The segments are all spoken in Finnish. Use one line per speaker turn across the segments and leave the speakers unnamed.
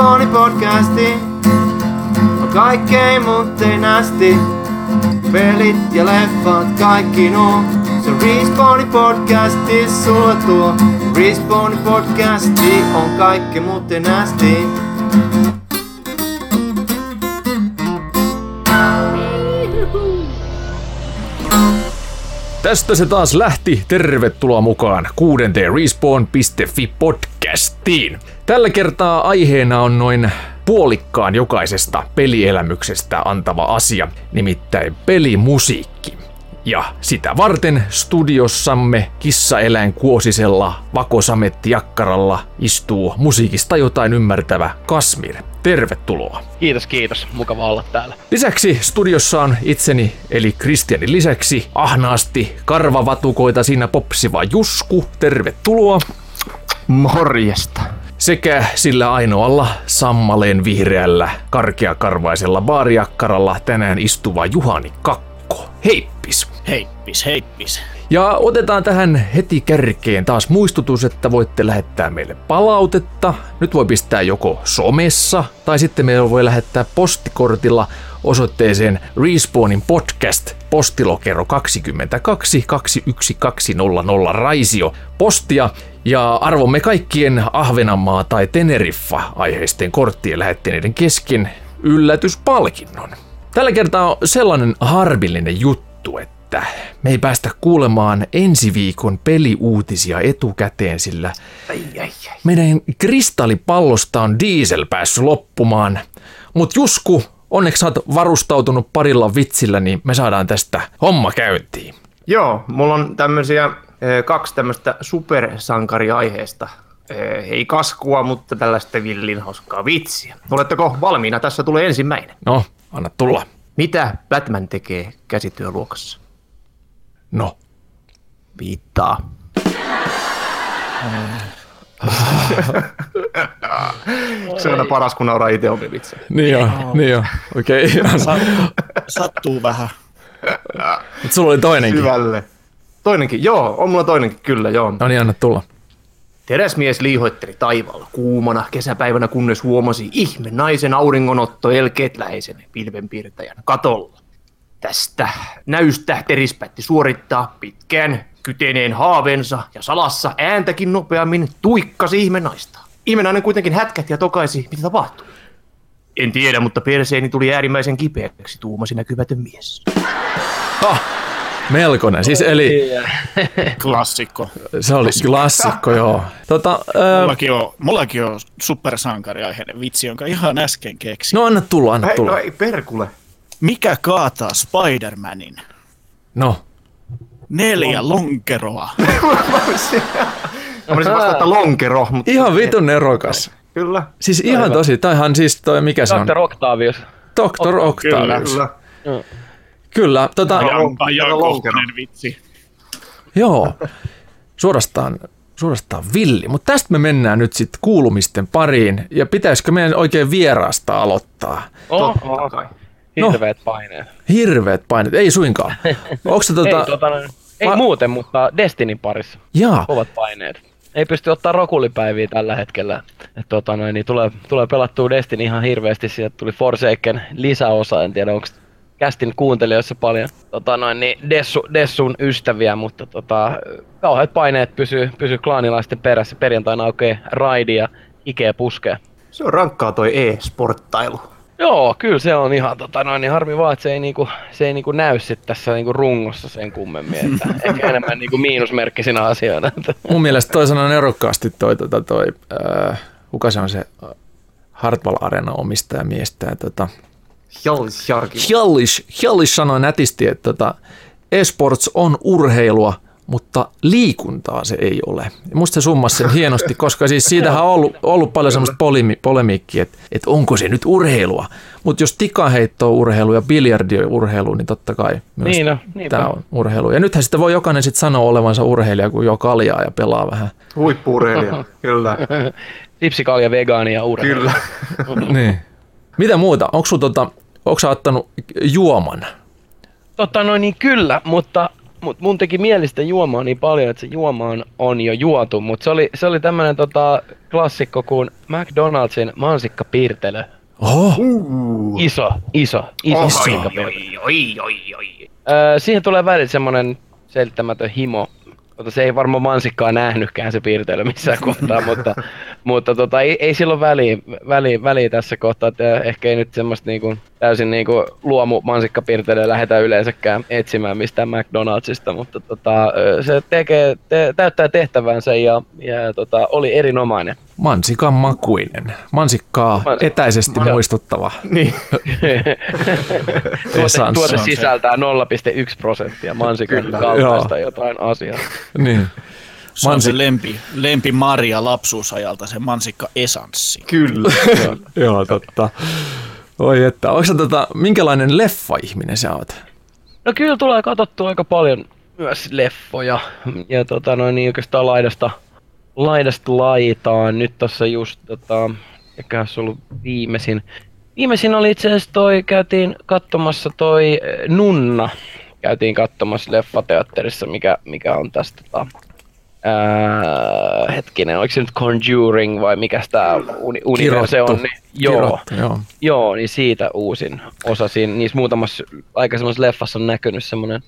Respawni podcasti on kaikkein muuten nästi. Pelit ja leffat, kaikki nuo. Se Respawni podcasti sulla tuo. Respawni podcasti on kaikki muuten nästi.
Tästä se taas lähti. Tervetuloa mukaan kuudenteen Respawn.fi podcastiin. Tällä kertaa aiheena on noin puolikkaan jokaisesta pelielämyksestä antava asia, nimittäin pelimusiikki. Ja sitä varten studiossamme kissaeläin kuosisella vakosametti jakkaralla istuu musiikista jotain ymmärtävä Kasmir. Tervetuloa.
Kiitos, kiitos. Mukava olla täällä.
Lisäksi studiossa on itseni, eli Kristianin lisäksi, ahnaasti karvavatukoita siinä popsiva Jusku. Tervetuloa.
Morjesta.
Sekä sillä ainoalla sammaleen vihreällä karkeakarvaisella baariakkaralla tänään istuva Juhani Kakko. Heippis.
Heippis, heippis.
Ja otetaan tähän heti kärkeen taas muistutus, että voitte lähettää meille palautetta. Nyt voi pistää joko somessa tai sitten meillä voi lähettää postikortilla osoitteeseen Respawnin podcast postilokero 22 21200 Raisio postia ja arvomme kaikkien Ahvenanmaa tai Teneriffa aiheisten korttien lähettäneiden kesken yllätyspalkinnon. Tällä kertaa on sellainen harmillinen juttu, että me ei päästä kuulemaan ensi viikon peliuutisia etukäteen, sillä ai, ai, ai. meidän kristallipallosta on diesel päässyt loppumaan. Mutta Jusku, onneksi olet varustautunut parilla vitsillä, niin me saadaan tästä homma käyntiin.
Joo, mulla on tämmöisiä kaksi tämmöistä supersankariaiheesta. Ei kaskua, mutta tällaista villin hauskaa vitsiä. Oletteko valmiina? Tässä tulee ensimmäinen.
No, anna tulla.
Mitä Batman tekee käsityöluokassa?
No.
Viittaa. Se on aina paras, kun nauraa itse omi vitsi.
Niin joo, niin joo. Okei. Okay.
Sattuu vähän.
Mutta sulla oli toinenkin.
Syvälle. Toinenkin, joo, on mulla toinenkin, kyllä, joo.
No niin, anna tulla.
Teräsmies liihoitteli taivaalla kuumana kesäpäivänä, kunnes huomasi ihme naisen auringonotto elkeet läheisen pilvenpiirtäjän katolla. Tästä näystä terispätti suorittaa pitkään kyteneen haaveensa ja salassa ääntäkin nopeammin tuikkasi ihmenaista. Ihmenainen kuitenkin hätkähti ja tokaisi, mitä tapahtui. En tiedä, mutta perseeni tuli äärimmäisen kipeäksi, tuumasi näkymätön mies.
Oh, melkoinen. Siis eli...
Klassikko.
Se oli klassikko, joo. Tota,
ää... mullakin, on, mullakin on supersankariaiheinen vitsi, jonka ihan äsken keksin.
No anna tulla, anna tulla.
Hei, no ei perkule.
Mikä kaataa Spider-Manin?
No.
Neljä lonkeroa.
Mä olisin vasta, että lonkero. Mutta...
Ihan vitun nerokas.
Kyllä.
Siis ihan Aivan. tosi. Toihan siis toi, mikä se on?
Dr. Octavius.
Dr. Octavius.
Kyllä.
Kyllä. Kyllä. Tota...
Ajankohtainen vitsi.
Joo. Suorastaan suorastaan villi. Mutta tästä me mennään nyt sitten kuulumisten pariin. Ja pitäisikö meidän oikein vieraasta aloittaa?
Oh, Totta kai. Hirveät no, paineet.
Hirveät paineet, ei suinkaan. Onko se tota...
ei, tota, ei Va- muuten, mutta Destinin parissa.
Jaa.
Kovat paineet. Ei pysty ottaa rokulipäiviä tällä hetkellä. Et, tota, noin, niin tulee, tulee pelattua Destiny ihan hirveästi. Sieltä tuli Forsaken lisäosa, en tiedä onko kästin kuuntelijoissa paljon tota noin, niin Dessu, Dessun ystäviä, mutta tota, kauheat paineet pysyy, pysyy klaanilaisten perässä. Perjantaina aukeaa raidi ja Ikea puskee.
Se on rankkaa toi e-sporttailu.
Joo, kyllä se on ihan tota noin, niin harmi vaan, että se ei, niinku, se ei niinku näy sit tässä niinku rungossa sen kummemmin, että ehkä enemmän niinku miinusmerkkisinä asioina.
Mun mielestä toi sanoo nerokkaasti toi, toi, toi äh, kuka se on se Hartwall Arena omistaja miestä, tota,
Hjallis
Hjallis, Hjallis sanoi nätisti, että tota, esports on urheilua, mutta liikuntaa se ei ole. Musta se summasi sen hienosti, koska siis siitähän on ollut, ollut paljon semmoista polemi, polemiikkiä, että, että onko se nyt urheilua. Mutta jos tikaheitto on urheilu ja biljardi on urheilu, niin totta kai myös
niin no,
tämä on urheilu. Ja nythän sitten voi jokainen sitten sanoa olevansa urheilija, kun jo kaljaa ja pelaa vähän.
Huippu-urheilija, kyllä.
Tipsikalja, vegaani ja urheilija.
Kyllä.
niin. Mitä muuta? Onko tota, ottanut juoman?
Tota noin niin kyllä, mutta mut mun teki mielistä juomaa niin paljon, että se juoma on, on jo juotu, mutta se oli, se oli tämmönen tota, klassikko kuin McDonaldsin mansikkapiirtelö.
Oho,
Iso, iso, iso
Oi,
mansikkapiirtelö.
oi, oi, oi, oi.
Öö, siihen tulee välillä semmonen selittämätön himo. Mutta se ei varmaan mansikkaa nähnytkään se piirteily missään kohtaa, mutta, mutta tota, ei, ei silloin väliä, väliä, väliä, tässä kohtaa, että ehkä ei nyt semmoista niinku, täysin niinku luomu mansikkapiirtelyä lähdetä yleensäkään etsimään mistään McDonaldsista, mutta tota, se tekee, te, täyttää tehtävänsä ja, ja tota, oli erinomainen.
Mansikan makuinen. Mansikkaa
Mansi-
etäisesti
Joo.
muistuttava.
Niin.
tuote, tuote
on
sisältää 0,1 prosenttia mansikan
Kyllä.
kaltaista jotain asiaa.
Niin.
Se on
Mansi-
se lempi, lempi Maria lapsuusajalta, se mansikka esanssi.
Kyllä.
Joo, totta. Oi että, onko sä tota, minkälainen leffa-ihminen sä oot?
No kyllä tulee katsottua aika paljon myös leffoja. Ja tota noin niin oikeastaan laidasta, laidasta laitaan. Nyt tossa just tota, mikä olisi ollut viimeisin. Viimeisin oli itse asiassa toi, käytiin katsomassa toi eh, Nunna. Käytiin katsomassa leffateatterissa, mikä, mikä on tästä tota, ää, hetkinen, oliko se nyt Conjuring vai mikä tää uni, universe se on? Niin, joo.
Kirottu, joo.
Joo, niin siitä uusin osa. Siinä, niissä muutamassa aikaisemmassa leffassa on näkynyt semmoinen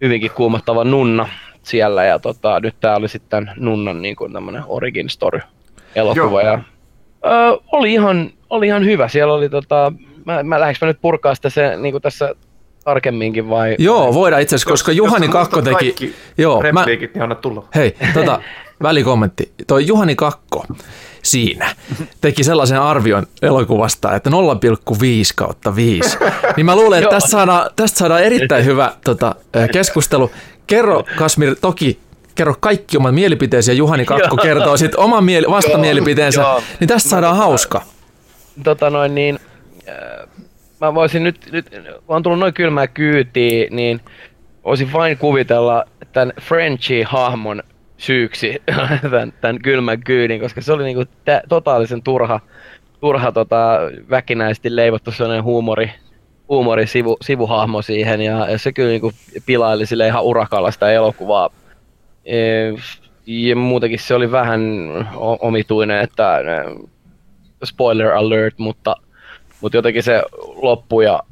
hyvinkin kuumottava nunna siellä. Ja tota, nyt tää oli sitten nunnan niin kuin tämmönen origin story elokuva.
Joo.
Ja, ö, oli, ihan, oli ihan hyvä. Siellä oli tota, mä, mä lähdekö mä nyt purkaa sitä se niin kuin tässä tarkemminkin vai?
Joo, voidaan itse asiassa, koska
Jos-
Juhani
jos
Kakko teki... Joo, mä,
niin anna tulla.
hei, tota, välikommentti. Toi Juhani Kakko siinä teki sellaisen arvion elokuvasta, että 0,5 kautta 5. Niin mä luulen, että tästä saadaan, tästä saadaan erittäin hyvä tota, keskustelu. Kerro Kasmir, toki kerro kaikki omat mielipiteesi ja Juhani Kakko
Joo.
kertoo sitten oman mieli, vastamielipiteensä,
Joo.
niin tästä saadaan hauska.
tota noin niin, äh, mä voisin nyt, nyt on tullut noin kylmää kyytiä, niin voisin vain kuvitella tämän Frenchie-hahmon syyksi tämän, tämän kylmän kyydin, koska se oli niinku tä, totaalisen turha, turha tota, väkinäisesti leivottu sellainen huumori, huumori sivu, sivuhahmo siihen ja, ja se kyllä niinku pilaili sille ihan urakalla sitä elokuvaa. E, ja muutenkin se oli vähän omituinen, että äh, spoiler alert, mutta, mutta jotenkin se loppu ja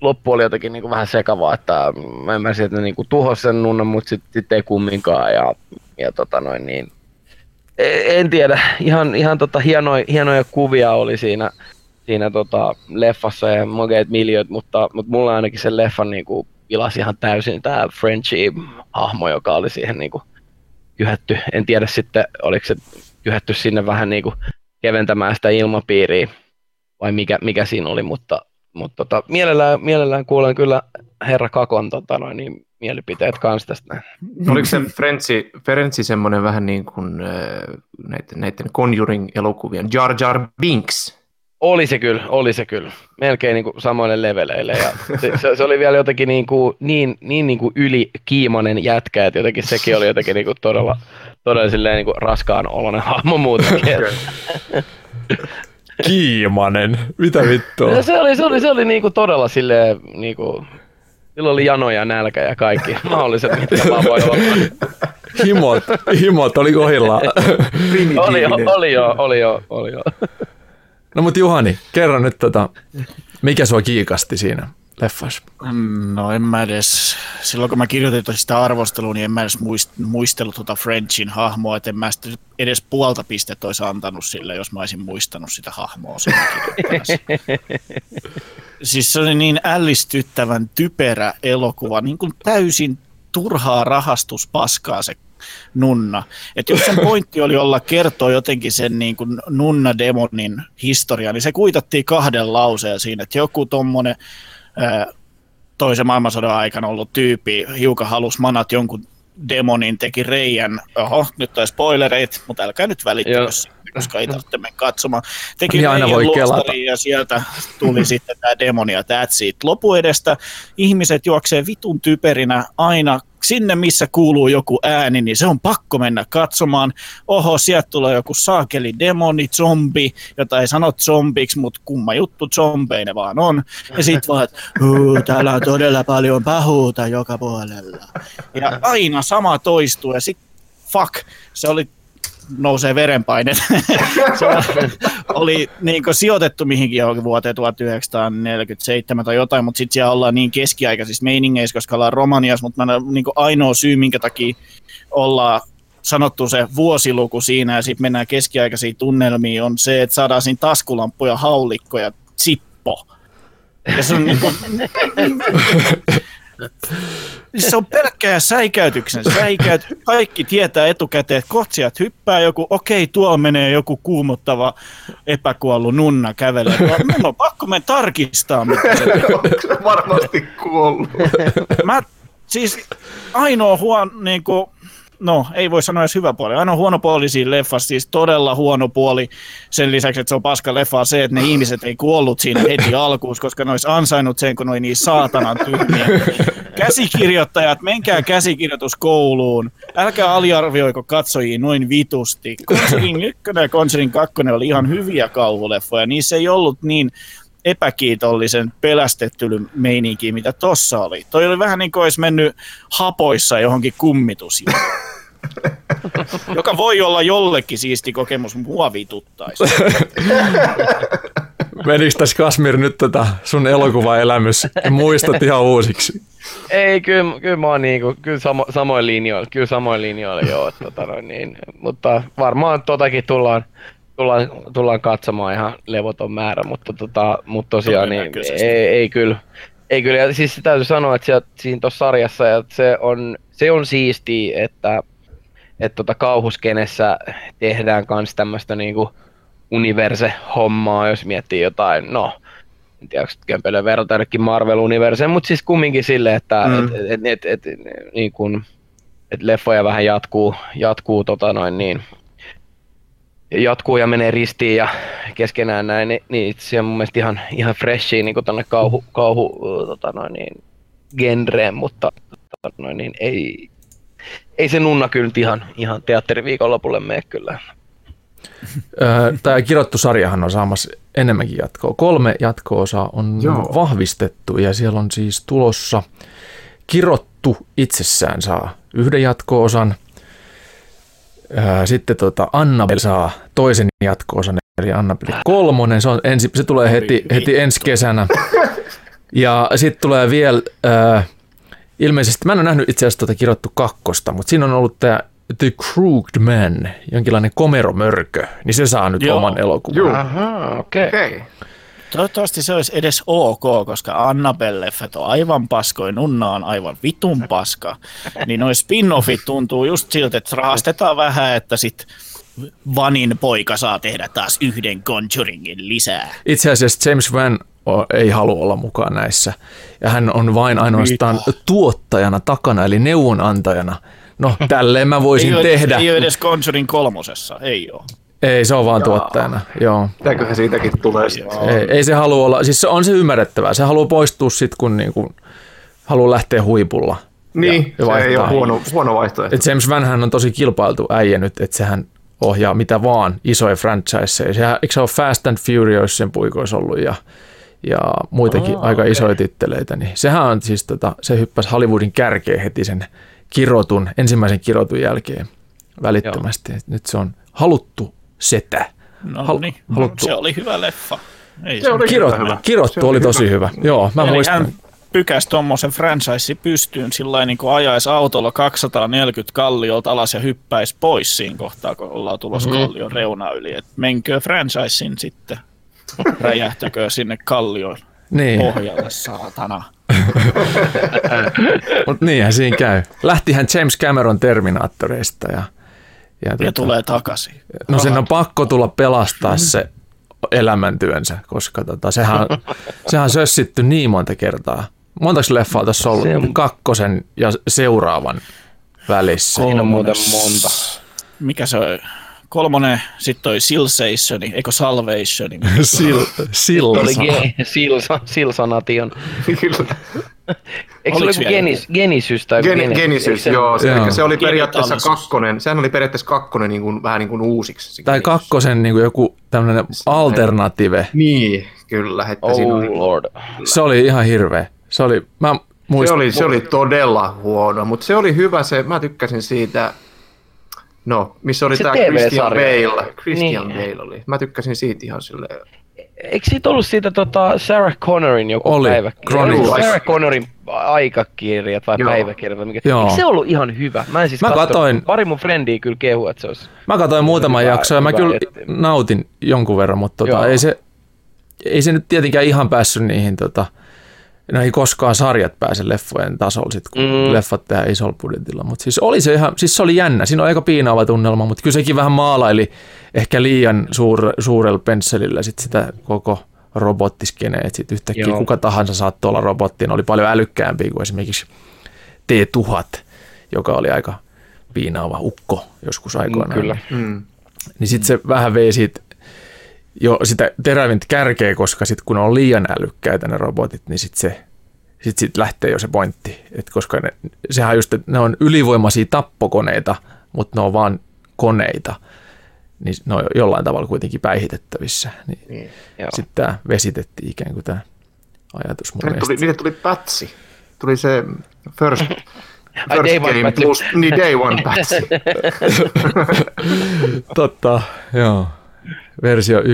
loppu oli jotenkin niin kuin vähän sekavaa, että mä ymmärsin, että ne niin kuin tuhos sen nunnan, mutta sitten sit ei kumminkaan ja, ja tota noin niin, E- en tiedä, ihan, ihan tota hienoja, hienoja kuvia oli siinä, siinä tota leffassa ja makeat miljöt, mutta, mutta mulla ainakin sen leffan niin kuin pilasi ihan täysin tämä Frenchie-hahmo, joka oli siihen niin kuin kyhätty. En tiedä sitten, oliko se kyhätty sinne vähän niin kuin keventämään sitä ilmapiiriä vai mikä, mikä siinä oli, mutta, mutta tota, mielellään, mielellään kuulen kyllä herra Kakon tota, noin, niin, mielipiteet kanssa tästä. näin.
Oliko se Frenchi, Frenchi semmoinen vähän niin kuin äh, näiden, näiden Conjuring-elokuvien Jar Jar Binks?
Oli se kyllä, oli se kyllä. Melkein niin kuin samoille leveleille. Ja se, se, se, oli vielä jotenkin niin, kuin, niin, niin, niin kuin ylikiimainen jätkä, että jotenkin sekin oli jotenkin niin kuin todella, todella silleen niin kuin raskaan oloinen hahmo muutenkin.
Kiimanen. Mitä vittua?
Ja se oli, se oli, se oli niinku todella silleen, niinku, sillä oli janoja, nälkä ja kaikki mahdolliset, mitkä vaan voi olla.
Himot, himot oli kohillaan.
Oli jo, oli jo, oli jo, oli jo.
No mut Juhani, kerro nyt tota, mikä sua kiikasti siinä leffassa?
No en mä edes, silloin kun mä kirjoitin tosi sitä arvostelua, niin en mä edes muist, muistellut tuota Frenchin hahmoa, että en mä edes puolta pistettä olisi antanut sille, jos mä olisin muistanut sitä hahmoa siis se oli niin ällistyttävän typerä elokuva, niin kuin täysin turhaa rahastuspaskaa se nunna. Että jos sen pointti oli olla kertoa jotenkin sen niin kuin nunna-demonin historia, niin se kuitattiin kahden lauseen siinä, että joku tommonen ää, toisen maailmansodan aikana ollut tyyppi hiukan halus manat jonkun demonin, teki reijän, oho, nyt on spoilereit, mutta älkää nyt välittäkö koska ei tarvitse mennä katsomaan. Teki
Niin aina voi kelata.
ja sieltä tuli sitten tämä demoni ja that's it. Lopuedestä ihmiset juoksee vitun typerinä aina sinne, missä kuuluu joku ääni, niin se on pakko mennä katsomaan. Oho, sieltä tulee joku saakeli demoni, zombi, jota ei sano zombiksi, mutta kumma juttu, zombeine vaan on. Ja sit vaan, että "Huu, täällä on todella paljon pahuuta joka puolella. Ja aina sama toistuu ja sit fuck, se oli nousee verenpaine. se oli niin sijoitettu mihinkin johonkin vuoteen 1947 tai jotain, mutta sitten siellä ollaan niin keskiaikaisissa meiningeissä, koska ollaan Romaniassa, mutta niin ainoa syy, minkä takia ollaan sanottu se vuosiluku siinä ja sitten mennään keskiaikaisiin tunnelmiin on se, että saadaan siinä taskulamppuja, haulikkoja, zippo. Ja se on niin kuin, Siis se on pelkkää säikäytyksen säikäyt. Kaikki tietää etukäteen, että kohta sieltä hyppää joku, okei, tuolla menee joku kuumottava epäkuollut nunna kävelee. Mun on pakko mennä tarkistaa, mitä se
se varmasti kuollut?
Mä, siis ainoa huono, niin kuin, no ei voi sanoa edes hyvä puoli, ainoa huono puoli siinä leffassa, siis todella huono puoli sen lisäksi, että se on paska leffa, se, että ne ihmiset ei kuollut siinä heti alkuun, koska ne olisi ansainnut sen, kun ne oli niin saatanan tyhmiä. Käsikirjoittajat, menkää käsikirjoituskouluun, älkää aliarvioiko katsojia noin vitusti. Conjuring 1 ja Conjuring 2 oli ihan hyviä kauhuleffoja, niissä ei ollut niin epäkiitollisen pelästettylyn meininkiin, mitä tossa oli. Toi oli vähän niin kuin olisi mennyt hapoissa johonkin kummitus. joka voi olla jollekin siisti kokemus, mua vituttaisi.
Menikö tässä Kasmir nyt tätä sun elokuvaelämys ja muistat ihan uusiksi?
Ei, kyllä, kyllä mä oon niinku, kyllä samo, samoin linjoilla, kyllä samoin linjoilla joo, tota noin, niin, mutta varmaan totakin tullaan, tullaan, tullaan katsomaan ihan levoton määrä, mutta, tota, mutta tosiaan niin, ei, ei, kyllä, ei kyllä, ja siis täytyy sanoa, että sieltä, siinä tuossa sarjassa, että se on, se on siistiä, että, että tota kauhuskenessä tehdään kans tämmöistä niinku universe-hommaa, jos miettii jotain, no, en tiedä, onko kömpelöä verrata jonnekin Marvel-universeen, mutta siis kumminkin sille, että
Mm.
mm. et, et, et, et, niin kun, et leffoja vähän jatkuu, jatkuu tota noin niin, jatkuu ja menee ristiin ja keskenään näin, niin, niin se on mun mielestä ihan, ihan freshia niin tonne kauhu, kauhu tota noin niin, genreen, mutta tota noin niin, ei, ei se nunna kyllä nyt ihan, ihan teatteriviikonlopulle mene kyllä.
Tämä kirottu sarjahan on saamassa enemmänkin jatkoa. Kolme jatko-osaa on
Joo.
vahvistettu ja siellä on siis tulossa kirottu itsessään saa yhden jatko-osan. Ää, Sitten tota Annabelle saa toisen jatko-osan, eli Annabelle kolmonen. Se, on ensi, se tulee heti, heti ensi kesänä. Ja sitten tulee vielä, ää, ilmeisesti, mä en ole nähnyt itse asiassa tuota kirottu kakkosta, mutta siinä on ollut tämä The Crooked Man, jonkinlainen komeromörkö, niin se saa nyt
Joo.
oman elokuvan.
Joo.
Okei. Okay.
Okei.
Toivottavasti se olisi edes ok, koska Annabelle-leffet on aivan paskoin, Nunna on aivan vitun paska. Niin noi spin-offit tuntuu just siltä, että rahastetaan vähän, että sit Vanin poika saa tehdä taas yhden Conjuringin lisää.
Itse asiassa James Van ei halua olla mukaan näissä. Ja hän on vain ainoastaan tuottajana takana, eli neuvonantajana. No, tälleen mä voisin
ei ole
tehdä.
Ei ole edes Conjuring kolmosessa, ei ole.
Ei, se on vaan tuottajana. Joo.
Mitäköhän siitäkin tulee sitten?
Ei, ei se halua olla, siis se on se ymmärrettävää. Se haluaa poistua sitten, kun niinku, haluaa lähteä huipulla.
Niin,
ja
se ei ole huono, huono vaihtoehto.
Et James Vanhän on tosi kilpailtu äijä nyt, että sehän ohjaa mitä vaan isoja franchiseja. Sehän, eikö se ole Fast and Furious sen puikoissa ollut ja, ja muitakin
Aa,
aika
okei.
isoja titteleitä. Niin sehän on siis, tota, se hyppäsi Hollywoodin kärkeen heti sen kirotun, ensimmäisen kirotun jälkeen välittömästi. Nyt se on haluttu setä.
No
Hal-
niin,
haluttu.
se oli hyvä leffa. Ei
Se oli
Kirot,
hyvä.
kirottu
Se
oli
oli
tosi hyvä. Joo, mä
Eli
muistan.
hän pykäs tuommoisen franchise pystyyn sillä niin kuin ajaisi autolla 240 kalliolta alas ja hyppäisi pois siinä kohtaa, kun ollaan tulossa
Mhm.
kallion reuna yli. Et menkö franchisein sitten, räjähtäkö sinne kallioon
Niin,
pohjalle, saatana.
mutta niinhän siinä käy. Lähtihän James Cameron Terminaattoreista ja, ja,
Ja
tota-
tulee takaisin.
No sen on pakko tulla pelastaa se elämäntyönsä, koska tota, sehän, on- sehän on sössitty niin monta kertaa. Montako leffaa tässä on ollut?
Se on-
Kakkosen ja seuraavan välissä.
Siinä on muuten monta.
Mikä se on? kolmonen, sitten toi Silsationi, eikö Salvationi.
Sil,
Oli
silsa.
silsa, silsanation. Eikö se
vielä
genis, genisys tai
Gen,
genesis?
Genesis,
se-
joo. Se,
Joo.
se oli periaatteessa kakkonen. Sehän oli periaatteessa kakkonen niin kuin, vähän niin kuin uusiksi. se
Tai
Genesis.
kakkosen niin kuin joku tämmöinen alternative.
Niin, kyllä. Että siinä
Oh
oli,
lord.
Se oli ihan hirveä. Se oli, mä
se,
muistan,
oli, se oli todella huono, mutta se oli hyvä se, mä tykkäsin siitä, no, missä oli
Se
tämä Christian
TV-sarja.
Bale. Christian
Niin.
Bale oli. Mä tykkäsin siitä ihan silleen.
Eikö siitä ollut siitä tota Sarah Connorin joku
Oli,
päiväkirja? Joku Sarah Connorin aikakirjat vai
Joo.
päiväkirjat vai mikä?
Joo.
Eikö se ollut ihan hyvä? Mä en siis
Mä
katsonut.
katoin-
Pari mun frendiä kyllä kehu, että se olisi...
Mä katsoin muutaman
hyvä-
jakson ja mä kyllä
etti.
nautin jonkun verran, mutta tota,
Joo.
ei, se, ei se nyt tietenkään ihan päässyt niihin, tota, no ei koskaan sarjat pääse leffojen tasolla, sit, kun
Mm.
mm. leffat tehdään isolla budjetilla. Mutta siis oli se ihan, siis se oli jännä, siinä oli aika piinaava tunnelma, mutta kyllä sekin vähän maalaili ehkä liian suur, suurella pensselillä sit sitä koko robottiskeneen, että sitten yhtäkkiä
Joo.
kuka tahansa saattoi olla robotti, ne oli paljon älykkäämpiä kuin esimerkiksi T-1000, joka oli aika piinaava ukko joskus aikoinaan.
Kyllä.
Mm.
Niin sitten se vähän vei siitä jo sitä terävintä kärkeä, koska sitten kun on liian älykkäitä ne robotit, niin sitten se sit, sit lähtee jo se pointti. Et koska ne, sehän on just, että ne on ylivoimaisia tappokoneita, mutta ne on vaan koneita. Niin ne on jollain tavalla kuitenkin päihitettävissä. Niin,
Niin.
Sitten tämä vesitettiin ikään kuin tämä ajatus mun
Niille tuli, niille tuli pätsi. Tuli se first, first
day one
game
pätsi.
plus, niin day one pätsi.
Totta, joo. Versio 1.0.1.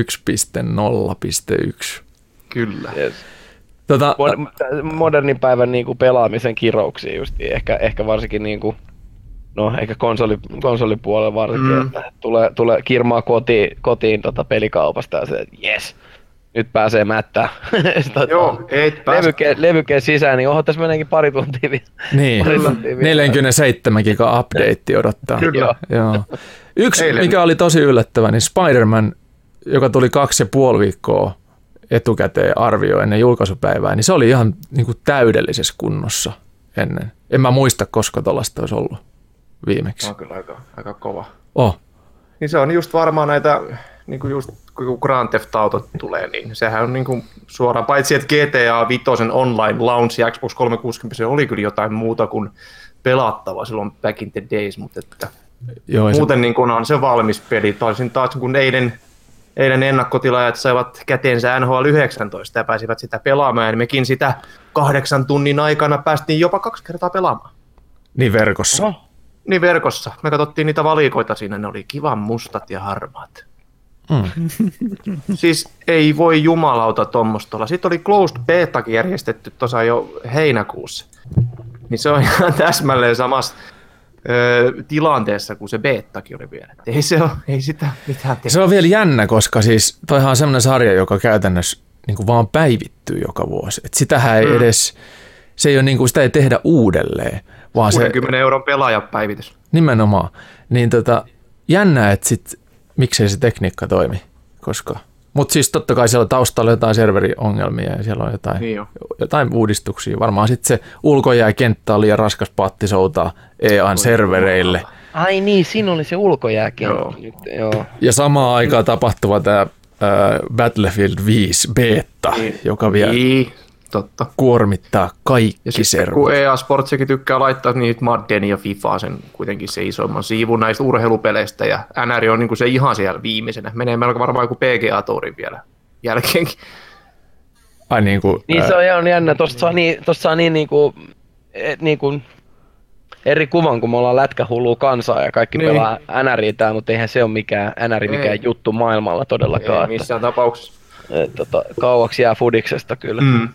Kyllä.
Yes.
Tota,
Mod- modernin päivän niinku pelaamisen kirouksia just ehkä, ehkä varsinkin niinku, no ehkä konsoli, konsolipuolella varsinkin,
Mm.
että tulee, tulee kirmaa kotiin, kotiin tota pelikaupasta ja se, että jes, nyt pääsee mättää. Sitten
Joo, et pääs.
levyke, levyke sisään, niin oho, tässä meneekin pari tuntia vielä.
Niin,
Pari tuntia vielä.
47 giga update odottaa.
Kyllä.
Joo.
Joo. Yksi,
Eilen.
mikä oli tosi yllättävä, niin Spider-Man, joka tuli kaksi ja puoli viikkoa etukäteen arvio ennen julkaisupäivää, niin se oli ihan niin kuin täydellisessä kunnossa ennen. En mä muista, koska tuollaista olisi ollut viimeksi.
On kyllä aika, aika kova.
Oh,
Niin se on just varmaan näitä, niin kuin just kun Grand Theft Auto tulee, niin sehän on niin kuin suoraan, paitsi että GTA 5 online launch ja Xbox 360 se oli kyllä jotain muuta kuin pelattava silloin back in the days, mutta että
joo, ei se,
muuten niin kuin on se valmis peli. Toisin taas kun eilen, eilen ennakkotilaajat saivat käteensä NHL 19 ja pääsivät sitä pelaamaan, ja mekin sitä kahdeksan tunnin aikana päästiin jopa kaksi kertaa pelaamaan.
niin verkossa.
Oho.
Niin verkossa. Me katsottiin niitä valikoita siinä, ne oli kivan mustat ja harmaat.
Mm.
Siis ei voi jumalauta tuommoista olla. Sitten oli closed betakin järjestetty tuossa jo heinäkuussa. Niin se on ihan täsmälleen samassa öö, tilanteessa kuin se betakin oli vielä. Ei se ole, ei sitä mitään tehdä.
Se on vielä jännä, koska siis toihan on semmoinen sarja, joka käytännössä niin kuin vaan päivittyy joka vuosi. Et sitähän ei
Mm.
edes, se ei ole niin kuin, sitä ei tehdä uudelleen, vaan se
60 euron pelaajapäivitys.
nimenomaan. Niin tota, jännä, että sit, miksei se tekniikka toimi, koska mutta siis totta kai siellä taustalla on jotain serveriongelmia ja siellä on jotain,
Niin jo.
jotain uudistuksia. Varmaan sitten se ulkojääkenttä on liian raskas paatti soutaa EAN servereille.
Ai niin, siinä oli se ulkojääkin.
Joo.
Nyt, joo.
Ja samaan aikaan tapahtuva tämä Battlefield 5 beta, joka vielä
Niin, totta.
kuormittaa kaikki
Ja sitten
serverit.
kun EA Sportsikin tykkää laittaa niitä Madden ja FIFA sen kuitenkin se isoimman siivun näistä urheilupeleistä ja NR on niin se ihan siellä viimeisenä. Menee melko varmaan kuin PGA-tourin vielä jälkeenkin.
Ai niin kuin,
Niin se on ihan jännä, tosta saa niin, tosta saa niin niinku, et niinku, eri kuvan, kun me ollaan lätkähullua kansaa ja kaikki
Niin.
niin. pelaa NRI tää, mutta eihän se ole mikään, NRI mikään
Ei.
juttu maailmalla
Ei
todellakaan. Että,
missään tapauksessa.
et, tota, kauaksi jää fudiksesta kyllä.
Mm.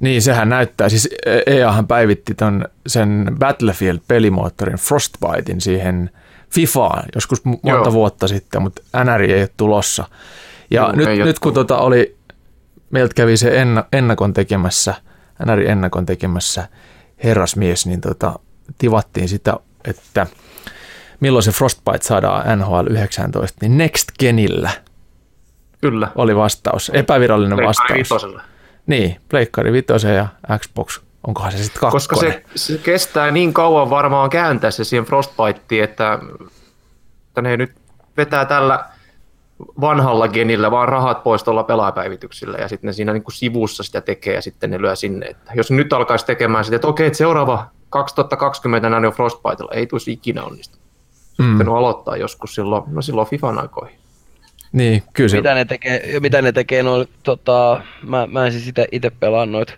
Niin, sehän näyttää. Siis EAhan päivitti ton, sen Battlefield-pelimoottorin Frostbitein siihen FIFAan joskus monta
Joo.
vuotta sitten, mutta NRI ei ole tulossa. Ja
Joo,
nyt, nyt kun tota oli, meiltä kävi se enna, ennakon tekemässä, NRI ennakon tekemässä herrasmies, niin tota, tivattiin sitä, että milloin se Frostbite saadaan NHL 19, niin Next Genillä
Kyllä.
oli vastaus, epävirallinen
Pleikkari
vastaus.
vitosella.
Niin, Pleikkari 5 ja Xbox, onkohan se sitten kakkonen?
Koska se, se, kestää niin kauan varmaan kääntää se siihen Frostbiteen, että, että ne nyt vetää tällä vanhalla genillä vaan rahat pois tuolla pelaajapäivityksillä ja sitten ne siinä niin kuin sivussa sitä tekee ja sitten ne lyö sinne. Että jos nyt alkaisi tekemään sitä, että okei, että seuraava 2020 näin on Frostbitella, ei tulisi ikinä onnistu. Sitten mm. aloittaa joskus silloin, no silloin FIFAn aikoihin.
Niin, kyllä se...
Mitä ne tekee, mitä ne tekee noin, tota, mä, mä en siis itse pelaa noita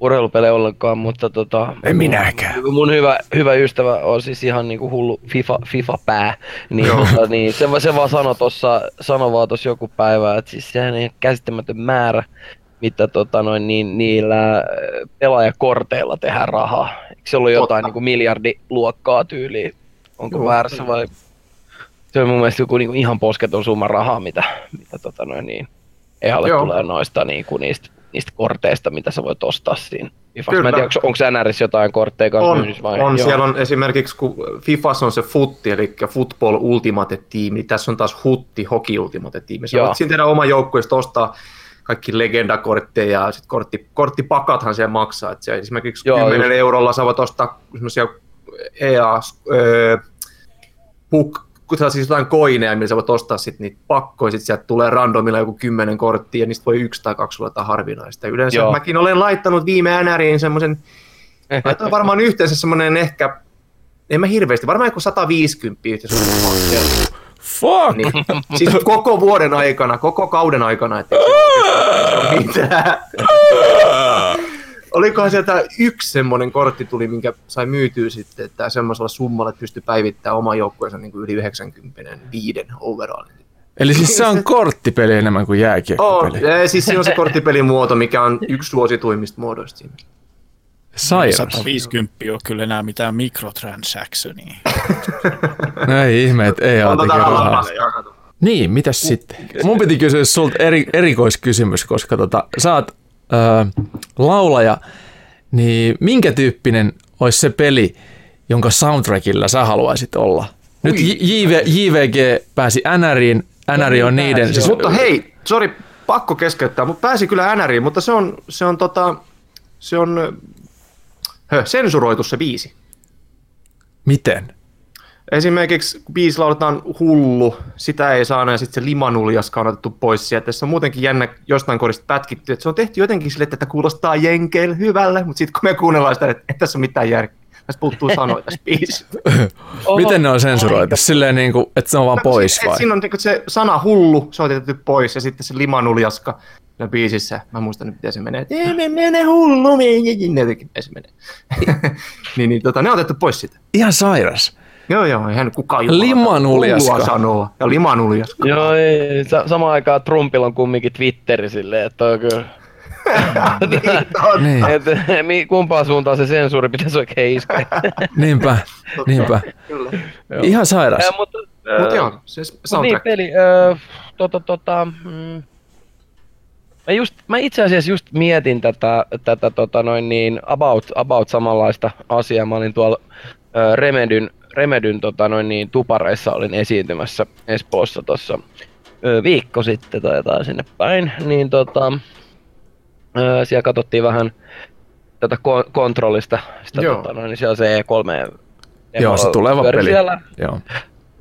urheilupelejä ollenkaan, mutta tota,
en minäkään.
Mun hyvä, hyvä ystävä on siis ihan niinku hullu FIFA, FIFA-pää, niin, tota, niin se, se vaan sanoi tuossa, sanoi vaan tossa joku päivä, että siis sehän ei käsittämätön määrä, mitä tota noin, niin, niillä äh, pelaajakorteilla tehdään rahaa. Eikö se ollut jotain niinku miljardiluokkaa tyyliä? Onko Joo, väärässä vai? Se on mun mielestä joku niinku ihan posketon summa rahaa, mitä, mitä tota noin, niin, ei alle tulee noista niinku niistä niistä korteista, mitä sä voit ostaa siinä. Fifassa. Mä en tiedä, onko, NRS jotain kortteja kanssa
on, myynnissä vai? On, Joo. siellä on esimerkiksi, kun Fifas on se futti, eli Football Ultimate Team, niin tässä on taas Hutti Hockey Ultimate Team. Sä voit siinä tehdä oma joukkueesta ostaa kaikki legendakortteja ja sitten kortti, korttipakathan siellä maksaa. Et se esimerkiksi Joo, 10 just. eurolla sä voit ostaa semmoisia EA, öö, Puck kun saa siis jotain koineja, millä sä voit ostaa sit niitä pakkoja, sit sieltä tulee randomilla joku kymmenen korttia, ja niistä voi yksi tai kaksi olla harvinaista. Yleensä Joo. mäkin olen laittanut viime NRiin semmoisen, laitoin varmaan yhteensä semmoinen ehkä, en mä hirveästi, varmaan joku 150 yhteensä.
Fuck!
Niin, siis koko vuoden aikana, koko kauden aikana, että se ole mitään olikohan sieltä yksi semmoinen kortti tuli, minkä sai myytyä sitten, että semmoisella summalla pystyi päivittämään oman joukkueensa niin yli 95 overall.
Eli siis se on korttipeli enemmän kuin jääkiekkopeli?
On, siis se on se korttipelimuoto, mikä on yksi suosituimmista muodoista siinä.
Sairas.
150 on kyllä enää mitään mikrotransactionia.
no ei ihme, että ei ole rahaa. Niin, mitäs sitten? Mun piti kysyä sulta eri, erikoiskysymys, koska tota, sä oot öö, laulaja, niin minkä tyyppinen olisi se peli, jonka soundtrackilla sä haluaisit olla? Nyt JV, JVG pääsi NRiin, NR on niiden...
Siis, mutta hei, sori, pakko keskeyttää, mutta pääsi kyllä NRiin, mutta se on, se on, tota, se on hö, sensuroitu se biisi.
Miten?
Esimerkiksi kun biisi lauletaan hullu, sitä ei saa ja sitten se limanuljaska on otettu pois sieltä. Se on muutenkin jännä jostain korista pätkitty, että se on tehty jotenkin sille, että kuulostaa jenkeille hyvälle, mutta sitten kun me kuunnellaan sitä, että ei tässä ole mitään järkeä. Tässä puuttuu sanoja tässä biisissä.
Miten ne on sensuroitu? Silleen niin kuin, että se on vaan no, pois vai?
Siinä on niin se sana hullu, se on otettu pois ja sitten se limanuljaska siinä biisissä. Mä muistan nyt, miten se menee. Ei mene hullu, miten se menee. niin, niin tota, ne on otettu pois sitä.
Ihan sairas.
Joo, joo, eihän kukaan
Limanuljaska.
sanoo. Ja limanuljaska.
Joo, ei, sa- samaan aikaan Trumpilla on kumminkin Twitteri silleen, että on kyllä... niin, et, kumpaan suuntaan se sensuuri pitäisi oikein iskeä.
niinpä, niinpä. Kyllä. Ihan sairas.
Äh, mutta, äh, Mut joo, se
soundtrack. Niin, peli, äh, tota, tota, mm, Mä, just, mä itse asiassa just mietin tätä, tätä tota noin niin, about, about samanlaista asiaa. Mä olin tuolla äh, Remedyn Remedyn tota, noin niin, tupareissa olin esiintymässä Espoossa tuossa viikko sitten tai jotain sinne päin, niin tota, ö, siellä katsottiin vähän tätä ko- kontrollista, sitä, tota, noin, niin siellä se E3
Joo, se tuleva peli. Siellä. Joo.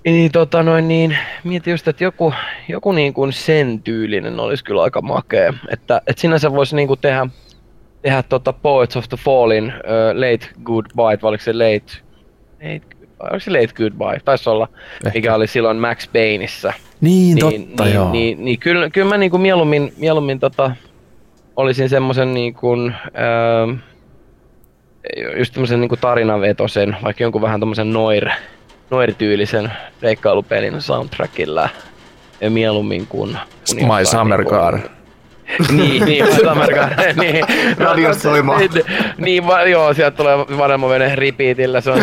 Niin, tota noin, niin mietin just, että joku, joku niin kuin sen tyylinen olisi kyllä aika makea. Että, että sinänsä voisi niin kuin tehdä, tehdä tota Poets of the Fallin uh, Late Goodbye, vai oliko se Late, late onko se Late Goodbye, taisi olla, Ehkä. mikä oli silloin Max Payneissa.
Niin, niin totta
niin,
joo.
Niin, niin, niin kyllä, kyllä mä niinku mieluummin, mieluummin tota, olisin semmoisen niinku, öö, just tämmöisen niinku tarinavetosen, vaikka jonkun vähän tommosen noir, noir-tyylisen reikkailupelin soundtrackilla ja mieluummin kuin...
kuin My Summer niinku, Car
niin, niin, Amerikan, niin.
Radio soimaan.
Niin, niin, va, joo, sieltä tulee vanhemman vene repeatillä, se on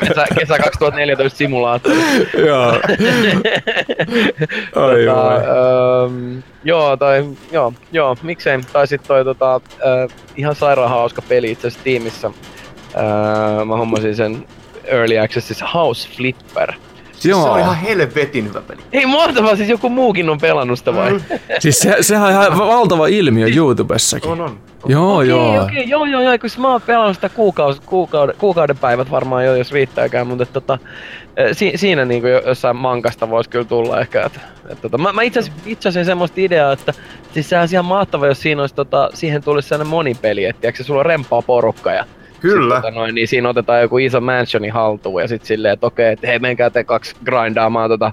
kesä, kesä 2014 simulaattori.
joo.
Ai tota, ähm, joo, tai joo, joo, miksei. Tai sit toi tota, äh, ihan sairaan hauska peli itse asiassa tiimissä. Äh, mä hommasin sen Early Accessissa House Flipper.
Siis se
Joo.
on ihan helvetin hyvä peli.
Ei mahtavaa, siis joku muukin on pelannut sitä vai?
Siis se, sehän on ihan valtava ilmiö YouTubessakin.
On, on.
Joo,
Okei,
joo.
okei, joo, joo, joo, kun mä oon pelannut sitä kuukaus, kuukauden, kuukauden päivät varmaan jo, jos riittääkään, mutta tota, eh, si, siinä niinku jo- jossain mankasta voisi kyllä tulla ehkä. Et, et, tota, mä, mä itse asiassa semmoista ideaa, että siis sehän olisi ihan mahtava, jos siinä olisi, tota, siihen tulisi sellainen monipeli, että tiedätkö, sulla on rempaa porukka ja
Kyllä.
Sit, tota, noin, niin siinä otetaan joku iso mansioni haltuun ja sitten silleen, että okei, että hei menkää te kaksi grindaamaan tota,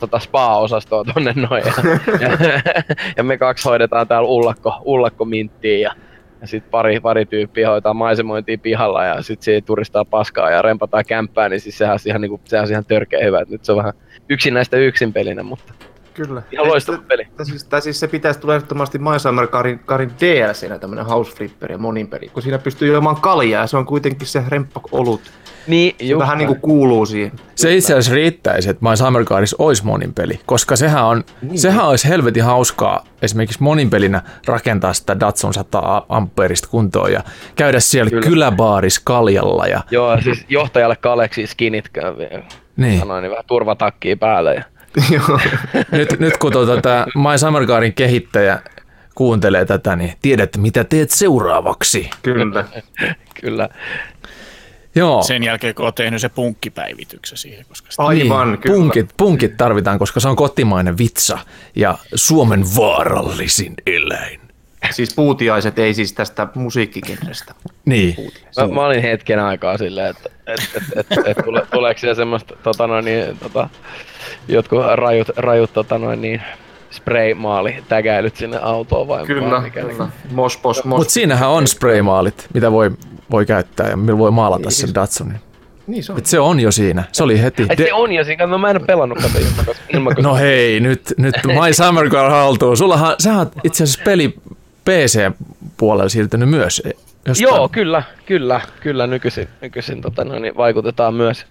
tota spa-osastoa tonne noin. Ja, ja, ja, me kaksi hoidetaan täällä ullakko, ullakkominttiä ja, ja sitten pari, pari tyyppiä hoitaa maisemointia pihalla ja sitten siitä turistaa paskaa ja rempataan kämppää, niin siis sehän on ihan, niinku, sehän on ihan törkeä hyvä. Et nyt se on vähän yksinäistä yksin pelinä, mutta
Kyllä.
ihan loistava peli.
Tai siis, tai siis se pitäisi tulla ehdottomasti My Summer Carin, Carin DLCnä tämmönen House Flipper ja monin peli, kun siinä pystyy juomaan kaljaa ja se on kuitenkin se remppa olut.
Niin,
Se vähän niinku kuuluu siihen.
Se itse asiassa riittäisi, että My Summer Cardissa olisi monin peli, koska sehän, on,
Niin.
sehän olisi helvetin hauskaa esimerkiksi monin pelinä rakentaa sitä Datsun 100 amperista kuntoon ja käydä siellä
Kyllä.
kyläbaaris kaljalla. Ja,
Joo, siis johtajalle Kaleksi skinit
niin.
sanoin, niin vähän turvatakkiä päälle. Ja...
Joo.
nyt, nyt kun tuota, tämä My Summer Cardin kehittäjä kuuntelee tätä, niin tiedät mitä teet seuraavaksi.
Kyllä.
Kyllä.
Joo.
Sen jälkeen, kun oot tehnyt se punkkipäivityksen siihen, koska sitä
Aivan,
niin,
kyllä.
punkit, punkit tarvitaan, koska se on kotimainen vitsa ja Suomen vaarallisin eläin.
Siis puutiaiset ei siis tästä musiikkikenrestä.
Niin.
Mä, mä olin hetken aikaa silleen, että et, et, et, et, tule, tuleeko siellä semmoista tota noin, niin, tota, jotkut rajut, rajut tota noin, niin, spray-maali tägäilyt sinne autoon vai vai
Kyllä,
mikä, niin-
kyllä. Mospos, mos.
Mutta siinähän on spraymaalit, mitä voi, voi käyttää ja millä voi maalata sen Datsunin.
Niin se on.
Et se on jo siinä. Se oli heti.
Ai se on jo siinä, no mä en ole pelannut kato ilman, ilman
No hei, nyt, nyt My Summer Car haltuun. Sullahan, sähän oot itse asiassa peli PC-puolella siirtynyt myös. Jostain.
Joo, kyllä, kyllä, kyllä nykyisin, nykyisin tota noin, niin vaikutetaan myös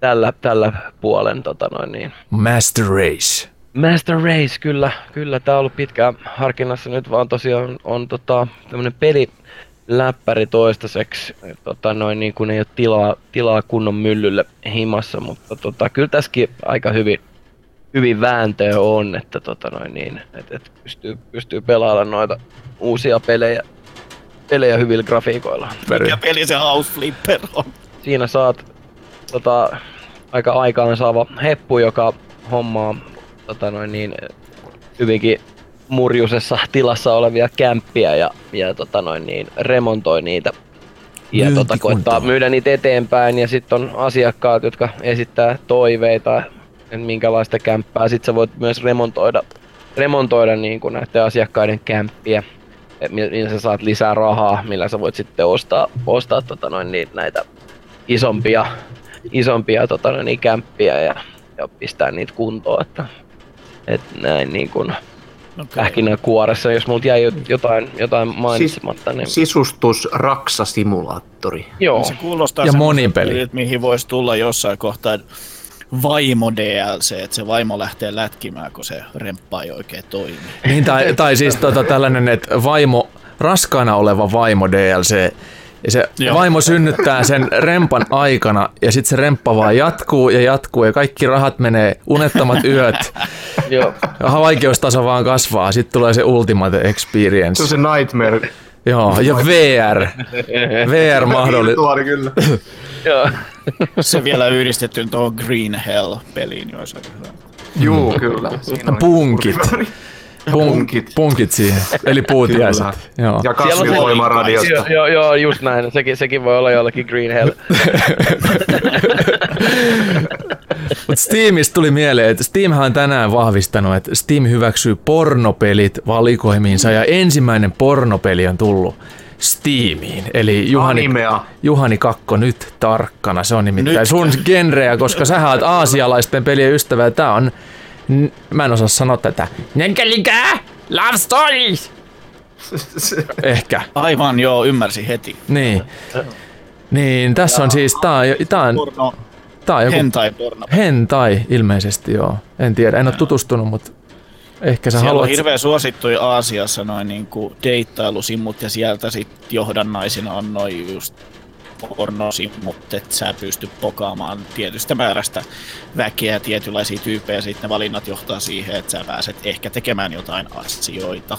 tällä, tällä puolen tota noin, niin,
Master Race.
Master Race, kyllä, kyllä. Tää on ollut pitkään harkinnassa. Nyt vaan tosiaan on tota, tämmönen peli läppäri toistaiseksi. Tota, noin niin kuin ei ole tilaa, tilaa kunnon myllylle himassa, mutta tota, kyllä tässäkin aika hyvin, hyvin vääntöä on, että tota, noin niin, et, et pystyy, pystyy pelaamaan noita uusia pelejä, pelejä hyvillä grafiikoilla.
mikä peli se House Flipper on.
Siinä saat tota, aika aikaan saava heppu, joka hommaa tota noin niin, hyvinkin murjusessa tilassa olevia kämppiä ja, ja tota noin niin, remontoi niitä. Ja tota, koittaa myydä niitä eteenpäin ja sitten on asiakkaat, jotka esittää toiveita, että minkälaista kämppää. Sitten sä voit myös remontoida, remontoida niin kuin näiden asiakkaiden kämppiä. Millä sä saat lisää rahaa, millä sä voit sitten ostaa, ostaa tota noin, niin, näitä isompia, isompia tota noin, niin, kämppiä ja, ja pistää niitä kuntoon. Että, et näin niin kuin
Okay.
pähkinänkuoressa, jos multa jäi jotain, jotain mainitsematta, niin
Sisustus Raksa-simulaattori.
joo.
Se kuulostaa
Ja monipeli.
mihin voisi tulla jossain kohtaa vaimo DLC, että se vaimo lähtee lätkimään, kun se remppa ei oikein toimi.
Niin, tai, tai siis tota, tällainen, että vaimo, raskaana oleva vaimo DLC, ja se
Joo.
vaimo synnyttää sen rempan aikana ja sitten se remppa vaan jatkuu ja jatkuu ja kaikki rahat menee unettomat yöt.
joo.
Ja vaikeustaso vaan kasvaa. Sitten tulee se ultimate
Se on
experience.
se Nightmare.
Joo, ja VR. VR mahdollinen.
Virtuaali kyllä.
joo.
Se vielä yhdistetty tuohon Green Hell-peliin, jos hyvä.
Juu, kyllä. Siinä
Punkit. Pun,
Punkit.
punkit siihen, eli puutiaiset. Joo.
Ja
Siellä on se-
kasvivoima radiosta.
Joo, joo, joo, just näin. Sekin, sekin voi olla jollekin Green Hell.
Mutta Steamista tuli mieleen, että Steamhan on tänään vahvistanut, että Steam hyväksyy pornopelit valikoimiinsa ja ensimmäinen pornopeli on tullut Steamiin. Eli Juhani,
Animea.
Juhani Kakko nyt tarkkana, se on nimittäin
Nyt.
sun genreä, koska sä oot aasialaisten pelien ystävä ja tää on, n- mä en osaa sanoa tätä, Nenkelikää, love stories, ehkä,
Aivan, joo, ymmärsin heti.
niin. Niin, tässä on siis, tää on, tää on,
Porno,
tää on joku
hentai porno.
Hentai ilmeisesti joo. En tiedä, en ole tutustunut, mutta ehkä sä
Siellä
haluat...
on hirveän suosittuja Aasiassa noin niinku deittailusimmut ja sieltä sit johdannaisina on noin just pornosi, mutta et sä pysty pokaamaan tietystä määrästä väkeä ja tietynlaisia tyyppejä, ja sitten ne valinnat johtaa siihen, että sä pääset ehkä tekemään jotain asioita.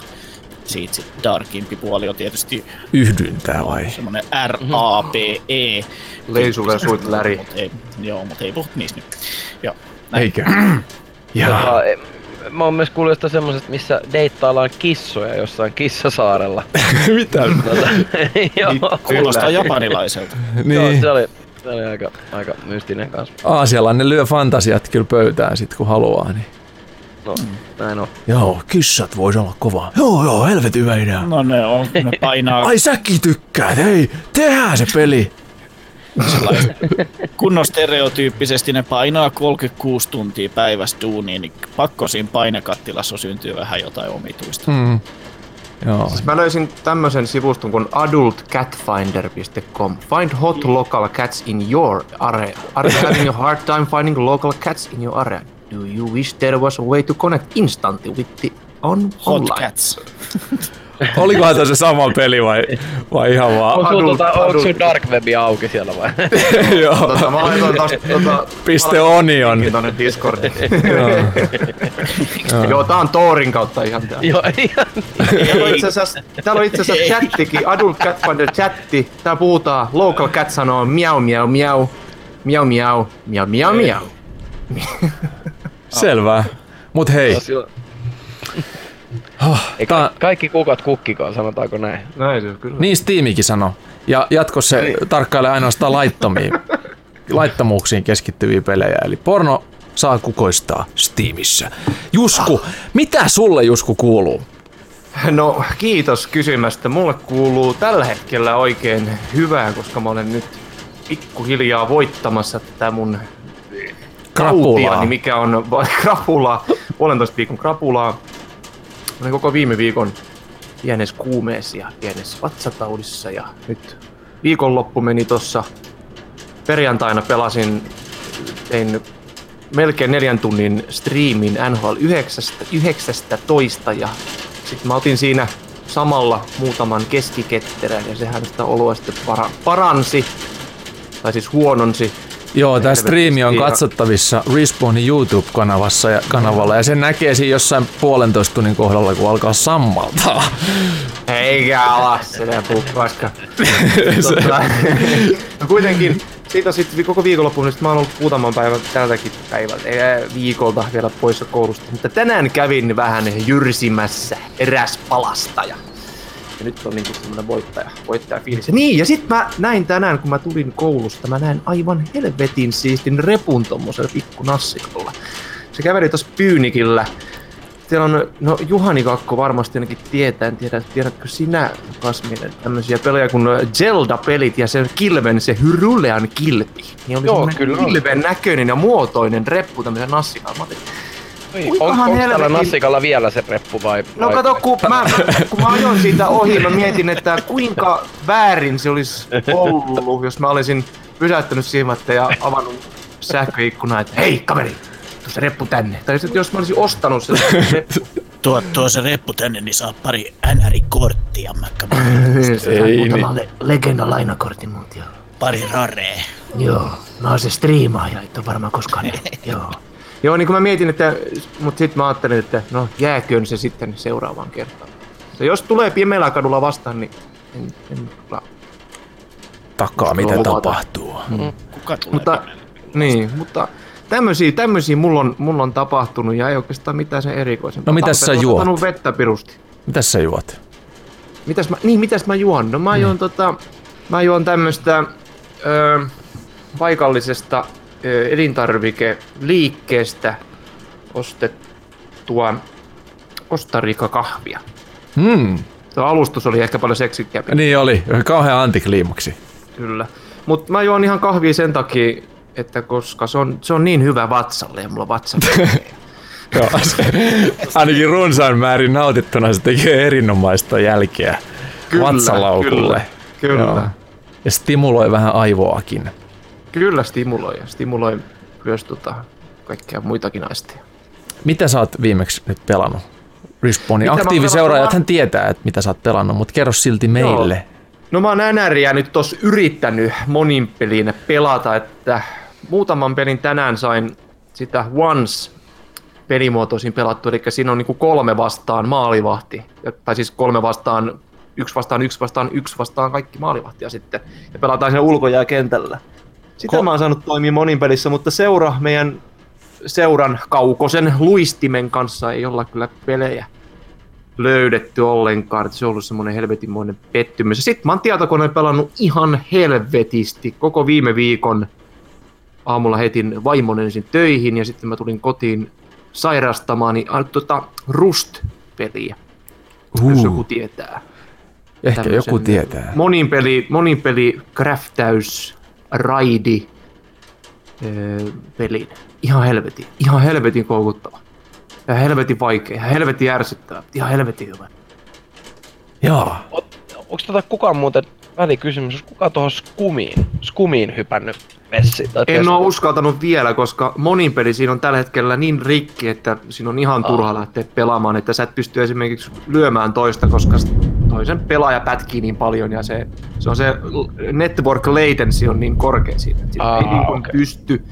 Siitä sit darkimpi puoli on tietysti
Yhdyntää vai?
semmoinen R-A-P-E.
Leisulle soit läri.
Mut ei, joo, mutta ei puhuta niistä nyt. Joo. näin.
Eikö? Ja,
Ja, em, mä oon myös kuullut jostain semmosesta, missä deittaillaan kissoja jossain kissasaarella.
mitä?
Tota, joo,
Kuulostaa
Kyllä.
japanilaiselta.
joo,
niin.
se oli, se oli aika, aika mystinen kanssa.
Aasialainen lyö fantasiat kyllä pöytään sit kun haluaa. Niin.
No, näin on.
Joo, kissat vois olla kova. Joo, joo, helvetin hyvä idea.
No ne on, ne painaa
Ai säkin tykkäät, hei, tehdään se peli.
kunnon stereotyyppisesti, ne painaa 36 tuntia päivässä duuniin, niin pakko siinä painekattilassa syntyy vähän jotain omituista.
Mm. Joo.
Siis mä löysin tämmöisen sivuston kuin adultcatfinder.com. Find hot local cats in your area. Are you having a hard time finding local cats in your area? Do you wish there was a way to connect instantly with the on
Hot
online?
Cats.
Olikohan tämä se sama peli vai, vai ihan vaan?
Onko sulla tota, onko sun dark webi auki siellä vai?
Joo.
Tota, mä laitoin tosta, tota,
Piste onion.
tonne Discordiin.
Joo.
Joo, tää on Torin kautta ihan tää.
Joo, ihan.
Täällä on itse asiassa, täällä on itse asiassa chattikin, Adult Cat Finder chatti. Täällä puhutaan, local cat sanoo miau miau miau, miau miau, miau miau miau.
Selvä. Mut hei,
Ei,
tää,
ka- kaikki kukat kukkikoon, sanotaanko näin.
Näin se on kyllä.
niin Steamikin sanoo. Ja jatkossa se tarkkailee ainoastaan laittomiin, laittomuuksiin keskittyviä pelejä. Eli porno saa kukoistaa Steamissa. Jusku, mitä sulle Jusku kuuluu?
No kiitos kysymästä. Mulle kuuluu tällä hetkellä oikein hyvää, koska mä olen nyt pikkuhiljaa voittamassa tätä mun
Krapulaa.
tautiani, mikä on krapulaa, puolentoista viikon krapulaa. Mä olin koko viime viikon pienessä kuumeessa ja pienessä vatsataudissa ja nyt viikonloppu meni tossa perjantaina pelasin, tein melkein neljän tunnin striimin NHL 19 ja sitten mä otin siinä samalla muutaman keskiketterän ja sehän sitä oloa sitten para- paransi, tai siis huononsi.
Joo, tämä striimi on katsottavissa Respawnin YouTube-kanavassa ja kanavalla ja sen näkee siinä jossain puolentoista tunnin kohdalla, kun alkaa sammaltaa.
Eikä alas, se läpuu koska. tota, no kuitenkin, siitä sitten koko viikonloppuun, niin sit mä oon ollut muutaman päivän tältäkin päivältä, ei, viikolta vielä poissa koulusta. Mutta tänään kävin vähän jyrsimässä eräs palastaja. Ja nyt on niinku semmonen voittaja, voittaja fiilis. Niin, ja sit mä näin tänään, kun mä tulin koulusta, mä näin aivan helvetin siistin repun tommosella pikku nassikolla. Se käveli tossa Pyynikillä. Siellä on, no Juhani Kakko varmasti ainakin tietää, en tiedä, tiedätkö sinä Kasminen, tämmöisiä pelejä kuin Zelda-pelit ja se kilven, se Hyrulean kilpi. Niin oli
Joo, kyllä on.
kilven näköinen ja muotoinen reppu tämmöisen nassikalla. Mä
On, onko
helvetin-
Nassikalla vielä se reppu vai?
No
vai?
kato, kun mä, kun mä ajoin siitä ohi, mä mietin, että kuinka väärin se olisi ollut, jos mä olisin pysäyttänyt silmät ja avannut sähköikkunaa, että hei kaveri, tuu se reppu tänne. Tai sitten jos mä olisin ostanut sen reppu.
Tuo, tuo se reppu tänne, niin saa pari NR-korttia, mäkkä
Ei
Muutama le- legenda lainakortin multa, joo.
pari raree.
Joo, mä oon se striimaaja, et ole varmaan koskaan joo. Joo, niin kuin mä mietin, että, mutta sitten mä ajattelin, että no jääköön se sitten seuraavaan kertaan. Mutta jos tulee pimeällä kadulla vastaan, niin en, en kyllä
Takaa, mitä
Luvata.
tapahtuu.
Kuka tulee
Mutta, niin, mutta tämmöisiä, tämmöisiä mulla, on, mulla on tapahtunut ja ei oikeastaan mitään sen erikoisempaa.
No mitäs sä juot?
ottanut vettä pirusti.
Mitäs sä juot?
Mitäs mä, niin, mitäs mä juon? No mä juon tota, mä juon tämmöstä ö, paikallisesta elintarvikeliikkeestä ostettua Costa kahvia.
Hmm.
Tuo alustus oli ehkä paljon seksikkäämpi,
Niin oli, kauhean antikliimaksi.
kyllä. Mutta mä juon ihan kahvia sen takia, että koska se on, se on niin hyvä vatsalle ja mulla vatsa.
Joo, se, ainakin runsaan määrin nautittuna se tekee erinomaista jälkeä
Kyllä,
vatsalaukulle.
kyllä, kyllä.
Joo. Ja stimuloi vähän aivoakin.
Kyllä stimuloi ja stimuloi myös tota, kaikkea muitakin aisteja.
Mitä sä oot viimeksi nyt pelannut? Respawnin aktiiviseuraajat hän tietää, että mitä sä oot pelannut, mutta kerro silti meille.
No mä oon NRiä nyt tossa yrittänyt monin pelin pelata, että muutaman pelin tänään sain sitä Once pelimuotoisin pelattu, eli siinä on niinku kolme vastaan maalivahti, tai siis kolme vastaan, yksi vastaan, yksi vastaan, yksi vastaan kaikki maalivahtia sitten, ja pelataan siinä ulkojääkentällä. Sitä
Ko-
mä oon saanut toimia monin pelissä, mutta seura, meidän seuran kaukosen luistimen kanssa ei olla kyllä pelejä löydetty ollenkaan, että se on ollut semmoinen helvetinmoinen pettymys. Sitten mä oon tietokoneen pelannut ihan helvetisti koko viime viikon. Aamulla heitin vaimon ensin töihin ja sitten mä tulin kotiin sairastamaan, niin tota, Rust-peliä, uh. jos joku tietää.
Ehkä joku tietää.
Monin peli, monin peli craftäys, raidi, öö, pelin. Ihan helvetin, ihan helvetin koukuttava. Ja helvetin vaikea, ja helvetin ärsyttävä, ihan helvetin hyvä.
Jaa.
Onko tota kukaan muuten välikysymys, onko kukaan tuohon skumiin, skumiin hypännyt messiin? Tai
En ole uskaltanut vielä, koska monin peli siinä on tällä hetkellä niin rikki, että siinä on ihan turha lähteä pelaamaan, että sä et pysty esimerkiksi lyömään toista, koska toisen pelaaja pätkii niin paljon ja se, se on se network latency on niin korkea siinä, että siinä ei niin
okei.
pysty.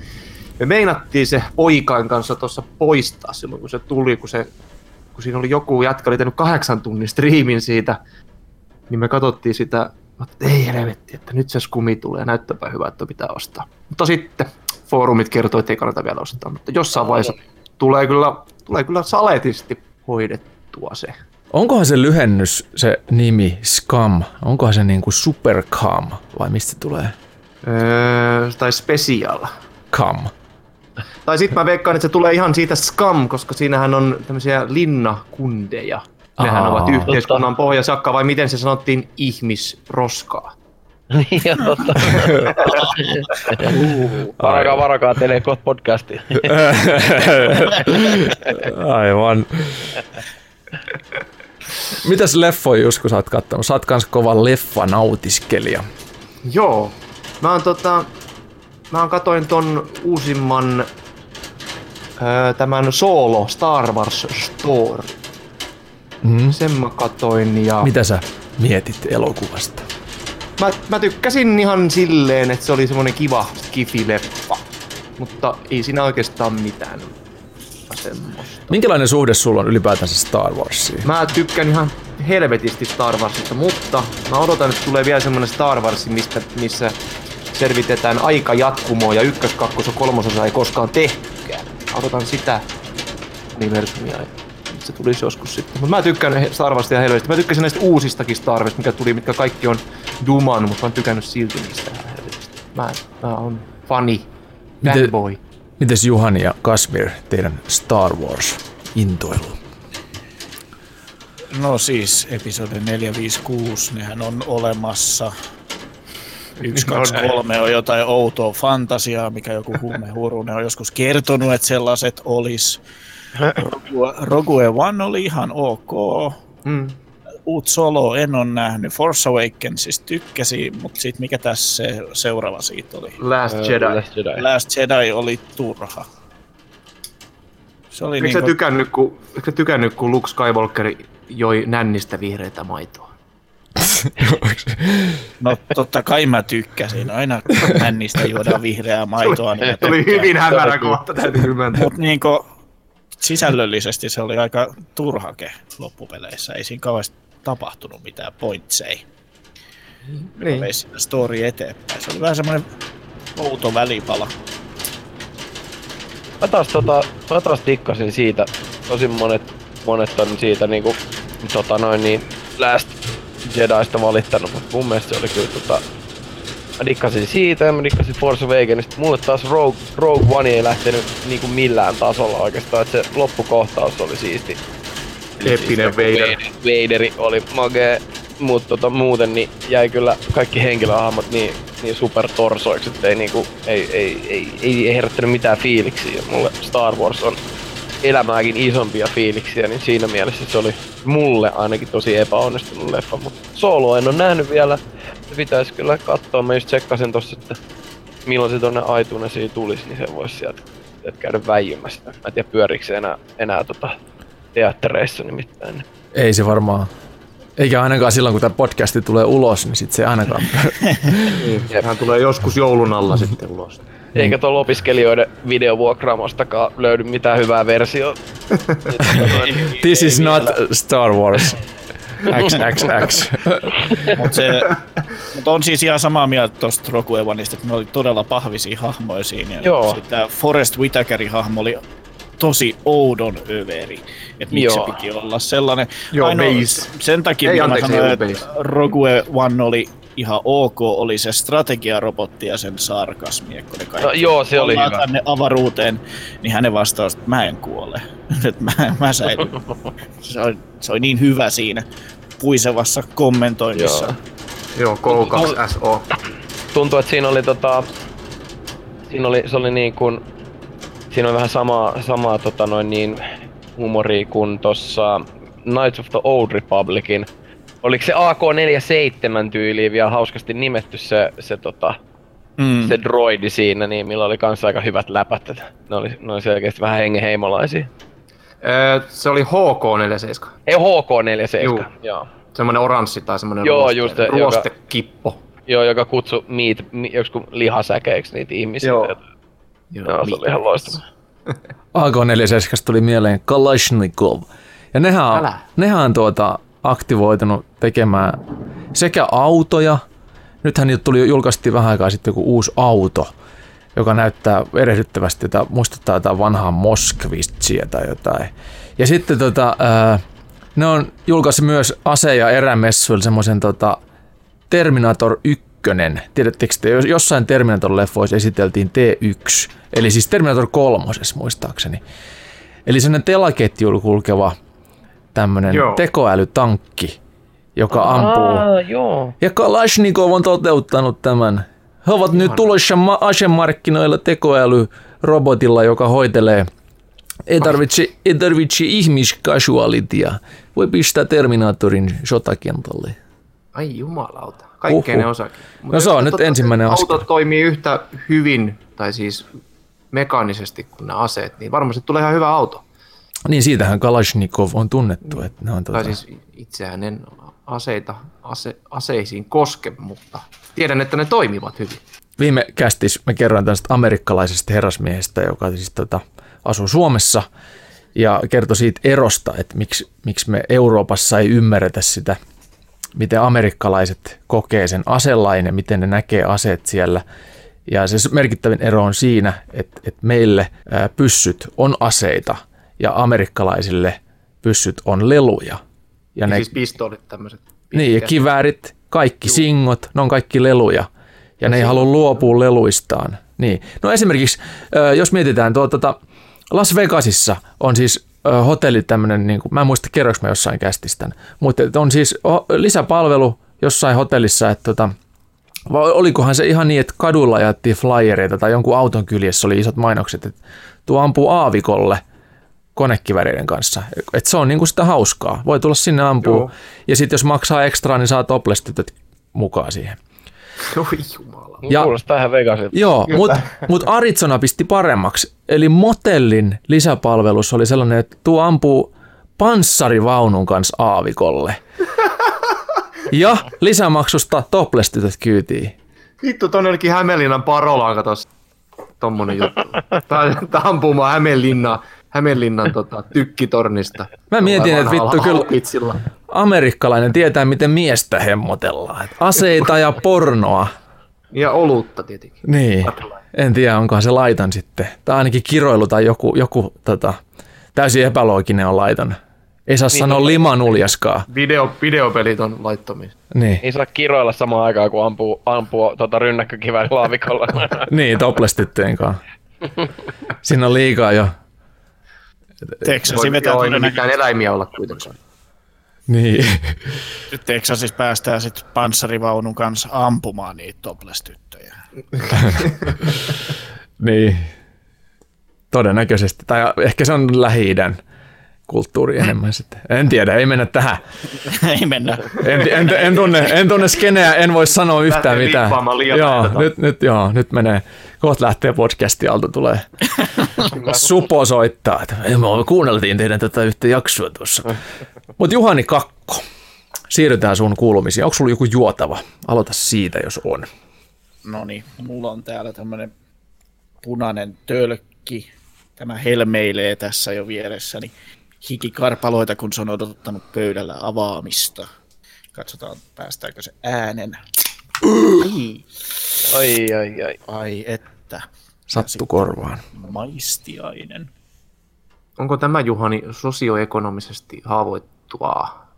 Me meinattiin se poikain kanssa tuossa poistaa silloin, kun se tuli, kun, se, kun siinä oli joku jätkä, oli tehnyt kahdeksan tunnin striimin siitä, niin me katsottiin sitä, että ei helvetti, että nyt se skumi tulee, näyttäpä hyvä, että pitää ostaa. Mutta sitten foorumit kertoi, että ei kannata vielä ostaa, mutta jossain vaiheessa tulee kyllä, tulee kyllä saletisti hoidettua se.
Onkohan se lyhennys, se nimi Scam, onkohan se niinku Supercam vai mistä se tulee?
Öö, tai special.
Cam.
Tai sitten mä veikkaan, että se tulee ihan siitä scam, koska siinähän on tämmöisiä linnakundeja. Nehän
Aa.
ovat yhteiskunnan pohjasakka, vai miten se sanottiin, ihmisroskaa.
Niin, totta. Varakaa, varakaa, Telekot podcasti.
Aivan. Mitäs leffoja Jusku sä oot kattonut? Sä oot kans kova leffanautiskelija.
Joo. Mä oon tota... Mä oon katoin ton uusimman öö, tämän Solo Star Wars Story.
Mm.
Sen mä katoin ja
Mitä sä mietit elokuvasta?
mä, mä tykkäsin ihan silleen, että se oli semmonen kiva skifi-leffa. Mutta ei siinä oikeastaan mitään semmoista.
Minkälainen suhde sulla on ylipäätänsä Star Warsiin?
Mä tykkään ihan helvetisti Star Warsista, mutta mä odotan, että tulee vielä semmonen Star Wars, mistä, missä selvitetään aika jatkumoa ja ykkös, kakkos ja kolmososa ei koskaan tehtykään. Odotan sitä universumia, se tulisi joskus sitten. Mutta mä tykkään Star Warsista ihan helvetisti. Mä tykkäsin näistä uusistakin Star Warsista, mikä tuli, mitkä kaikki on duman, mutta mä oon tykännyt silti niistä ihan helvetisti. Mä, mä oon fani,
Miten-
fanboy.
Mites Juhani ja Kasmir, teidän Star Wars intoilu?
No siis episode 456, nehän on olemassa. 1, 2, 3 on jotain outoa fantasiaa, mikä joku huumehurunen on joskus kertonut, että sellaiset olis. Rogue, Rogue One oli ihan ok.
Mm.
Uut Solo en ole nähnyt. Force Awakensista tykkäsin, mutta sitten mikä tässä se seuraava siitä oli?
Last Jedi.
Last Jedi.
Last Jedi oli turha. Se oli
Eikö
niinku,
tykännyt, kun, eikö sä tykännyt, kun Luke Skywalker joi nännistä vihreitä maitoa?
no totta kai mä tykkäsin. Aina kun hännistä juodaan vihreää maitoa. Niin
Tuli
tykkään.
hyvin hämärä kohta, täytyy myöntää.
Mutta niinku, sisällöllisesti se oli aika turhake loppupeleissä. Ei siinä kauheasti tapahtunut mitään pointsei.
Niin.
Vei sitä story eteenpäin. Se oli vähän semmoinen outo välipala.
Mä taas, tota, mä taas tikkasin siitä, tosi monet, monet on siitä niinku, tota noin niin, Last Jediista valittanut, mutta mun mielestä se oli kyllä tota, mä dikkasin siitä ja mä dikkasin Force Awakenista. Mulle taas Rogue, Rogue One ei lähtenyt niinku millään tasolla oikeastaan, että se loppukohtaus oli siisti.
Eeppinen Vader.
Vaderi oli magee, mutta tota, muuten niin jäi kyllä kaikki henkilöhahmot niin, niin super torsoiksi, että ei, niinku, ei, ei, ei, ei, ei herättänyt mitään fiiliksiä. Mulle Star Wars on elämääkin isompia fiiliksiä, niin siinä mielessä se oli mulle ainakin tosi epäonnistunut leffa. Mutta Solo en ole nähnyt vielä, pitäisi kyllä katsoa. Mä just tsekkasin tossa, että milloin se tonne iTunesiin tulisi, niin se voisi sieltä sieltä käydä väijymässä. Mä en tiedä pyöriikö se enää, enää tota, teattereissa nimittäin.
Ei se varmaan, Eikä ainakaan silloin, kun tämä podcasti tulee ulos, niin sitten se ainakaan.
Niin, sehän tulee joskus joulun alla sitten ulos.
Eikä tuolla opiskelijoiden videovuokraamostakaan löydy mitään hyvää versiota.
This is not Star Wars. XXX.
Mutta se, mut on siis ihan samaa mieltä tuosta Rogue Oneista, että ne oli todella pahvisia hahmoja siinä.
Joo.
sit tää Forrest Whitakerin hahmo oli tosi oudon överi. Että miksi
Joo.
se piti olla sellainen.
Joo,
Ainoa-
base.
Sen takia,
Ei, anteeksi,
sanoin, että. Rogue One oli ihan ok, oli se strategiarobotti ja sen sarkasmi. kun ne kaikki
No, joo, se oli
ollaan
hyvä.
tänne avaruuteen, niin hänen vastaus, että mä en kuole. että mä, mä säilyn. se, oli, se oli niin hyvä siinä puisevassa kommentoinnissa.
Joo.
Joo, K2SO.
Tuntuu, että siinä oli tota... Siinä oli, se oli niin kuin... Siinä oli vähän samaa, samaa tota noin niin humoria kuin tossa Knights of the Old Republicin. Oliko se AK-47 tyyliin vielä hauskasti nimetty se, se, tota,
Mm.
se droidi siinä, niin millä oli kanssa aika hyvät läpät. että Ne oli, ne oli selkeästi vähän hengenheimolaisia.
Öö, Se oli HK47.
Ei HK-47,
Juu.
joo.
Semmoinen oranssi tai semmoinen
Joo,
ruoste,
just se, joka-
ruostekippo.
Joo, joka kutsui meat, mi, joku lihasäkeiksi niitä ihmisiä.
Joo.
Joo, joo se oli ihan loistava.
AK-47 tuli mieleen Kalashnikov. Ja nehän on,
Älä.
nehän on tuota aktivoitunut tekemään sekä autoja, nythän niitä tuli julkaistiin vähän aikaa sitten joku uusi auto, joka näyttää erehdyttävästi, jota muistuttaa jotain vanhaa Moskvitsia tai jotain. Ja sitten tota, ää, ne on julkaissut myös ase- ja erämessuilla semmoisen tota, Terminator 1. Tiedättekö te, jos- jossain Terminator-leffoissa esiteltiin T1, eli siis Terminator 3 muistaakseni. Eli sellainen telaketjuilla kulkeva tämmöinen
Joo.
tekoälytankki, joka ampuu.
Aa, joo.
Ja Kalashnikov on toteuttanut tämän. He ovat nyt tulossa ma- asemarkkinoilla tekoälyrobotilla, joka hoitelee. Ei tarvitse, ei tarvitse ihmiskasualitia. Voi pistää Terminatorin sotakentälle.
Ai jumalauta. Kaikkea
Uhuh.
ne osaakin. Mut
No se on nyt
tota-
ensimmäinen
autot
askel.
toimii yhtä hyvin, tai siis mekaanisesti kuin ne aseet, niin varmasti tulee ihan hyvä auto.
Niin siitähän Kalashnikov on tunnettu. Että ne on
Tai
tuota,
siis itseään en aseita, ase, aseisiin koske, mutta tiedän, että ne toimivat hyvin.
viime kästis me kerroin tästä amerikkalaisesta herrasmiehestä, joka siis tota, asuu Suomessa ja kertoi siitä erosta, että miksi, miksi me Euroopassa ei ymmärretä sitä, miten amerikkalaiset kokee sen aselain ja miten ne näkee aseet siellä. Ja se merkittävin ero on siinä, että, että meille pyssyt on aseita ja amerikkalaisille pyssyt on leluja. Ja
Ja
ne,
siis pistoolit tämmöiset.
niin, ja kiväärit, kaikki singot, ne on kaikki leluja. Ja ne ei halua luopua leluistaan. Niin. No esimerkiksi, jos mietitään tuo, tota, Las Vegasissa on siis hotelli tämmöinen, niin kuin, mä en muista kerroks mä jossain kästistä, mutta on siis lisäpalvelu jossain hotellissa, että tota, vai olikohan se ihan niin, että kadulla jaettiin flyereita tai jonkun auton kyljessä oli isot mainokset, että tuo ampuu aavikolle konekiväreiden kanssa. Et se on niinku sitä hauskaa. Voi tulla sinne ampuu.
Joo.
Ja sitten jos maksaa ekstraa, niin saa topless-tytöt mukaan siihen.
Oi jumala.
Ja-
Kuulostaa ihan Vegasilta.
Joo, mutta mut Arizona pisti paremmaksi. Eli motellin lisäpalvelus oli sellainen, että tuo ampuu panssarivaunun kanssa aavikolle. Ja lisämaksusta topless-tytöt kyytiin.
Vittu, tonne olikin Hämeenlinnan Parolaan, katos. Tommonen juttu. Tää, tää ampuu mua Hämeenlinnan, Hämeenlinnan tota, tykkitornista.
Mä mietin, että vittu kyllä amerikkalainen tietää, miten miestä hemmotellaan. Aseita ja pornoa.
Ja olutta tietenkin.
Niin. En tiedä, onkohan se laiton sitten. Tai ainakin kiroilu tai joku, joku tota, täysin epälooginen on laiton. Ei saa niin, sanoa limanuljaskaa.
Video, videopelit on laittomia.
Niin,
Ei saa kiroilla samaan aikaan, kun ampuu, ampuu tota rynnäkkökivääri laavikolla.
niin topless-tyttöjen kanssa. Siinä on liikaa jo.
Voi,
vetää
joo, ei
todennäköisesti.
mitään eläimiä olla kuitenkaan.
Niin.
Nyt Texasissa päästään sitten panssarivaunun kanssa ampumaan niitä topless-tyttöjä.
niin. Todennäköisesti. Tai ehkä se on lähi-idän kulttuuri enemmän sitten. En tiedä, ei mennä tähän.
Ei mennä.
En, en, en, tunne, en tunne skeneä, en voi sanoa yhtään
Lähtee
mitään. Joo, nyt, nyt, joo, nyt menee. Kohta lähtee podcasti alta tulee. Supo soittaa, että "Ei, me kuunneltiin teidän tätä yhtä jaksoa tuossa. Mutta Juhani Kakko, siirrytään sun kuulumisiin. Onko sulla joku juotava? Aloita siitä, jos on.
No niin, mulla on täällä tämmönen punainen tölkki. Tämä helmeilee tässä jo vieressäni. Hikikarpaloita, kun se on odottanut pöydällä avaamista. Katsotaan, päästäänkö se äänen. Ai,
Ai, ai, ai.
ai että.
Sattu korvaan.
Maistiainen.
Onko tämä Juhani sosioekonomisesti haavoittuvaa?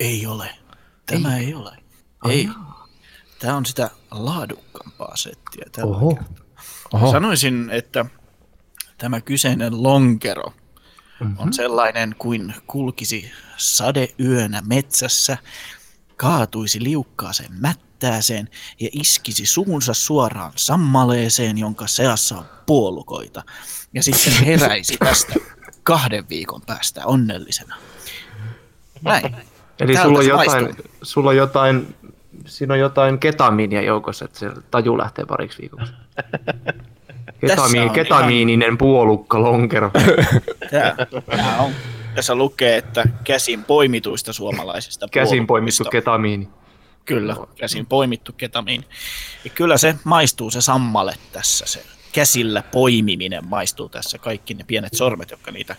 Ei ole. Tämä ei, ei ole. Ei. Tämä on sitä laadukkaampaa settiä. Tällä
Oho.
kertaa.
Oho.
Sanoisin, että tämä kyseinen lonkero mm-hmm. on sellainen kuin kulkisi sadeyönä metsässä, kaatuisi liukkaaseen mättääseen ja iskisi suunsa suoraan sammaleeseen, jonka seassa on puolukoita. Ja sitten heräisi tästä kahden viikon päästä onnellisena. Näin.
Eli sulla on, jotain,
maistuu.
sulla on jotain, siinä on jotain ketamiinia joukossa, että se taju lähtee pariksi viikoksi. Ketami,
on
ketamiininen puolukka lonkero.
Tää, tää on. Tässä lukee, että käsin poimituista suomalaisista
Käsin poimittu ketamiini.
Kyllä, käsin poimittu ketamiini. Ja kyllä se maistuu se sammale tässä, se käsillä poimiminen maistuu tässä. Kaikki ne pienet sormet, jotka niitä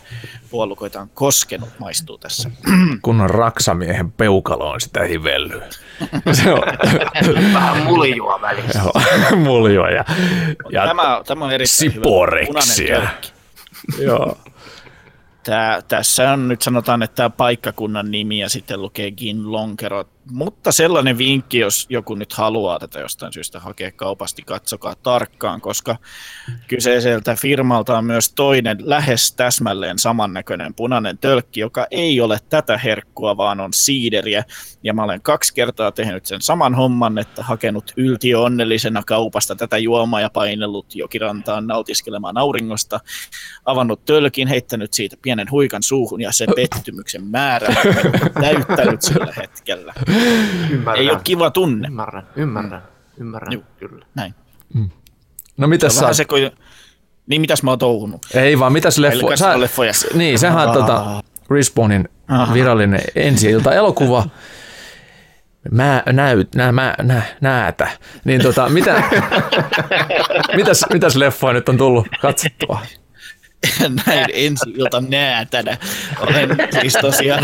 puolukoita on koskenut, maistuu tässä.
Kunnon raksamiehen peukaloon sitä hivellyä. Se on
Vähän mulijua välissä.
joo, muljoa ja, ja
Tämä, tämä on erittäin
siporeksia.
hyvä.
Joo.
Tää, tässä on nyt sanotaan, että tämä paikkakunnan nimi ja sitten lukee Gin Lonkero. Mutta sellainen vinkki, jos joku nyt haluaa tätä jostain syystä hakea kaupasti, katsokaa tarkkaan, koska kyseiseltä firmalta on myös toinen lähes täsmälleen samannäköinen punainen tölkki, joka ei ole tätä herkkua, vaan on siideriä. Ja mä olen kaksi kertaa tehnyt sen saman homman, että hakenut yltiö onnellisena kaupasta tätä juomaa ja painellut jokirantaan nautiskelemaan auringosta, avannut tölkin, heittänyt siitä pienen huikan suuhun ja se pettymyksen määrä täyttänyt sillä hetkellä.
Ymmärrän.
Ei ole kiva tunne.
Ymmärrän, ymmärrän, ymmärrän,
Juu.
kyllä.
Näin.
No mitäs sä...
vähän se, kun... Niin mitäs mä oon touhunut?
Ei vaan, mitäs leffo... Sä...
leffoja.
Niin, sähän on tota Respawnin virallinen ensi ilta elokuva. Mä näyt, nä, mä, nä, näätä. Niin tota, mitä, mitäs, mitäs leffoa nyt on tullut katsottua?
Näin ensi ilta näätänä. Olen siis tosiaan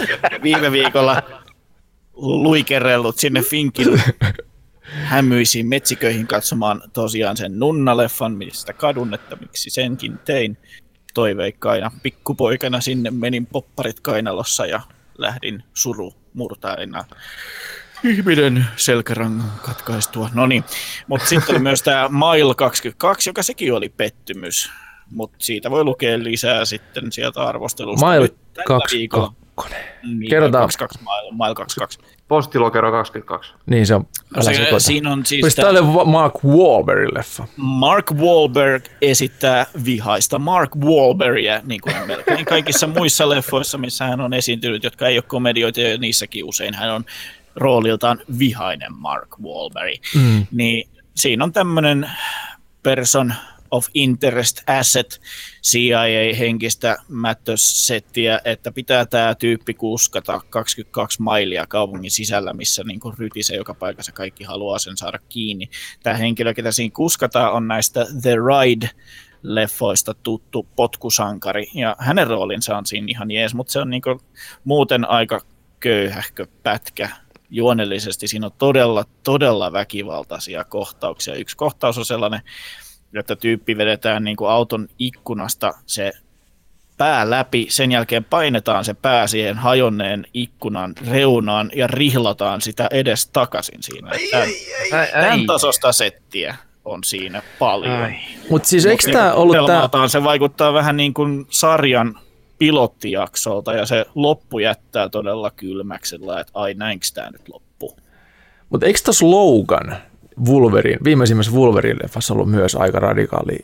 viime viikolla luikerellut sinne Finkin hämyisiin metsiköihin katsomaan tosiaan sen nunnaleffan, mistä kadun, että miksi senkin tein toiveikkaina. Pikkupoikana sinne menin popparit kainalossa ja lähdin suru murtaina ihminen selkärangan katkaistua. No niin, mutta sitten myös tämä Mail 22, joka sekin oli pettymys. Mutta siitä voi lukea lisää sitten sieltä arvostelusta. Mail
22 kakkonen.
Niin,
Kerrotaan.
22, mile, 22.
Postilokero 22.
Niin se on. No Älä
se,
se
siinä on siis...
Pistää tämän... Mark Wahlbergin leffa.
Mark Wahlberg esittää vihaista Mark Wahlbergia, niin kuin hän melkein kaikissa muissa leffoissa, missä hän on esiintynyt, jotka ei ole komedioita, ja niissäkin usein hän on rooliltaan vihainen Mark Wahlberg.
Mm.
Niin siinä on tämmöinen person of interest asset CIA-henkistä mättösettiä, että pitää tämä tyyppi kuskata 22 mailia kaupungin sisällä, missä niin rytisee joka paikassa kaikki haluaa sen saada kiinni. Tämä henkilö, ketä siinä kuskataan, on näistä The Ride leffoista tuttu potkusankari, ja hänen roolinsa on siinä ihan jees, mutta se on niin muuten aika köyhähkö pätkä juonellisesti. Siinä on todella, todella väkivaltaisia kohtauksia. Yksi kohtaus on sellainen, että tyyppi vedetään niin kuin auton ikkunasta se pää läpi, sen jälkeen painetaan se pää siihen hajonneen ikkunan reunaan ja rihlataan sitä edes takaisin siinä. Tämän, tämän tasosta settiä on siinä paljon.
Mutta siis eikö tämä ollut tämä...
Se vaikuttaa vähän niin kuin sarjan pilottijaksolta ja se loppu jättää todella kylmäksi, sillä että ai näinkö tämä nyt loppuu.
Mutta eikö tuossa Logan, Wolverine, viimeisimmässä Wolverine-leffassa ollut myös aika radikaali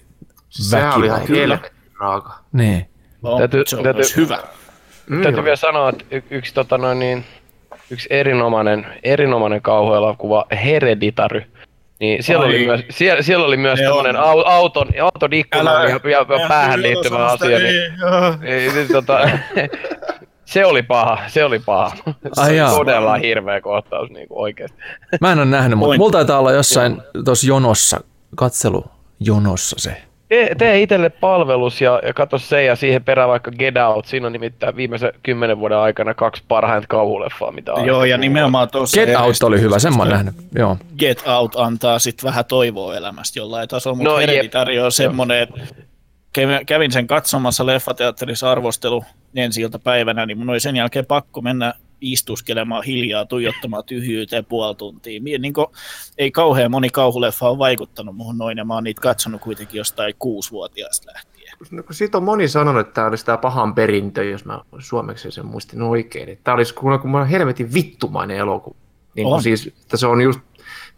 Sehän oli ihan raaka.
Niin.
No,
Täytyy-
se on
täytyy-
myös hyvä.
Mm,
Täytyy
joo.
vielä sanoa, että y- yksi, tota noin, niin, yksi erinomainen, erinomainen kauhuelokuva Hereditary, niin siellä,
Ai.
oli myös, siellä, siellä oli myös
Ne
tämmöinen
on.
au, auton, auton ikkuna ja, ja, ja päähän liittyvä asia. Niin,
Niin,
niin, tota, Se oli paha, se oli paha. Se
Ai
oli todella hirveä kohtaus niinku oikeesti.
Mä en ole nähnyt, mutta mulla taitaa olla jossain tuossa jonossa, katselujonossa se.
Tee, tee itselle palvelus ja, ja katso se ja siihen perään vaikka Get Out. Siinä on nimittäin viimeisen kymmenen vuoden aikana kaksi parhainta kauhuleffaa, mitä on.
Joo, ja nimenomaan tuossa
Get Out oli hyvä, sen mä oon nähnyt. Joo.
Get Out antaa sitten vähän toivoa elämästä jollain tasolla, mutta
No,
no. Hereditary on semmoinen, että kävin- sen katsomassa leffateatterissa arvostelu ensi iltapäivänä, niin mun oli sen jälkeen pakko mennä istuskelemaan hiljaa, tuijottamaan tyhjyyteen puoli tuntia. Mie- Niin ei kauhean moni kauhuleffa ole vaikuttanut muhun noin, ja mä oon niitä katsonut kuitenkin jostain kuusivuotiaasta lähtien.
No, kun siitä on moni sanonut, että tämä olisi tämä pahan perintö, jos mä suomeksi sen muistin oikein. Että tämä olisi kun, kun mä helvetin vittumainen elokuva. Niin
On.
siis, että se on just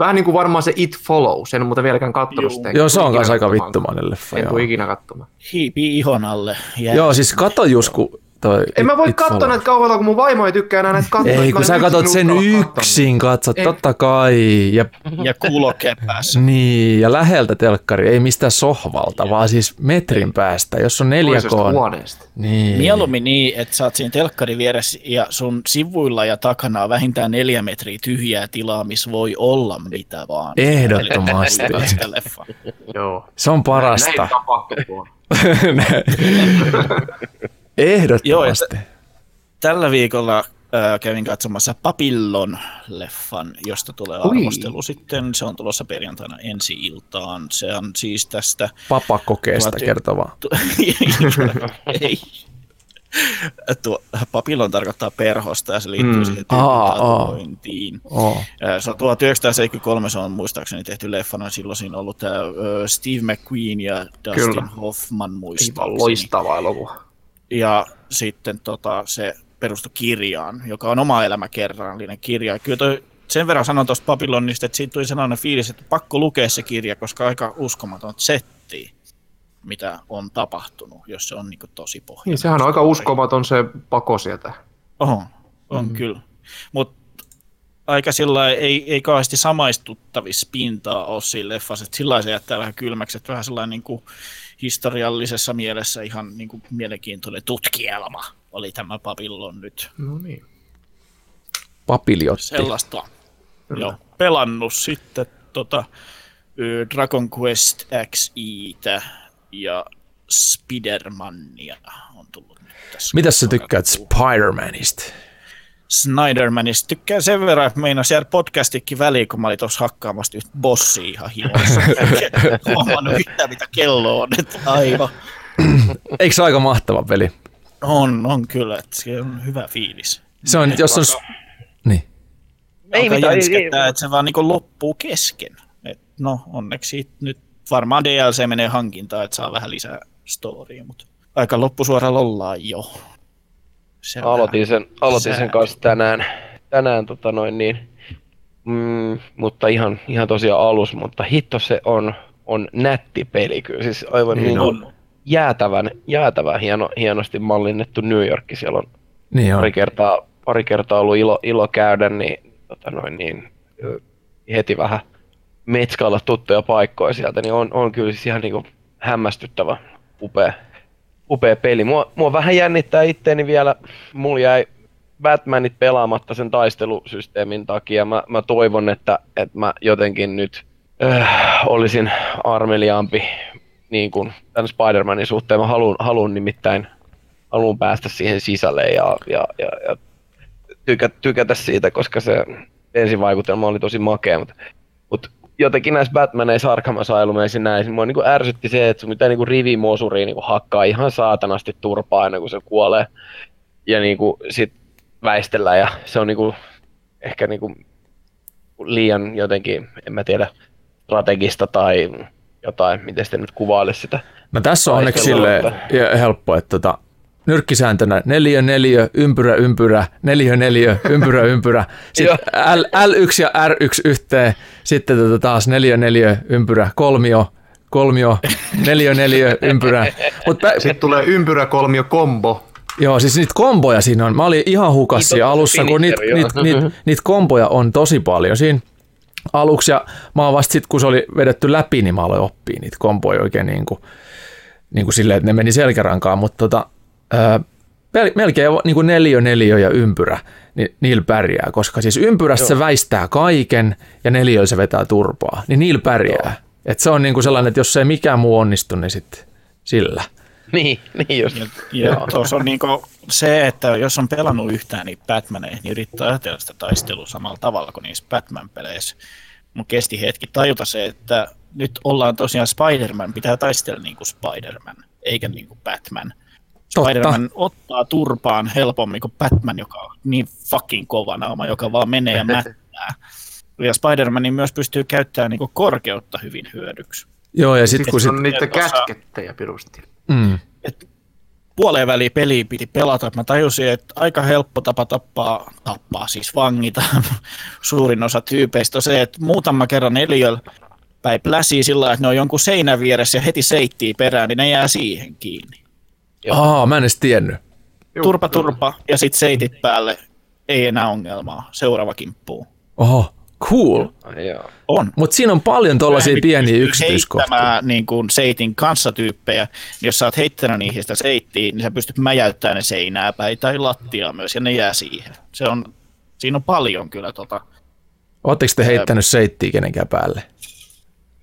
vähän niin kuin varmaan se It Follows. En muuten vieläkään katsonut sitä.
Joo, se on kanssa aika vittumainen leffa.
En tule ikinä katsomaan.
Hiipii ihon alle. Jää.
joo, siis kato Jusku toi
En mä voi katsoa näitä kauhealla, kun mun vaimo ei tykkää enää näitä katsoa.
Ei, kun sä katot sen yksin, katsot,
Ei.
totta kai. Ja,
Ja kuulokkeen päässä.
niin, ja läheltä telkkari, ei mistään sohvalta, vaan siis metrin päästä, jos on
niitä.
4K.
Toisesta huoneesta.
Niin.
Mieluummin niin, että sä oot siinä telkkarin vieressä ja sun sivuilla ja takana on vähintään neljä metriä tyhjää tilaa, missä voi olla mitä vaan.
Ehdottomasti.
Joo.
Se on parasta.
Näin tapahtuu
Ehdottomasti.
Tällä viikolla kävin katsomassa Papillon-leffan, josta tulee
Ui.
arvostelu sitten. Se on tulossa perjantaina ensi iltaan. Se on siis tästä...
Papakokeesta
Tuo-
kertova.
Tu- ei. Tuo, papillon tarkoittaa perhosta ja se liittyy
Mm.
siihen tatuointiin. Se on 1973, se on muistaakseni tehty leffana. Silloin siinä on ollut tämä Steve McQueen ja Dustin
Kyllä.
Hoffman muistaakseni.
loistava elokuva.
Ja sitten tota, se perustui kirjaan, joka on oma elämäkerrallinen kirja. Kyllä toi, sen verran sanon tuosta Babylonista, että siitä tuli sellainen fiilis, että pakko lukea se kirja, koska aika uskomaton setti, mitä on tapahtunut, jos se on niin tosi pohja.
Niin, sehän on aika uskomaton se pako sieltä.
On, on mm. kyllä. Mutta aika sillä ei, ei kauheasti samaistuttavissa pintaa ole siinä leffassa, että sillä se jättää vähän kylmäksi, että vähän sellainen niin kuin historiallisessa mielessä ihan niin kuin mielenkiintoinen tutkielma oli tämä Babylon nyt.
No niin.
Papiljotti.
Sellaista jo pelannut sitten tota, Dragon Quest XItä ja Spidermania on tullut nyt tässä.
Mitäs sä tykkäät Spider-Manista?
Snydermanista tykkään sen verran, että meinas jäädä podcastikin väliin, kun mä olin tuossa hakkaamassa yhtä bossia ihan himossa. En huomannut yhtään, mitä kello on. Että aivan.
Eikö se ole aika mahtava peli?
On, on kyllä, että se on hyvä fiilis.
Se on, jos on... Niin.
Ei mitään, ei- ei-
että se vaan niin loppuu kesken. Et no, onneksi nyt varmaan DLC menee hankintaan, että saa vähän lisää storya, mutta aika loppusuoralla ollaan jo. Se
Aloitin sen, aloitin sen kanssa tänään, tänään tota noin niin, mm, mutta ihan, ihan tosiaan alus, mutta hitto se on, on nätti peli kyllä, siis aivan
Niin
niin,
on.
jäätävän, jäätävän hieno, hienosti mallinnettu New York, siellä on
Niin on.
pari kertaa, pari kertaa ollut ilo, ilo käydä, niin, tota noin, niin heti vähän metskailla tuttuja paikkoja sieltä, niin on, on kyllä siis ihan niin hämmästyttävä, upea, upea peli. Mua, mua vähän jännittää itteeni vielä, mulla jäi Batmanit pelaamatta sen taistelusysteemin takia. Mä, mä toivon, että, että mä jotenkin nyt äh, olisin armeliaampi niin kuin tämän Spider-Manin suhteen. Mä haluan, haluan nimittäin haluan päästä siihen sisälle ja, ja, ja, ja tykä, tykätä siitä, koska se ensivaikutelma oli tosi makea, mutta, mutta jotenkin näissä Batmaneissa Arkham Asylumeissa näin, mua niin ärsytti se, että sun pitää niin rivimosuriin niin hakkaa ihan saatanasti turpaa ennen kuin se kuolee ja niin kuin sit väistellä ja se on niin kuin, ehkä niin kuin liian jotenkin, en mä tiedä, strategista tai jotain, miten sitten nyt kuvailisi sitä.
No tässä on onneksi sille helppo, että tota, nyrkkisääntönä neljä, neljä, ympyrä, ympyrä, neljä, neljä, ympyrä, ympyrä. Sitten L, L1 ja R1 yhteen, sitten tota taas neljä, neljä, ympyrä, kolmio, kolmio, neljä, neljä, ympyrä. Mut pä,
Sitten tulee ympyräkolmio kombo.
Joo, siis niitä komboja siinä on. Mä olin ihan hukas
Niin,
alussa, kun niitä
finisher,
niit,
joo.
niit, niit komboja on tosi paljon siinä aluksi. Ja mä oon vasta sit, kun se oli vedetty läpi, niin mä aloin oppia niitä komboja oikein niin kuin, niin kuin silleen, että ne meni selkärankaan. Mutta tota, pel- melkein niin kuin neljä, neljä ja ympyrä, niin niillä pärjää, koska siis ympyrässä se väistää kaiken ja neljä se vetää turpaa, niin niillä pärjää. Et se on niin kuin sellainen, että jos ei mikään muu onnistu, niin sitten sillä.
Niin, niin just.
Ja, ja tuossa on niinku se, että jos on pelannut yhtään niin Batmaneihin, niin yrittää ajatella sitä taistelua samalla tavalla kuin niissä Batman-peleissä. Mun kesti hetki tajuta se, että nyt ollaan tosiaan Spider-Man, pitää taistella niin kuin Spider-Man, eikä niin kuin Batman. Spider-Man ottaa turpaan helpommin kuin Batman, joka on niin fucking kova naama, joka vaan menee ja mättää. Ja Spider-Man myös pystyy käyttämään niin kuin korkeutta hyvin hyödyksi.
Joo, ja sitten
Sitten
kun sit,
on niitä kätkettejä pirusti.
mm,
et puoleen väliin peliä piti pelata, että mä tajusin, että aika helppo tapa tappaa, tappaa siis vangita suurin osa tyypeistä on se, että muutama kerran eliöllä päin pläsii sillä lailla, että ne on jonkun seinän vieressä ja heti seittii perään, niin ne jää siihen kiinni.
Aa, mä en edes tiennyt.
Turpa turpa ja sitten seitit päälle, ei enää ongelmaa, seuraava kimppuu.
Oho, cool.
Joo.
On.
Mutta siinä on paljon tuollaisia pieniä yksityiskohtia.
niin kuin seitin kanssa tyyppejä. niin Jos sä oot heittänyt niihin sitä seittiä, niin sä pystyt mäjäyttämään ne seinää päin tai lattiaa myös, ja ne jää siihen. Se on, siinä on paljon kyllä tota.
Ootteko te heittänyt seittiä kenenkään päälle?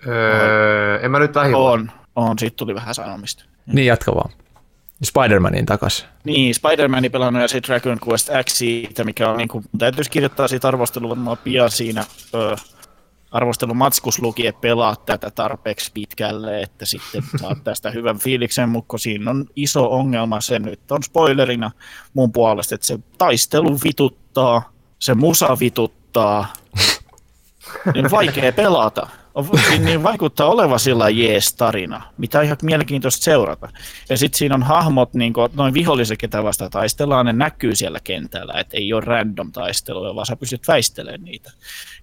Öö, en mä nyt lähivuonna.
On, on, siitä tuli vähän sanomista.
Niin jatka vaan. Spider-Manin takas.
Niin, Spider-Manin pelannut ja sitten Dragon Quest X siitä, mikä on niin kuin, täytyisi kirjoittaa siitä arvostelua varmaan pian siinä ö, arvostelun matskus luki, että pelaa tätä tarpeeksi pitkälle, että sitten saat tästä hyvän fiiliksen, mutta siinä on iso ongelma, se nyt on spoilerina mun puolesta, että se taistelu vituttaa, se musa vituttaa, niin vaikea pelata. On, niin vaikuttaa oleva sillä jees tarina, mitä on ihan mielenkiintoista seurata. Ja sitten siinä on hahmot, niin kuin, noin viholliset, ketä vasta taistellaan, ne näkyy siellä kentällä, että ei ole random taisteluja, vaan sä pystyt väistelemään niitä.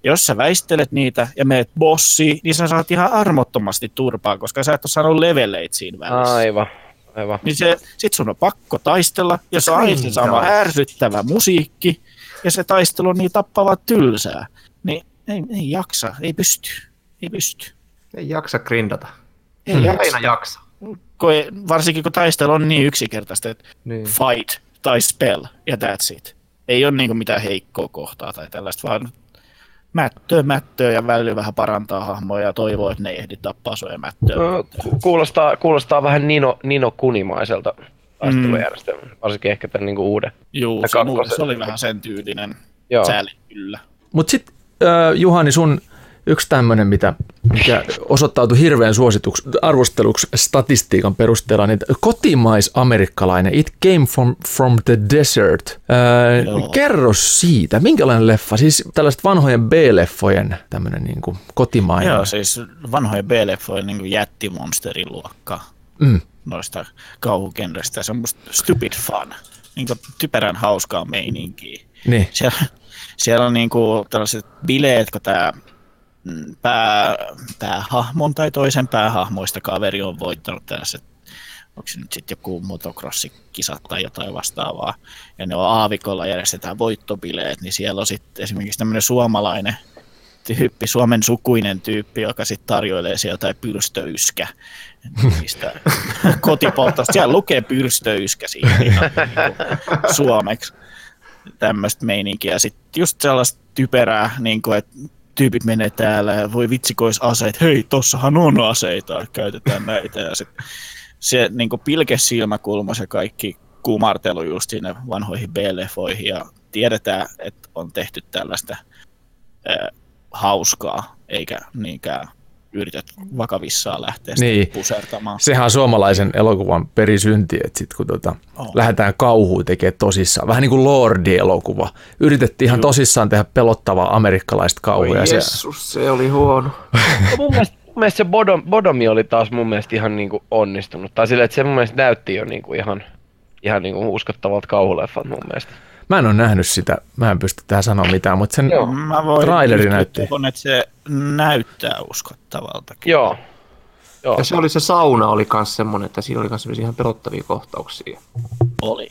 Ja jos sä väistelet niitä ja meet bossiin, niin sä saat ihan armottomasti turpaa, koska sä et ole saanut leveleitä siinä välissä.
Aivan, aivan.
Niin se, sit sun on pakko taistella, ja se on aina se sama ärsyttävä musiikki, ja se taistelu on niin tappava tylsää. Niin ei, ei jaksa, ei pysty, ei pysty.
Ei jaksa grindata.
Ei jaksa.
aina jaksa.
Kun ei, varsinkin kun taistelu on niin yksinkertaista, että
Niin.
fight tai spell, ja that's it. Ei ole niinku mitään heikkoa kohtaa tai tällaista, vaan mättöä, mättöä ja välillä vähän parantaa hahmoja ja toivoo, että ne ei ehdi tappaa sua ja mättöä.
No, ku- kuulostaa, kuulostaa vähän Nino, Nino Kunimaiselta taistelujärjestelmä, varsinkin ehkä tämän niinku uuden.
Juu, se, se oli vähän sen tyylinen.
Joo.
Sääli kyllä.
Mutta sitten äh, Juhani, sun yksi tämmöinen, mitä, mikä osoittautui hirveän suosituksi arvosteluksi statistiikan perusteella, niin kotimais-amerikkalainen It Came From, from the Desert. Äh,
Joo.
kerro siitä, minkälainen leffa? Siis tällaiset vanhojen B-leffojen tämmöinen niin kuin kotimainen.
Joo, siis vanhojen B-leffojen niin jättimonsterin luokka
Mm.
noista kauhukenreistä. Se on musta stupid fun. Niin kuin typerän hauskaa meininkiä.
Niin.
Siellä, siellä on niin kuin tällaiset bileet, kun tämä pää, päähahmon tai toisen päähahmoista kaveri on voittanut tällaiset onko se nyt sitten joku motocrossikisat tai jotain vastaavaa, ja ne on aavikolla järjestetään voittobileet, niin siellä on sitten esimerkiksi tämmöinen suomalainen tyyppi, Suomen sukuinen tyyppi, joka sitten tarjoilee sieltä jotain pyrstöyyskä niistä kotipoltosta. Siellä lukee pyrstöyyskä siinä ihan niin kuin suomeksi tämmöistä meininkiä. Sitten just sellaista typerää, niin kuin, että tyypit menee täällä ja voi vitsikois aseet, hei, tossahan on aseita, käytetään näitä. Ja sit se niin pilkesilmäkulma se kaikki kumartelu just sinne vanhoihin B-leffoihin ja tiedetään, että on tehty tällaista äh, hauskaa, eikä niinkään yrität vakavissaan lähteä
Niin.
pusertamaan.
Sehän on suomalaisen elokuvan perisynti, että sit kun tota,
On.
lähdetään kauhuun tekemään tosissaan, vähän niin kuin Lordi-elokuva. Yritettiin ihan tosissaan tehdä pelottavaa amerikkalaista kauhua. ja se,
Jessus, se oli huono.
No mun mielestä, mun mielestä se Bodom, Bodomi oli taas mun mielestä ihan niinku onnistunut. Tai silleen, että se mun mielestä näytti jo niinku ihan, ihan niinku uskottavalta kauhuleffat mun mielestä.
Mä en ole nähnyt sitä, mä en pysty tähän sanoa mitään, mutta sen
Joo.
Mä voin
Traileri näytti.
tuohon, että se näyttää uskottavalta.
Joo. Joo.
Ja se oli se sauna oli kans semmonen, että siinä oli kans semmosia ihan pelottavia kohtauksia.
Oli,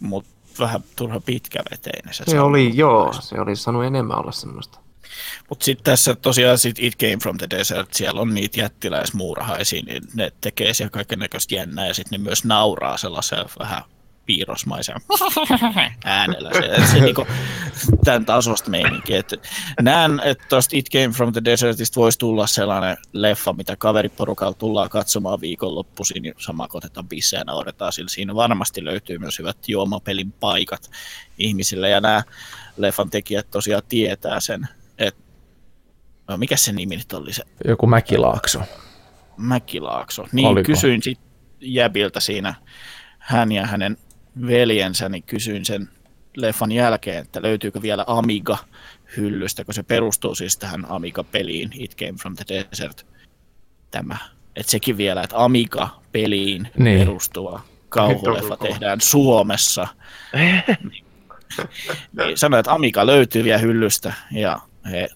mutta vähän turha pitkäveteinen se.
Se oli, joo, se oli saanut enemmän olla semmoista.
Mutta sitten tässä tosiaan sit It Came From The Desert, siellä on niitä jättiläismuurahaisia, niin ne tekee siellä kaiken näköistä jännää ja sitten ne myös nauraa sellaisella vähän piirrosmaisen äänellä. Se, se niinku, tämän tasosta meininki. Et näen, että tuosta It Came From The Desertista voisi tulla sellainen leffa, mitä kaveriporukalla tullaan katsomaan viikonloppuisin, niin sama otetaan bissejä nauretaan, sillä siinä varmasti löytyy myös hyvät juomapelin paikat ihmisille, ja nämä leffan tekijät tosiaan tietää sen, että no, mikä se nimi nyt oli se?
Joku Mäkilaakso.
Mäkilaakso. Niin,
Oliko?
kysyin sitten Jäbiltä siinä, hän ja hänen veljensä, niin kysyin sen leffan jälkeen, että löytyykö vielä Amiga hyllystä, kun se perustuu siis tähän Amiga-peliin, It Came From The Desert, tämä. Että sekin vielä, että Amiga-peliin
Niin.
perustuva kauhuleffa tehdään Suomessa. niin sanoi, että Amiga löytyy vielä hyllystä ja he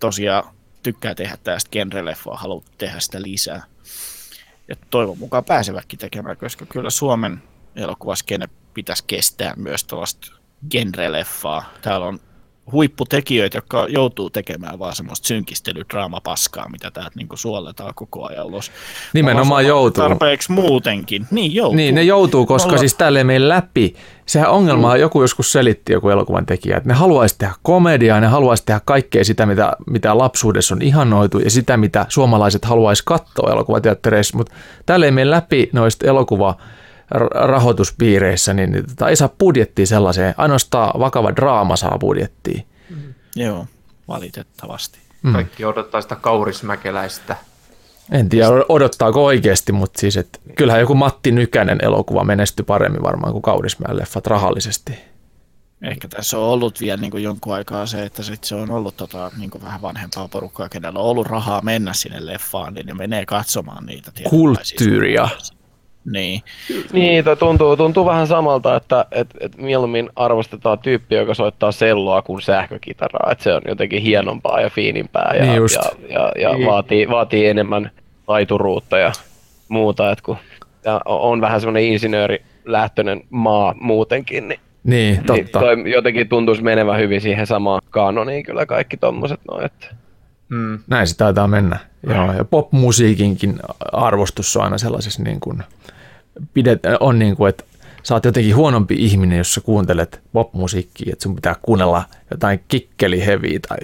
tosiaan tykkää tehdä tästä genre-leffaa, haluaa tehdä sitä lisää. Ja toivon mukaan pääsevätkin tekemään, koska kyllä Suomen elokuvaskene pitäisi kestää myös tuollaista genre-leffaa. Täällä on huipputekijöitä, jotka joutuu tekemään vaan semmoista synkistelydraamapaskaa, mitä täältä niin suolletaan koko ajan ulos.
Nimenomaan joutuu.
Tarpeeksi muutenkin. Niin joutuu.
Niin, ne joutuu, koska
Olla-
siis täällä ei mene läpi. Sehän ongelma, mm. joku joskus selitti joku elokuvan tekijä, että ne haluaisi tehdä komediaa, ne haluaisi tehdä kaikkea sitä, mitä, mitä lapsuudessa on ihannoitu ja sitä, mitä suomalaiset haluaisi katsoa elokuvateattereissa, mutta täällä ei mene läpi noista elokuva rahoituspiireissä, niin tota, ei saa budjettia sellaiseen. Ainoastaan vakava draama saa budjettia.
Joo, valitettavasti.
Mm.
Kaikki odottaa sitä kaurismäkeläistä.
En tiedä odottaako oikeasti, mutta siis, että kyllähän joku Matti Nykänen elokuva menestyi paremmin varmaan kuin Kaurismäen leffat rahallisesti.
Ehkä tässä on ollut vielä niin kuin jonkun aikaa se, että sit se on ollut tota, niin kuin vähän vanhempaa porukkaa, kenellä on ollut rahaa mennä sinne leffaan, niin ne menee katsomaan niitä.
Kulttuuria.
Niin,
Niin, toi tuntuu, tuntuu vähän samalta, että et, et mieluummin arvostetaan tyyppi, joka soittaa selloa kuin sähkökitaraa. Että se on jotenkin hienompaa ja fiinimpää ja,
Niin just.
ja, ja, ja
Niin.
vaatii, vaatii enemmän taituruutta ja muuta. Et kun ja on vähän semmoinen insinöörilähtöinen maa muutenkin, niin,
Niin,
niin
totta.
toi jotenkin tuntuisi menevän hyvin siihen samaan kanoniin kyllä kaikki tommoset noin. Että.
Mm.
Näin se taitaa mennä. Joo, ja popmusiikinkin arvostus on aina sellaisessa niin kuin, pidet, on niin kuin, että sä oot jotenkin huonompi ihminen, jos sä kuuntelet popmusiikkia, että sun pitää kuunnella jotain kikkeli heavy tai,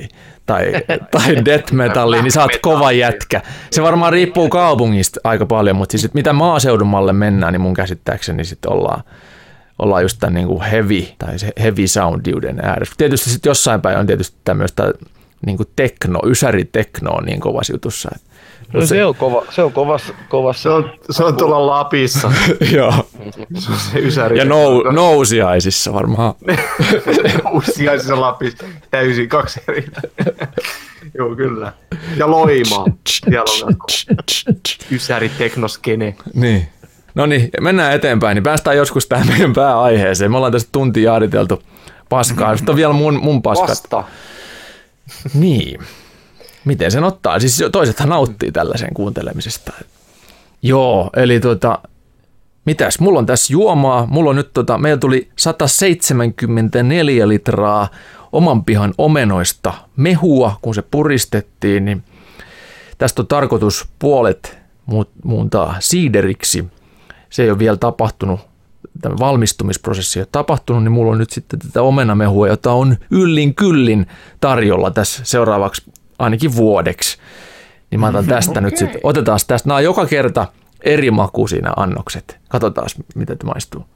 tai, tai death metallia, niin sä oot kova jätkä. Se varmaan riippuu kaupungista aika paljon, mutta siis mitä maaseudummalle mennään, niin mun käsittääkseni sitten ollaan, ollaan just tämän niin kuin heavy tai se heavy soundiuden ääressä. Tietysti sitten jossain päin on tietysti tämmöistä niin kuin tekno, ysäri tekno on niin kovassa jutussa. että-
No, se, se, on kova, se on kovassa, kovassa.
Se, on, se on tuolla Lapissa.
Joo.
Se on se ysäri.
Ja nou, nousiaisissa varmaan.
Ussiaisissa Lapissa. Täysin kaksi eri. Joo, kyllä. Ja Loimaa. Siellä on ysäri teknoskene.
Niin. No niin, mennään eteenpäin, niin päästään joskus tähän meidän pääaiheeseen. Me ollaan tästä tunti jaariteltu paskaa. Sitten on vielä mun, mun paskat.
Vasta.
Niin. Miten sen ottaa? Siis toisethan nauttii tällaisen kuuntelemisesta. Joo, eli tuota, mitäs, mulla on tässä juomaa. Mulla on nyt tota, meillä tuli 174 litraa oman pihan omenoista mehua, kun se puristettiin, niin tästä on tarkoitus puolet muuntaa siideriksi. Se ei ole vielä tapahtunut, tämä valmistumisprosessi ei ole tapahtunut, niin mulla on nyt sitten tätä omenamehua, jota on yllin kyllin tarjolla tässä seuraavaksi ainakin vuodeksi. Niin mä otan tästä okay. nyt sitten, otetaan tästä, nämä on joka kerta eri makuisia nämä annokset. Katsotaan, mitä te maistuu.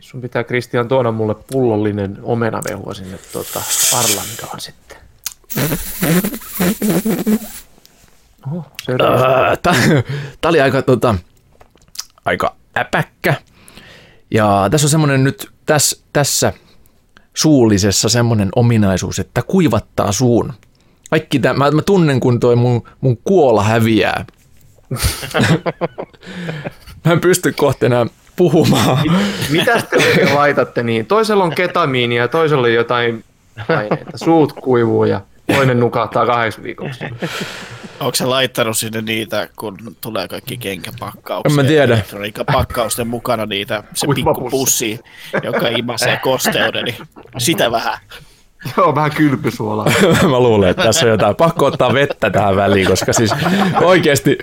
Sun pitää Kristian tuoda mulle pullollinen omenavehua sinne tuota Arlandaan sitten. Oho, se
Tämä oli aika, tota, aika äpäkkä. Ja tässä on semmoinen nyt tässä, tässä suullisessa semmoinen ominaisuus, että kuivattaa suun. Kaikki tämä, mä, mä tunnen, kun toi mun, mun kuola häviää. mä en pysty kohta enää puhumaan.
Mitä te laitatte niin? Toisella on ketamiinia ja toisella on jotain aineita. Suut kuivuu ja toinen nukahtaa kahdeksi viikoksi.
Onko se laittanut sinne niitä, kun tulee kaikki kenkäpakkauksia?
En mä tiedä.
Elektroniikkapakkausten mukana niitä, se
Kuivapussi.
pikku pussi, joka imasee kosteuden, niin sitä vähän.
Joo, vähän kylpysuolaa.
Mä luulen, että tässä on jotain. Pakko ottaa vettä tähän väliin, koska siis oikeasti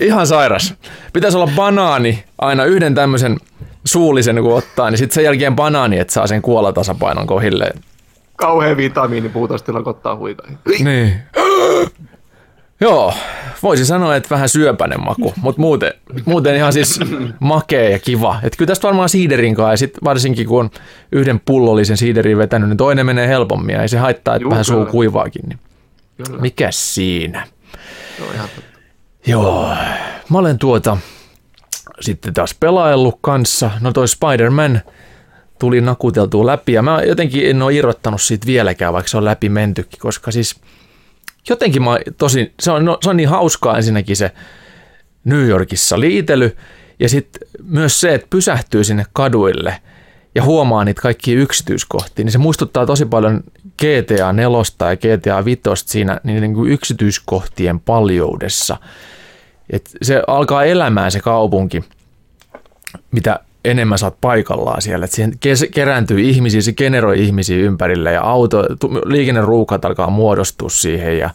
ihan sairas. Pitäisi olla banaani aina yhden tämmöisen suullisen kun ottaa, niin sitten sen jälkeen banaani, että saa sen kuolatasapainon kohilleen.
Kauhean vitamiini puutostilla ottaa huikaihin.
Niin. Joo, voisi sanoa, että vähän syöpänen maku, mutta muuten, muuten ihan siis makea ja kiva. Et kyllä tästä varmaan siiderin kanssa, ja sit varsinkin kun on yhden pullollisen siiderin vetänyt, niin toinen menee helpommin, ja ei se haittaa, että
Juu,
vähän suu kuivaakin. Niin.
Kyllä.
Mikäs siinä?
On ihan totta.
Joo, mä olen tuota sitten taas pelaillut kanssa. No toi Spider-Man tuli nakuteltua läpi ja mä jotenkin en ole irrottanut siitä vieläkään, vaikka se on läpi mentykin, koska siis jotenkin mä tosi, se on, no, se on niin hauskaa ensinnäkin se New Yorkissa liitely ja sitten myös se, että pysähtyy sinne kaduille ja huomaa niitä kaikkia yksityiskohtia, niin se muistuttaa tosi paljon GTA 4 ja GTA 5 siinä niin kuin yksityiskohtien paljoudessa. Et se alkaa elämään se kaupunki, mitä enemmän oot paikallaan siellä. Et siihen kes- kerääntyy ihmisiä, se generoi ihmisiä ympärille ja auto, liikenneruuhkat alkaa muodostua siihen ja,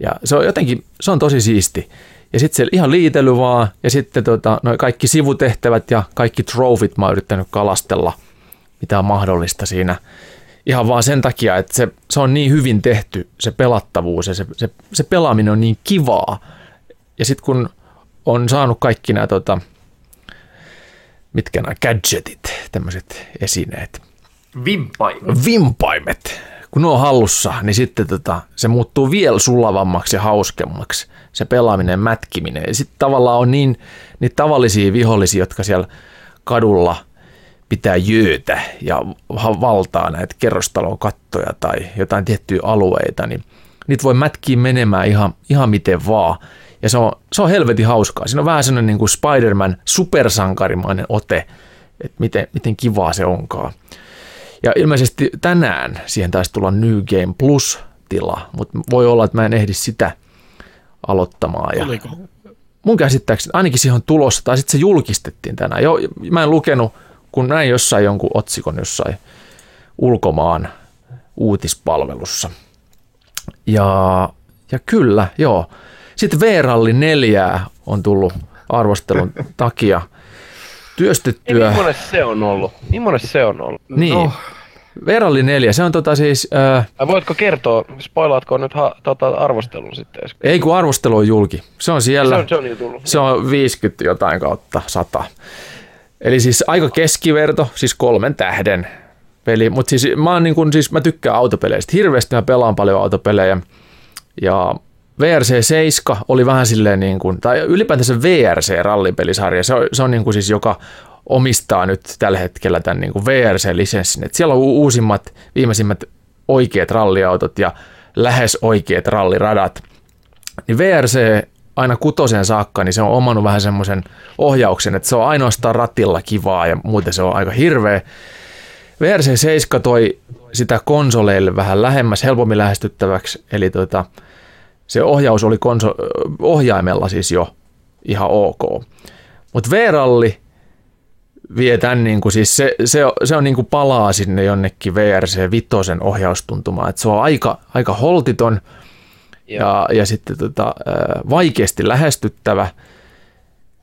ja se on jotenkin, se on tosi siisti. Ja sitten se ihan liitely vaan ja sitten tota, noi kaikki sivutehtävät ja kaikki trofit mä oon yrittänyt kalastella, mitä on mahdollista siinä. Ihan vaan sen takia, että se, se on niin hyvin tehty se pelattavuus ja se, se, se pelaaminen on niin kivaa. Ja sitten kun on saanut kaikki nämä, tota, mitkä nämä gadgetit, tämmöiset esineet,
Vimpai.
vimpaimet, kun ne on hallussa, niin sitten tota, se muuttuu vielä sulavammaksi ja hauskemmaksi, se pelaaminen, mätkiminen. Ja sitten tavallaan on niin niitä tavallisia vihollisia, jotka siellä kadulla pitää jöötä ja valtaa näitä kerrostalon kattoja tai jotain tiettyjä alueita, niin niitä voi mätkiä menemään ihan, ihan miten vaan. Ja se on, se on helvetin hauskaa. Siinä on vähän sellainen niin kuin Spider-Man supersankarimainen ote, että miten, miten kivaa se onkaan. Ja ilmeisesti tänään siihen taisi tulla New Game Plus-tila, mutta voi olla, että mä en ehdi sitä aloittamaan. Ja mun käsittääkseni ainakin siihen on tulossa, tai sitten se julkistettiin tänään. Jo, mä en lukenut, kun näin jossain jonkun otsikon jossain ulkomaan uutispalvelussa. Ja, ja kyllä, joo. Sitten V-ralli 4 on tullut arvostelun takia
Ei,
työstettyä.
millainen se on ollut? Millainen se on ollut?
Niin,
No,
V-ralli 4, se on tota siis, äh,
Vai voitko kertoa, spoilaatko nyt ha, tota, arvostelun sitten?
ei kun arvostelu on julki. Se on siellä.
Se on, se on jo tullut.
Se on 50 jotain kautta 100. Eli siis aika keskiverto, siis kolmen tähden peli. Mutta siis mä, oon niin kun, siis mä tykkään autopeleistä hirveästi, mä pelaan paljon autopelejä. Ja VRC 7 oli vähän silleen niin kuin, tai ylipäätänsä VRC-rallipelisarja, se on, se on niin kuin siis joka omistaa nyt tällä hetkellä tämän niin kuin VRC-lisenssin. Et siellä on uusimmat, viimeisimmät oikeat ralliautot ja lähes oikeat ralliradat niin VRC aina kutosen saakka, niin se on omannut vähän semmoisen ohjauksen, että se on ainoastaan ratilla kivaa ja muuten se on aika hirveä. VRC 7 toi sitä konsoleille vähän lähemmäs, helpommin lähestyttäväksi, eli tota, se ohjaus oli konso- ohjaimella siis jo ihan ok. Mutta V-ralli vie tämän, niin kuin, siis se, se, on- se on niin kuin palaa sinne jonnekin VRC vitosen ohjaustuntumaan, että se on aika, aika holtiton, ja, ja sitten tota, vaikeasti lähestyttävä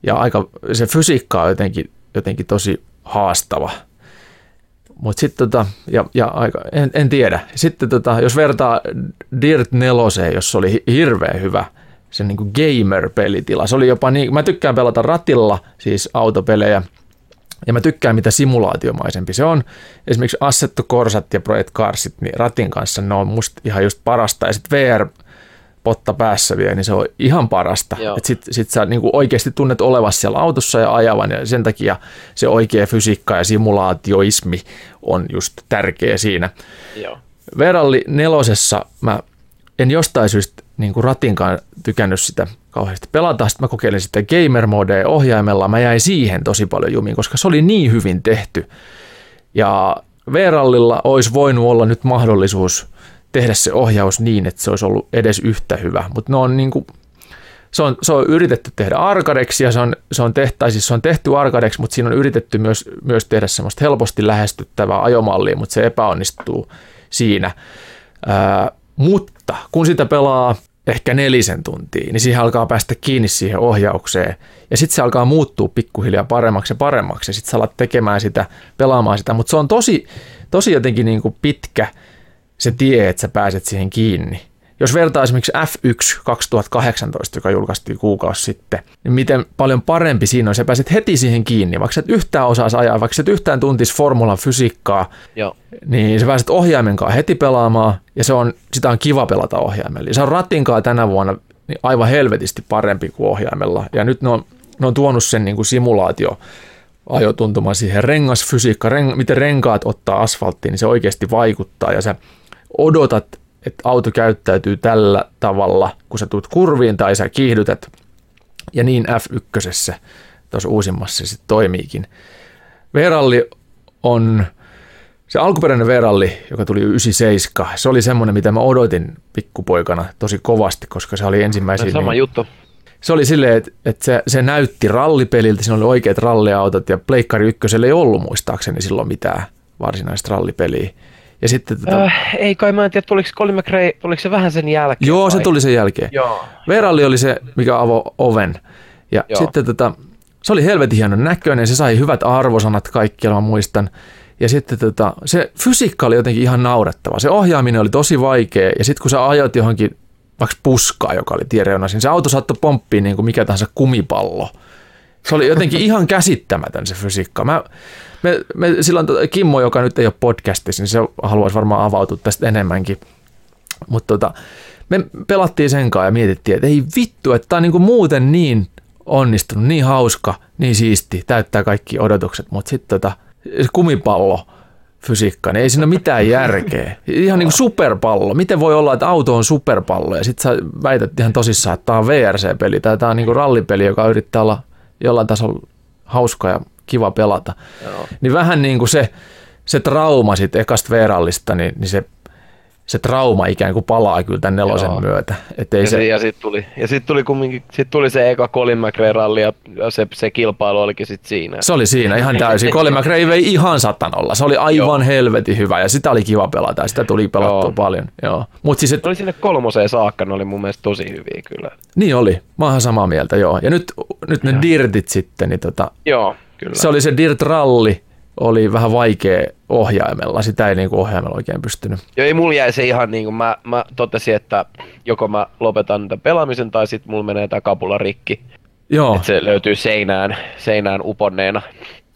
ja aika, se fysiikka on jotenkin, jotenkin tosi haastava. Mutta sitten tota, ja, ja aika, en, en, tiedä. Sitten tota, jos vertaa Dirt 4, jossa oli hi- hirveän hyvä se niinku gamer-pelitila. Se oli jopa niin, mä tykkään pelata ratilla, siis autopelejä, ja mä tykkään mitä simulaatiomaisempi se on. Esimerkiksi Assetto Corsat ja Project Carsit, niin ratin kanssa ne on musta ihan just parasta. Ja sitten VR potta päässä vielä, niin se on ihan parasta. Et sit, sä niinku oikeasti tunnet olevasi siellä autossa ja ajavan ja sen takia se oikea fysiikka ja simulaatioismi on just tärkeä siinä.
Joo.
Veralli nelosessa mä en jostain syystä niin kuin ratinkaan tykännyt sitä kauheasti pelata. Sitten mä kokeilin sitä gamer modea ohjaimella. Mä jäin siihen tosi paljon jumiin, koska se oli niin hyvin tehty. Ja Verallilla olisi voinut olla nyt mahdollisuus tehdä se ohjaus niin, että se olisi ollut edes yhtä hyvä. Mutta ne on niin kuin, se on, se on yritetty tehdä arkadeksi ja se on, se on, tehtä, siis se on tehty arkadeksi, mutta siinä on yritetty myös, myös tehdä semmoista helposti lähestyttävää ajomallia, mutta se epäonnistuu siinä. Ää, mutta kun sitä pelaa ehkä nelisen tuntia, niin siihen alkaa päästä kiinni siihen ohjaukseen. Ja sitten se alkaa muuttua pikkuhiljaa paremmaksi ja paremmaksi. Ja sitten sä alat tekemään sitä, pelaamaan sitä. Mutta se on tosi, tosi jotenkin niin kuin pitkä se tie, että sä pääset siihen kiinni. Jos vertaa esimerkiksi F1 2018, joka julkaistiin kuukausi sitten, niin miten paljon parempi siinä on. Sä pääset heti siihen kiinni, vaikka et yhtään osaa ajaa, vaikka et yhtään tuntis formulan fysiikkaa,
Joo.
niin sä pääset ohjaimen kanssa heti pelaamaan, ja se on, sitä on kiva pelata ohjaimella. Se on ratinkaa tänä vuonna niin aivan helvetisti parempi kuin ohjaimella, ja nyt ne on, ne on tuonut sen niin kuin simulaatio ajotuntuma siihen rengasfysiikka, reng, miten renkaat ottaa asfalttiin, niin se oikeasti vaikuttaa, ja sä odotat että auto käyttäytyy tällä tavalla, kun sä tulet kurviin tai sä kiihdytät. Ja niin F1, tuossa uusimmassa se sitten toimiikin. V-ralli on, se alkuperäinen V-ralli, joka tuli 97, se oli semmoinen, mitä mä odotin pikkupoikana tosi kovasti, koska se oli ensimmäisiä.
Sama
niin,
juttu.
Se oli silleen, että, että se, se näytti rallipeliltä, siinä oli oikeat ralliautot ja Pleikkari ykkösellä ei ollut muistaakseni silloin mitään varsinaista rallipeliä. Ja sitten tota,
Äh, ei kai mä en tiedä, tuliko Colin McRae, tuliko se vähän sen jälkeen?
Joo, se
vai?
tuli sen jälkeen.
Joo.
Veralli oli se, mikä avoi oven. Ja
Joo.
sitten tota, se oli helvetin hienon näköinen, se sai hyvät arvosanat kaikkialla, mä muistan. Ja sitten tota, se fysiikka oli jotenkin ihan naurettava. Se ohjaaminen oli tosi vaikea, ja sitten kun sä ajat johonkin vaikka puskaa, joka oli tiereunassa, niin se auto saattoi pomppia niin kuin mikä tahansa kumipallo. Se oli jotenkin ihan käsittämätön se fysiikka. Mä, me, me, silloin tota, Kimmo, joka nyt ei ole podcastissa, niin se haluaisi varmaan avautua tästä enemmänkin. Mutta tota, me pelattiin sen kanssa ja mietittiin, että ei vittu, että tämä on niinku muuten niin onnistunut, niin hauska, niin siisti, täyttää kaikki odotukset, mutta sitten tota, kumipallo fysiikka, niin ei siinä ole mitään järkeä. Ihan niin kuin superpallo. Miten voi olla, että auto on superpallo ja sitten sä väität ihan tosissaan, että tämä on VRC-peli tai tämä on niin kuin rallipeli, joka yrittää olla jollain tasolla hauska ja kiva pelata.
Joo.
Niin vähän niin kuin se, se trauma sitten ekasta verallista, niin, niin se, se trauma ikään kuin palaa kyllä tämän nelosen
Joo.
myötä. Et ei
Ja,
se,
se, ja sitten tuli, ja sit tuli, kumminkin, sit tuli se eka Colin McRae ralli ja se, se kilpailu olikin sitten siinä.
se oli siinä ihan täysin. Colin McRae vei ihan satanolla. Se oli aivan
Joo.
helvetin hyvä ja sitä oli kiva pelata ja sitä tuli pelattua
Joo.
paljon. Joo. Mut siis, et,
oli sinne kolmoseen saakka, ne oli mun mielestä tosi hyviä kyllä.
niin oli. Mä oon ihan samaa mieltä, joo. Ja nyt, nyt ne dirtit sitten, niin tota,
Joo, kyllä.
se oli se dirt ralli, oli vähän vaikea ohjaimella. Sitä ei niinku ohjaimella oikein pystynyt.
Joo, ei mulla jäi se ihan niin kuin mä, mä totesin, että joko mä lopetan tämän pelaamisen tai sitten mulla menee tämä kapula rikki.
Joo,
Et se löytyy seinään, seinään uponneena.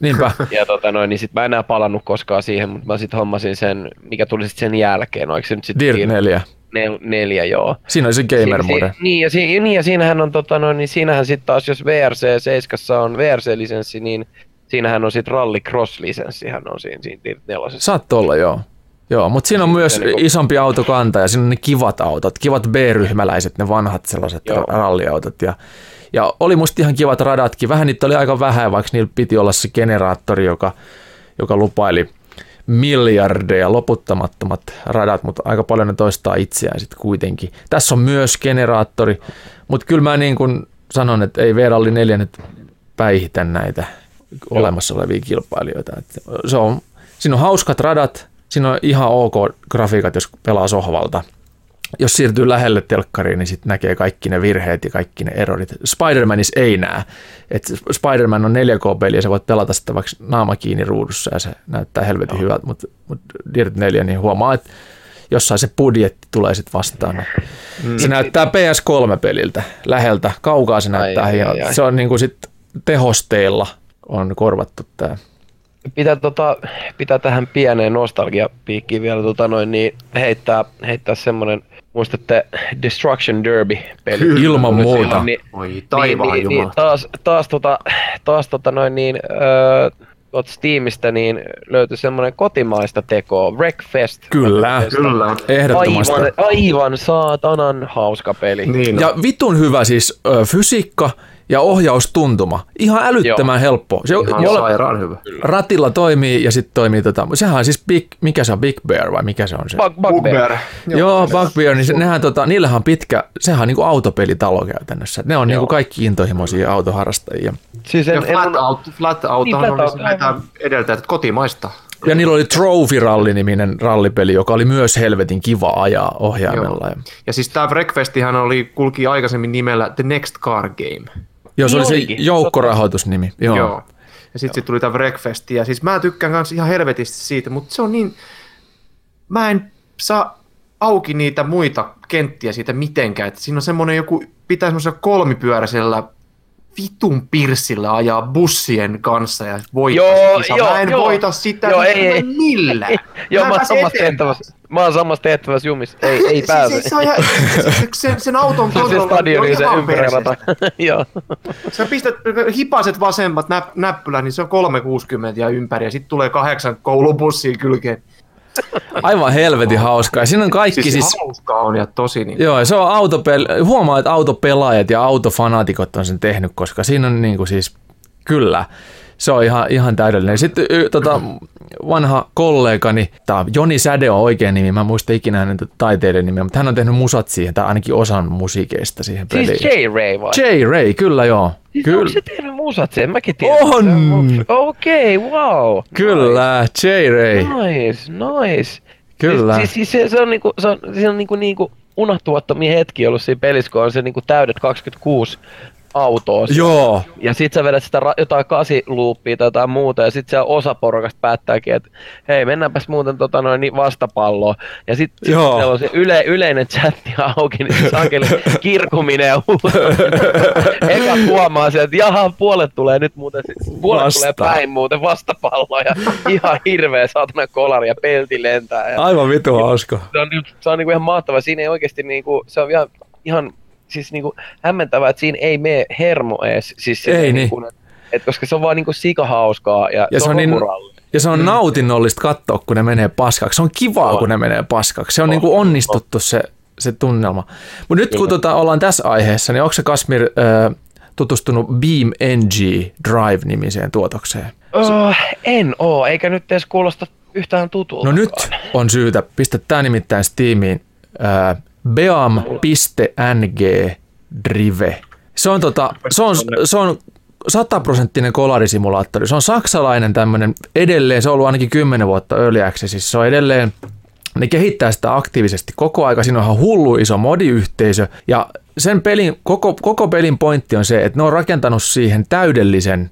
niinpä.
Ja tota noin, niin sit mä en enää palannut koskaan siihen, mutta mä sitten hommasin sen, mikä tuli sitten sen jälkeen. Oliko se nyt sitten
Dirt 4.
nel, neljä, joo.
Siinä oli se gamer
Si-
mode.
si- niin, ja, si- niin, ja siinähän on, tota noin, niin siinähän sitten taas, jos VRC 7 on VRC-lisenssi, niin siinähän on sitten Rally Cross-lisenssihän on siinä, siinä 4.
Saattoi olla, joo. Joo, mutta siinä on myös
niinku-
isompi autokanta ja siinä on ne kivat autot, kivat B-ryhmäläiset, ne vanhat sellaiset
Joo.
ra- ralliautot. Ja, ja oli musta ihan kivat radatkin. Vähän niitä oli aika vähän, vaikka niillä piti olla se generaattori, joka, joka lupaili miljardeja loputtamattomat radat, mutta aika paljon ne toistaa itseään sitten kuitenkin. Tässä on myös generaattori, mutta kyllä mä niin kuin sanon, että ei V-Ralli 4 nyt päihitä näitä olemassa olevia kilpailijoita. Että se on, siinä on hauskat radat, siinä on ihan ok grafiikat, jos pelaa sohvalta. Jos siirtyy lähelle telkkariin, niin sitten näkee kaikki ne virheet ja kaikki ne erorit. Spider-Manissa ei näe. Et Spider-Man on 4K-peli ja sä voit pelata sitä vaikka naama kiinni ruudussa ja se näyttää helvetin hyvältä, mutta mut Dirt 4 niin huomaa, että jossain se budjetti tulee sitten vastaan. Mm. Se näyttää PS3-peliltä läheltä, kaukaa se näyttää
ai,
hienolta.
ai.
Se on niinku sit tehosteilla on korvattu tämä.
Pitää, tota, pitää tähän pieneen nostalgiapiikkiin vielä tota noin, niin heittää, heittää semmonen, muistatte Destruction Derby-peli?
Ilman muuta.
Niin,
Oi taivaan
niin, niin, niin, taas, taas, tota, taas tota noin niin, öö, Steamista niin löytyi semmonen kotimaista tekoa, Wreckfest.
Kyllä.
Kyllä on.
Ehdottomasti.
Aivan, aivan saatanan hauska peli.
Niin
Ja vitun hyvä siis ö, fysiikka ja ohjaustuntuma. Ihan älyttömän
Joo.
helppo. Se,
Ihan
mole-
sairaan hyvä.
ratilla toimii ja sitten toimii tota, sehän on siis big, mikä se on, Big Bear vai mikä se on se?
Bug, bugbear.
Joo, Joo Bugbear, niin se, nehän, tota, niillähän on pitkä, sehän on niinku autopelitalo käytännössä. Ne on niinku kaikki intohimoisia autoharrastajia.
Siis
Ja
en, en,
flat, out, flat Autohan
Niin, Flat Out,
näitä edeltäjät kotimaista.
Ja niillä oli Trophy Rally-niminen rallipeli, joka oli myös helvetin kiva ajaa ohjaimella. Ja,
Ja siis tämä Breakfastihan oli, kulki aikaisemmin nimellä The Next Car Game.
Joo, se
Niin
oli se joukkorahoitusnimi. Joo.
Joo. Ja sitten sit tuli tämä Breakfast. Ja siis mä tykkään kanssa ihan helvetisti siitä, mutta se on niin... Mä en saa auki niitä muita kenttiä siitä mitenkään. Että siinä on semmoinen joku, pitää semmoisella kolmipyöräisellä vitun pirssillä ajaa bussien kanssa ja voittaa
Joo, joo,
Mä en
joo.
voita sitä
Joo,
joo,
ei, ei.
millään.
Joo, mä
eteenpäin.
tehtävässä. Mä oon samassa tehtävässä jumissa. Ei, ei pääse.
Se, se, se on ihan, se, sen, sen auton
Se on se
kontrollointi on
se
ihan
ympärärata.
perseestä.
Joo.
Sä pistät hipaset vasemmat näp, näppylä, niin se on 360 ja ympäri, ja sitten tulee kahdeksan koulubussia kylkeen.
Aivan helvetin hauskaa. Ja siinä on kaikki
Siis,
siis...
siis hauskaa on ja tosi niin.
Joo, se on autopel... Huomaa, että autopelaajat ja autofanaatikot on sen tehnyt, koska siinä on niinku siis... Kyllä. Se on ihan, ihan täydellinen. Sitten y, tota, vanha kollegani, tää Joni Säde on oikein nimi, mä en muista ikinä hänen taiteilijan nimeä, mutta hän on tehnyt musat siihen, tai ainakin osan musiikeista siihen peliin.
Siis J-Ray vai?
J. Ray, kyllä joo.
Siis
Kyllä.
onko se tehnyt musat sen? Mäkin tiedän.
On!
Okei, okay, wow.
Kyllä, J. Ray.
Nice, nice.
Kyllä.
Siis, siis, siis se, se on niinku, se on, se on niinku, niinku unohtumattomia hetkiä ollut siinä pelissä, kun on se niinku täydet 26 autoa.
Joo.
Ja sit sä vedät sitä ra- jotain kasiluuppia tai jotain muuta, ja sit se osa porukasta päättääkin, että hei, mennäänpäs muuten tota noin niin vastapalloon. Ja sit, sit
Joo.
siellä on se yle, yleinen chatti auki, niin se saakeli kirkuminen ja. Eka huomaa se, että jaha, puolet tulee nyt muuten, puolet
Vastaan.
tulee päin muuten vastapalloa, ja ihan hirveä saatana kolari ja pelti lentää. Ja
Aivan vitu hauska.
se on, se on niinku ihan mahtava. Siinä ei oikeasti niinku, se on ihan, ihan siis niinku hämmentävää, että siinä ei mene hermo ees. Siis
Ei niin.
niinku, et koska se on vaan niinku sikahauskaa ja,
Ja se on niin-. Ja se on mm. nautinnollista katsoa, kun ne menee paskaksi. Se on kivaa,
On.
kun ne menee paskaksi. Se on,
On.
niin kuin onnistuttu se, se tunnelma. Mutta nyt kun
Kyllä.
tota, ollaan tässä aiheessa, niin onko se Kasmir äh, tutustunut Beam NG Drive-nimiseen tuotokseen?
Oh, en oo, eikä nyt edes kuulosta yhtään tutulta.
No nyt on syytä pistää tämä nimittäin Steamiin. Äh, beam.ng Drive. Se on, tota, se on, se on sataprosenttinen kolarisimulaattori. Se on saksalainen tämmöinen edelleen, se on ollut ainakin 10 vuotta early accessissa. Se on edelleen, ne kehittää sitä aktiivisesti koko aika. Siinä on ihan hullu iso modiyhteisö ja sen pelin, koko, koko pelin pointti on se, että ne on rakentanut siihen täydellisen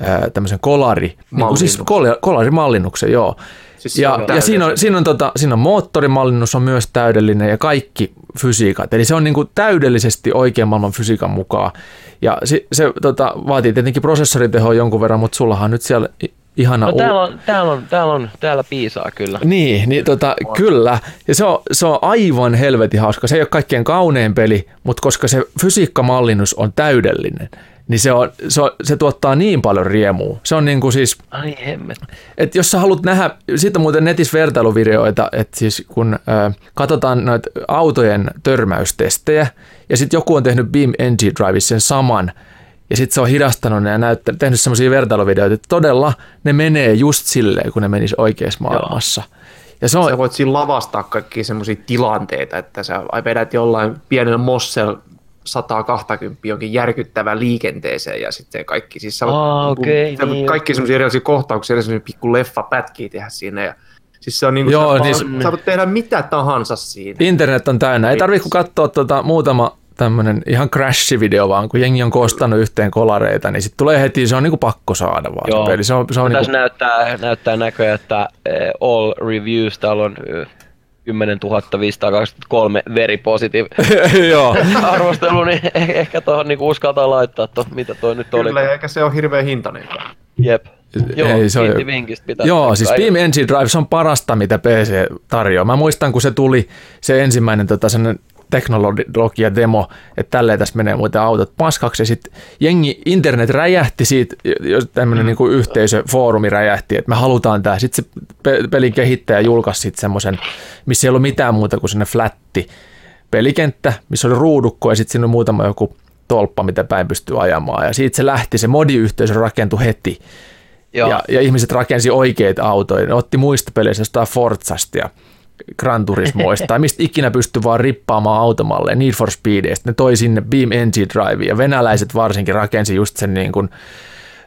ää, tämmöisen kolari, niin kuin siis kol- kolarimallinnuksen, joo.
Siis
ja,
on
ja siinä, on, siinä, on tota, siinä on moottorimallinnus on myös täydellinen ja kaikki fysiikat. Eli se on niin kuin täydellisesti oikean maailman fysiikan mukaan. Ja se, se tota, vaatii tietenkin prosessoritehoa jonkun verran, mutta sullahan on nyt siellä ihana...
No täällä on, täällä on, täällä on, täällä piisaa kyllä.
niin, niin tota, kyllä. Ja se on, se on aivan helvetin hauska. Se ei ole kaikkien kaunein peli, mutta koska se fysiikkamallinnus on täydellinen, niin se, on, se, on, se tuottaa niin paljon riemua. Se on niin kuin siis,
Ai hemmet.
et jos sä haluat nähdä, siitä on muuten netissä vertailuvideoita, että siis kun äh, katsotaan noita autojen törmäystestejä, ja sitten joku on tehnyt Beam NG Driveissa sen saman, ja sitten se on hidastanut ne ja näyttä, tehnyt semmoisia vertailuvideoita, että todella ne menee just silleen, kun ne menis oikeassa maailmassa. Ja se on,
Sä voit siinä lavastaa kaikkia semmoisia tilanteita, että sä vedät jollain pienellä mossel 120 jonkin järkyttävään liikenteeseen ja sitten kaikki, siis sä voit,
Aa, okei,
sä voit
niin.
kaikki semmoisia erilaisia kohtauksia, erilaisia pikku leffapätkiä tehdä siinä ja siis se on niinku,
Joo,
sä,
niin
vaan, sä voit tehdä mitä tahansa siinä.
internet on täynnä. Ei tarvitse kuin katsoa tuota muutama tämmöinen ihan crash-video vaan, kun jengi on koostanut yhteen kolareita, niin sitten tulee heti, se on niinku pakko saada vaan
Joo.
se peli. Se on, se on
Tässä
niinku,
näyttää, näyttää näköjään, että eh, all reviews täällä on eh, 10 523 very positive
joo.
arvostelu, niin eh- ehkä tuohon niinku uskaltaa laittaa, to, mitä toi nyt oli.
Kyllä, eikä se ole hirveän hintainen.
Jep. Joo,
Ei, se on-
vinkistä pitää.
Joo, siis Beam NG Drive se on parasta, mitä PC tarjoaa. Mä muistan, kun se tuli se ensimmäinen tota, sellainen teknologia demo, että tälleen tässä menee muuten autot paskaksi, ja sitten jengi, internet räjähti siitä, jos tämmöinen mm. niin yhteisöfoorumi räjähti, että me halutaan tämä. Sitten se pe- pelin kehittäjä julkaisi sitten semmoisen, missä ei ollut mitään muuta kuin sellainen flatti pelikenttä, missä oli ruudukko, ja sitten siinä on muutama joku tolppa, mitä päin pystyy ajamaan. Ja siitä se lähti, se modiyhteisö rakentui heti.
Joo.
Ja, ja ihmiset rakensi oikeita autoja. Ne otti muista peleistä jostain Forzasta ja Gran Turismoista tai mistä ikinä pystyi vaan rippaamaan automalleen, Need for Speedistä. Ne toi sinne Beam Engine Drive ja venäläiset varsinkin rakensi just sen niin kuin,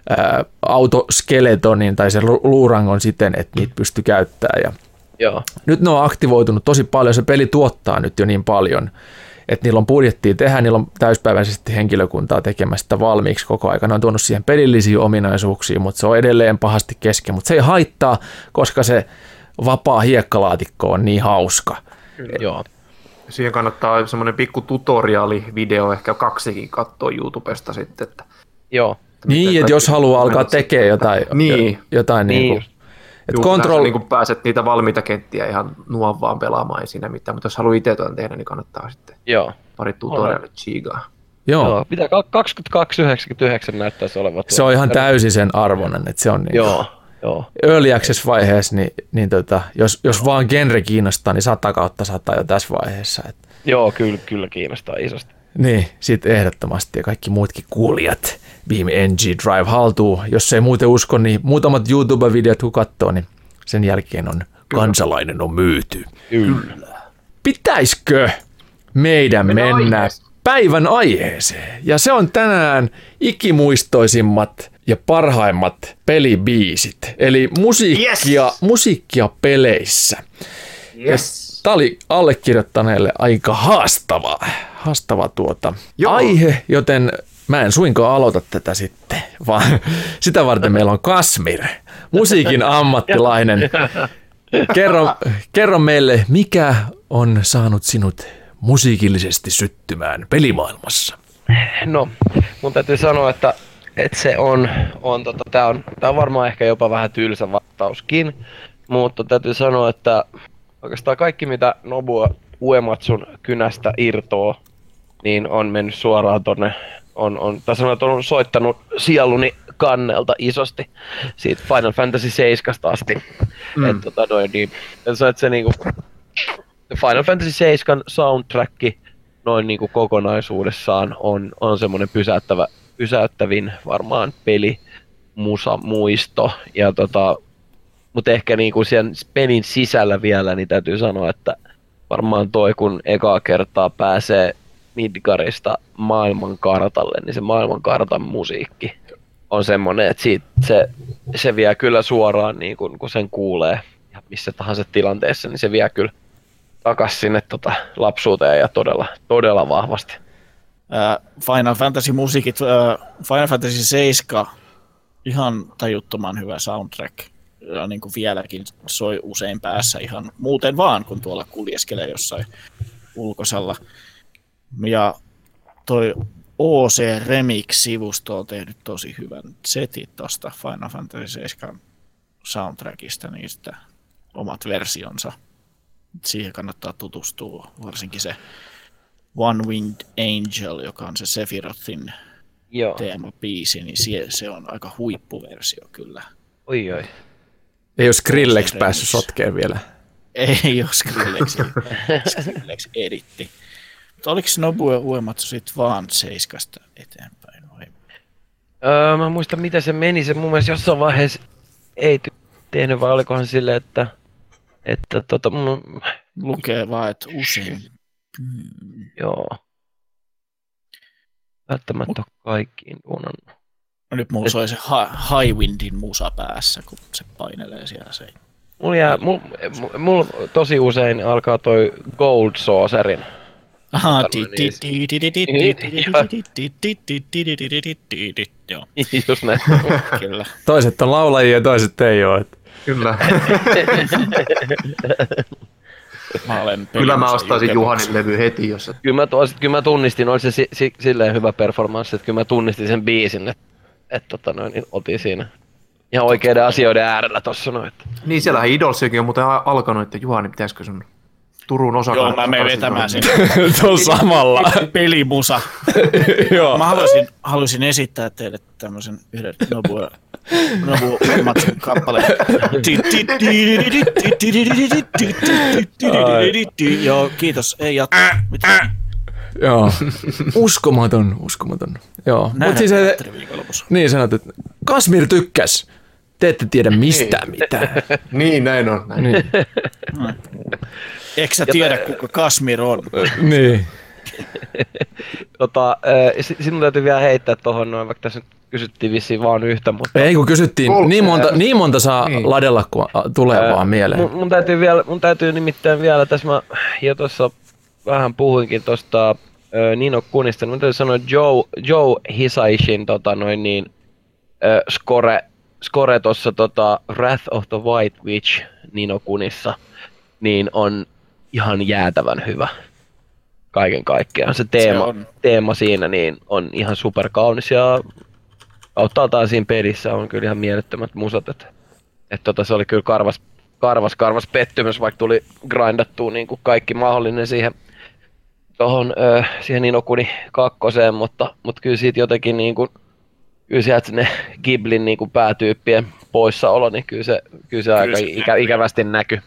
ää, autoskeletonin tai sen lu- luurangon siten, että niitä pystyi käyttämään. Ja
Joo.
nyt ne on aktivoitunut tosi paljon, se peli tuottaa nyt jo niin paljon, että niillä on budjettia tehdä, niillä on täyspäiväisesti henkilökuntaa tekemästä sitä valmiiksi koko ajan. Ne on tuonut siihen pelillisiä ominaisuuksia, mutta se on edelleen pahasti kesken, mutta se ei haittaa, koska se vapaa hiekkalaatikko on niin hauska.
Joo.
Siihen kannattaa semmoinen pikku tutoriaali-video, ehkä kaksikin katsoa YouTubesta sitten, että
Joo.
Niin,
miten
että jos haluaa alkaa tekemään jotain,
Niin.
jotain niin,
Niin
niin
just.
että
Control... niin kun pääset niitä valmiita kenttiä ihan nuon vaan pelaamaan, ei siinä mitään, mutta jos haluaa itse tuon tehdä, niin kannattaa sitten
Joo.
pari tutoriaalit chigaa.
joo,
Joo. Mitä 22,99 näyttäisi olevan.
se on ihan täysin sen arvoinen, että se on niin
Joo. Joo.
early access vaiheessa, niin, niin tota, jos, jos vaan genre kiinnostaa, niin 100 kautta 100 jo tässä vaiheessa. Et,
Joo, kyllä, kyllä kiinnostaa isosti.
niin, sit ehdottomasti ja kaikki muutkin kuulijat Beam NG Drive haltuu. Jos ei muuten usko, niin muutamat YouTube-videot kun katsoo, niin sen jälkeen on kansalainen on myyty.
Kyllä.
Pitäisikö meidän
Mennään
mennä
aiheeseen.
päivän aiheeseen? Ja se on tänään ikimuistoisimmat ja parhaimmat pelibiisit, eli musiikkia,
Yes!
musiikkia peleissä.
Yes.
Tämä oli allekirjoittaneelle aika haastava, haastava tuota
Joo.
aihe, joten mä en suinkaan aloita tätä sitten, vaan sitä varten meillä on Kasmir, musiikin ammattilainen. Kerro, kerro meille, mikä on saanut sinut musiikillisesti syttymään pelimaailmassa?
No, mun täytyy sanoa, että, että se on, on tota, tää on, tää on varmaan ehkä jopa vähän tylsä vastauskin, mutta täytyy sanoa, että oikeastaan kaikki mitä Nobua Uematsun kynästä irtoo, niin on mennyt suoraan tonne, on, on, tai sanoa, että on soittanut sieluni kannelta isosti siitä Final Fantasy 7 asti. Mm. Et, tota, noin, niin, et se, että se niinku, Final Fantasy 7 soundtrack noin niinku kokonaisuudessaan on, on semmoinen pysäyttävä, pysäyttävin varmaan peli, musa, muisto. Ja tota, mutta ehkä niinku sen pelin sisällä vielä, niin täytyy sanoa, että varmaan toi kun ekaa kertaa pääsee Midgarista maailmankartalle, niin se maailmankartan musiikki on semmoinen, että siitä, se, se vie kyllä suoraan, niin kun, kun sen kuulee ja missä tahansa tilanteessa, niin se vie kyllä takas sinne tota lapsuuteen ja todella, todella vahvasti.
Final Fantasy musiikit, ää, Final Fantasy 7, ihan tajuttoman hyvä soundtrack. Ja niin kuin vieläkin soi usein päässä ihan muuten vaan, kun tuolla kuljeskelee jossain ulkosalla. Ja toi OC Remix-sivusto on tehnyt tosi hyvän setit tuosta Final Fantasy 7 soundtrackista, niistä omat versionsa. Siihen kannattaa tutustua, varsinkin se One Winged Angel, joka on se Sephirothin
Joo.
teemabiisi, niin se, se on aika huippuversio kyllä.
Oi oi.
Ei ole Skrillex päässyt sotkeen vielä.
Ei ole Skrillex, Skrillex editti. Mutta oliko Nobu ja Uematsu sitten vaan seiskasta eteenpäin vai?
Öö, mä en muista miten se meni, se mun mielestä jossain vaiheessa ei ty- tehnyt, vai olikohan sille, että, että tota, mun,
Lukee vaan, että usein. Mm.
joo. Välttämättä ole kaikkiin tuonut.
No nyt mulla soi se Hi- Highwindin musa päässä, kun se painelee siellä se.
Mulla, jää, mulla, mulla tosi usein alkaa toi Gold Saucerin.
Aha,
Tota
Joo,
Just näin.
kyllä.
Toiset on laulajia ja toiset ei ole.
Kyllä.
Mä olen
Kyllä mä ostaisin. Juhanin levy heti, jos...
kyllä, mä, kyllä mä tunnistin, oli se si, si, silleen hyvä performanssi, että kyllä mä tunnistin sen biisin, että et, tota noin, niin otin siinä ihan oikeiden asioiden äärellä tossa noin. että-
Niin siellähän Idolsiakin on muuten alkanut, että Juhani, pitäisikö sun Turun osa...
Joo, mä menen vetämään sen
Tuolla samalla.
pelimusa.
Joo.
Mä haluaisin, haluaisin esittää teille tämmöisen yhden Nobu, Nobu kappaleen. Joo, kiitos. Ei jatku. Mitä?
Joo. Uskomaton, uskomaton. Joo.
Näin
Mut siis niin sanot, että Kasmir tykkäs. Te ette tiedä mistään mitään.
Niin, näin on. Näin.
niin.
Eikö sä tiedä, kuka Kasmir on?
niin.
Tota, si- sinun täytyy vielä heittää tuohon noin, vaikka tässä nyt kysyttiin vissiin vaan yhtä, mutta...
Ei kun kysyttiin,
Kolme.
niin monta, niin monta saa
Niin.
ladella, kun tulee
Ää,
vaan mieleen.
Mun, mun, täytyy vielä, mun täytyy nimittäin vielä, tässä mä jo tuossa vähän puhuinkin tuosta Nino Kunista, niin mun täytyy sanoa Joe, Joe Hisaishin tota noin niin, ö, score, score tuossa tota Wrath of the White Witch Nino Kunissa, niin on ihan jäätävän hyvä kaiken kaikkiaan. Se teema,
on.
teema siinä niin on ihan superkaunis ja auttaa siinä pelissä on kyllä ihan mielettömät musat, että et tota, se oli kyllä karvas, karvas, karvas pettymys, vaikka tuli grindattua niin kuin kaikki mahdollinen siihen tohon, ö, siihen Inokuni kakkoseen, mutta, mutta kyllä siitä jotenkin niin kuin, kyllä sieltä ne Giblin niin kuin päätyyppien poissaolo, niin kyllä se, kyllä se aika
se
ikä, ikävästi näkyy.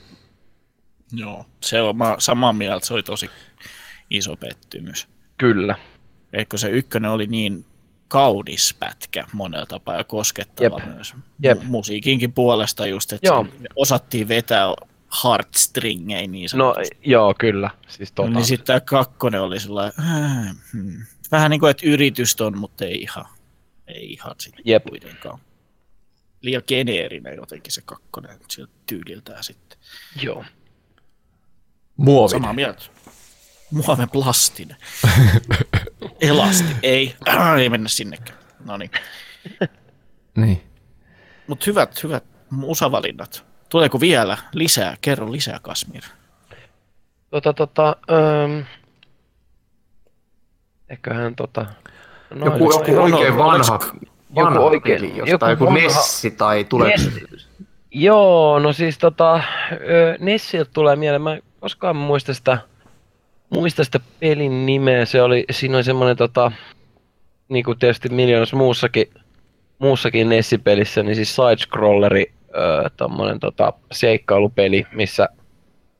Joo, se on mä samaa mieltä, se oli tosi iso pettymys.
Kyllä.
Eikö se ykkönen oli niin kaunis pätkä monella tapaa ja koskettava
Jep.
myös.
Jep.
Mu- musiikinkin puolesta just, että
Joo.
osattiin vetää heartstringei niin
No
sanotusti.
joo, kyllä. Siis
No,
tota,
niin sitten tämä kakkonen oli sellainen, äh, hmm. vähän niin kuin, että yritys on, mutta ei ihan, ei ihan sitten
Jep.
kuitenkaan. Liian geneerinen jotenkin se kakkonen siltä tyyliltään sitten.
joo.
Muovin.
Samaa mieltä. Muoven plastinen. Elasti. Ei, ei mennä sinnekään. No niin.
Niin.
Mutta hyvät, hyvät musavalinnat. Tuleeko vielä lisää? Kerro lisää, Kasmir.
Tota, tota, öm, eiköhän tota... noin
Joku, joku oikein vanha, vanha
joku oikein-
peli,
joku
jostain joku
vanha-
Nessi tai tulee...
Nes- Joo, no siis tota, Nessiltä tulee mieleen, mä koskaan muista sitä, muista sitä pelin nimeä, se oli, siinä oli semmonen tota, niinku tietysti miljoonassa muussakin, muussakin Nessi-pelissä, niin siis side-scrolleri, ö, tommonen tota, seikkailupeli, missä,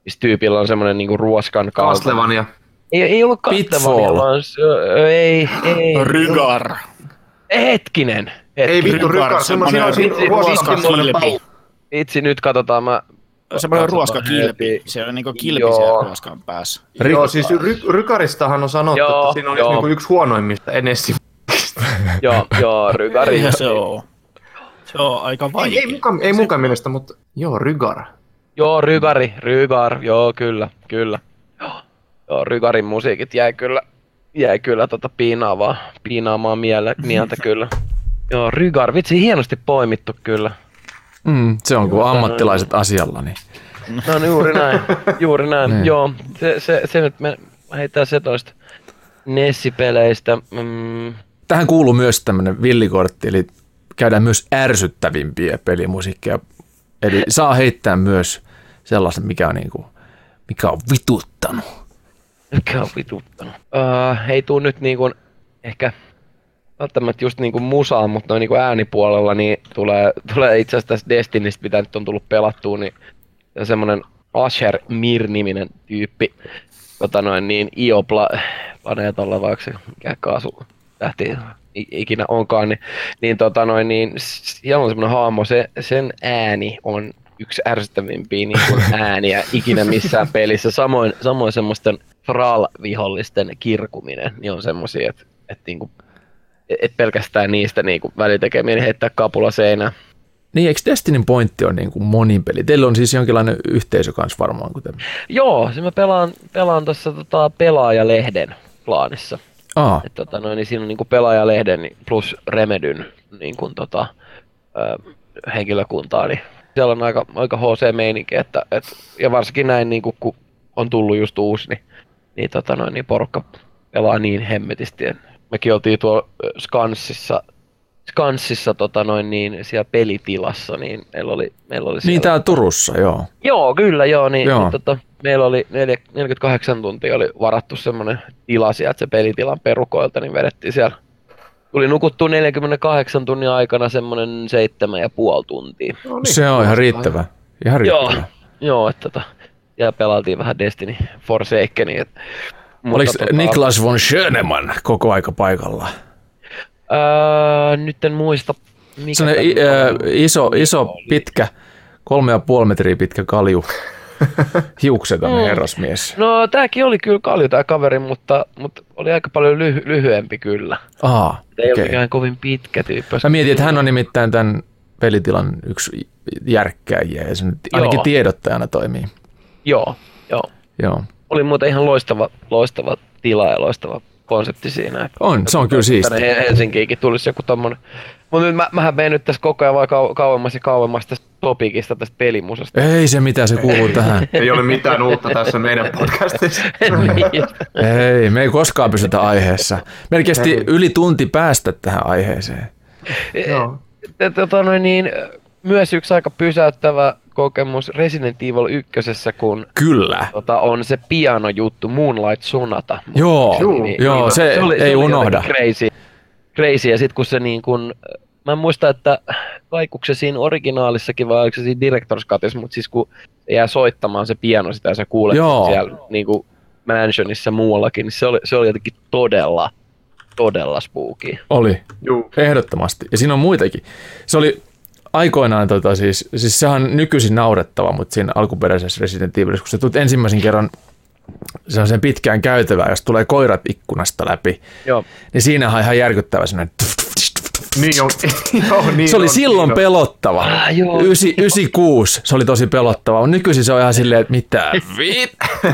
missä tyypillä on semmonen niinku ruoskan kaltainen.
Castlevania.
Ei, ei ollut
Pitfall.
Vaan se, ei, ei,
Rygar.
hetkinen,
Ei
hetkinen.
vittu,
Rygar,
Rykar, semmoinen
semmonen
siinä on siinä
ruoska-
ruoska, semmoinen
kilpi.
pau.
Itse nyt katsotaan, mä
Semmoinen ruoskakilpi. Se on niinku kilpi
Joo.
siellä ruoskan päässä.
Joo, siis ry, Rykaristahan on sanottu,
Joo,
että siinä olisi
joo.
niinku yksi huonoimmista Nessi.
Joo, joo, Rygari.
Se on. Se on aika
Ei,
vaikea.
ei, mukaan, ei mukaan mielestä, mutta joo, Rygar.
Joo, Rygari, Rygar, joo, kyllä, kyllä. Joo, Rygarin musiikit jäi kyllä, jäi kyllä tota piinaavaa, piinaamaan miele, mieltä kyllä. Joo, Rygar, vitsi, hienosti poimittu kyllä.
Mm, se on kuin ammattilaiset asialla. Niin.
No niin, juuri näin, juuri näin.
Niin.
Joo, se, se, se nyt me heittää se toista Nessi-peleistä. Mm,
Tähän kuuluu myös tämmöinen villikortti, eli käydään myös ärsyttävimpiä pelimusiikkia. Eli saa heittää myös sellaista, mikä on, niinku, mikä on vituttanut.
Mikä on vituttanut? Uh, ei tuu nyt niinku, ehkä välttämättä just niinku musaan, mutta noin niinku äänipuolella niin tulee, tulee itse asiassa tästä Destinistä, mitä nyt on tullut pelattua, niin semmonen Asher Mir-niminen tyyppi, tota noin niin Iopla planeetalla, vaikka se mikä kaasu tähti i- ikinä onkaan, niin, niin, tota noin, niin siellä on semmoinen hahmo, se, sen ääni on yksi ärsyttävimpiä niin kuin ääniä ikinä missään pelissä. Samoin, samoin semmoisten Thrall-vihollisten kirkuminen niin on semmoisia, että et, niinku, et pelkästään niistä niinku välitekeminen heittää kapula seinään.
Niin, eikö Destinin pointti on niin kuin monin peli? Teillä on siis jonkinlainen yhteisö kanssa varmaan, kuten...
Joo, se mä pelaan, pelaan tuossa tota, pelaajalehden plaanissa.
Aa,
Et, tota, noin, niin siinä on niinku pelaajalehden niin plus Remedyn niin kuin, tota, ö, henkilökuntaa, niin siellä on aika, aika HC-meininki, että, et, ja varsinkin näin niin kuin, kun on tullut just uusi, niin, niin, tota, noin, niin porukka pelaa niin hemmetisti. Et Mekin oltiin tuolla ö, Skanssissa, Skanssissa tota, noin, niin, siellä pelitilassa, niin meillä oli, meillä oli siellä...
niin täällä Turussa, joo.
Joo, kyllä joo. Niin,
Joo.
Niin, tota, meillä oli neljä- 48 tuntia oli varattu semmoinen tila sieltä se pelitilan perukoilta, niin vedettiin siellä. Tuli nukuttua 48 tunnin aikana semmoinen seitsemän ja puoli tuntia.
No niin,
Se on ihan riittävä. Ihan
Joo,
riittävä.
joo, että tota, ja pelailtiin vähän Destiny Forsakenia.
Oliko
tota-
Niklas von Schönemann koko aika paikalla?
Öö, nyt en muista. Mikä
ö,
oli.
iso, iso, pitkä, kolme ja puoli metriä pitkä kalju. Hiukseton
Mm.
herrasmies.
No tääkin oli kyllä kalju tää kaveri, mutta, mutta oli aika paljon lyhy- lyhyempi kyllä.
Aa,
Ei
okei.
ole kovin pitkä tyyppi.
Mä mietin, että hän on nimittäin tämän pelitilan yksi järkkäjiä ja se nyt ainakin
Joo.
tiedottajana toimii.
Joo, joo.
Joo.
Oli muuten ihan loistava, loistava tila ja loistava konsepti siinä.
On, se on kyllä siisti.
Tänne He- Helsinkiinkin tulisi joku tommonen. Mutta nyt mä, mähän menen nyt tässä koko ajan vaan kau- kauemmas ja kauemmas tästä topikista, tästä pelimusasta.
Ei se mitä se kuuluu tähän.
Ei ole mitään uutta tässä meidän podcastissa.
niin.
Ei, me ei koskaan pysytä aiheessa. Meillä kesti yli tunti päästä tähän aiheeseen.
Joo.
Ja Tota noin niin, myös yksi aika pysäyttävä kokemus Resident Evil 1, kun
Kyllä.
tota, on se pianojuttu Moonlight Sonata.
Joo,
Juu,
joo, se, ei unohda.
jotenkin Crazy, crazy. ja sitten kun se niin kun, mä en muista, että vaikuuko se siinä originaalissakin vai oliko se siinä Director's Cutissa, mutta siis kun jää soittamaan se piano sitä ja sä kuulet
Joo.
siellä niin kuin mansionissa muuallakin, niin se oli, se oli jotenkin todella, todella spooky.
Oli,
Juu.
ehdottomasti. Ja siinä on muitakin. Se oli aikoinaan, tota, siis, siis sehän on nykyisin naurettava, mutta siinä alkuperäisessä Resident Evilissa, kun sä tulet ensimmäisen kerran se on sen pitkään käytävää, jos tulee koirat ikkunasta läpi,
Joo.
niin siinä on ihan järkyttävä sellainen
Niin on. Joo, niin
Se oli
on,
silloin
niin
pelottava.
Ah, joo.
Ysi- 96 se oli tosi pelottava. Mut Nykyisin se on ihan silleen, että mitä vit.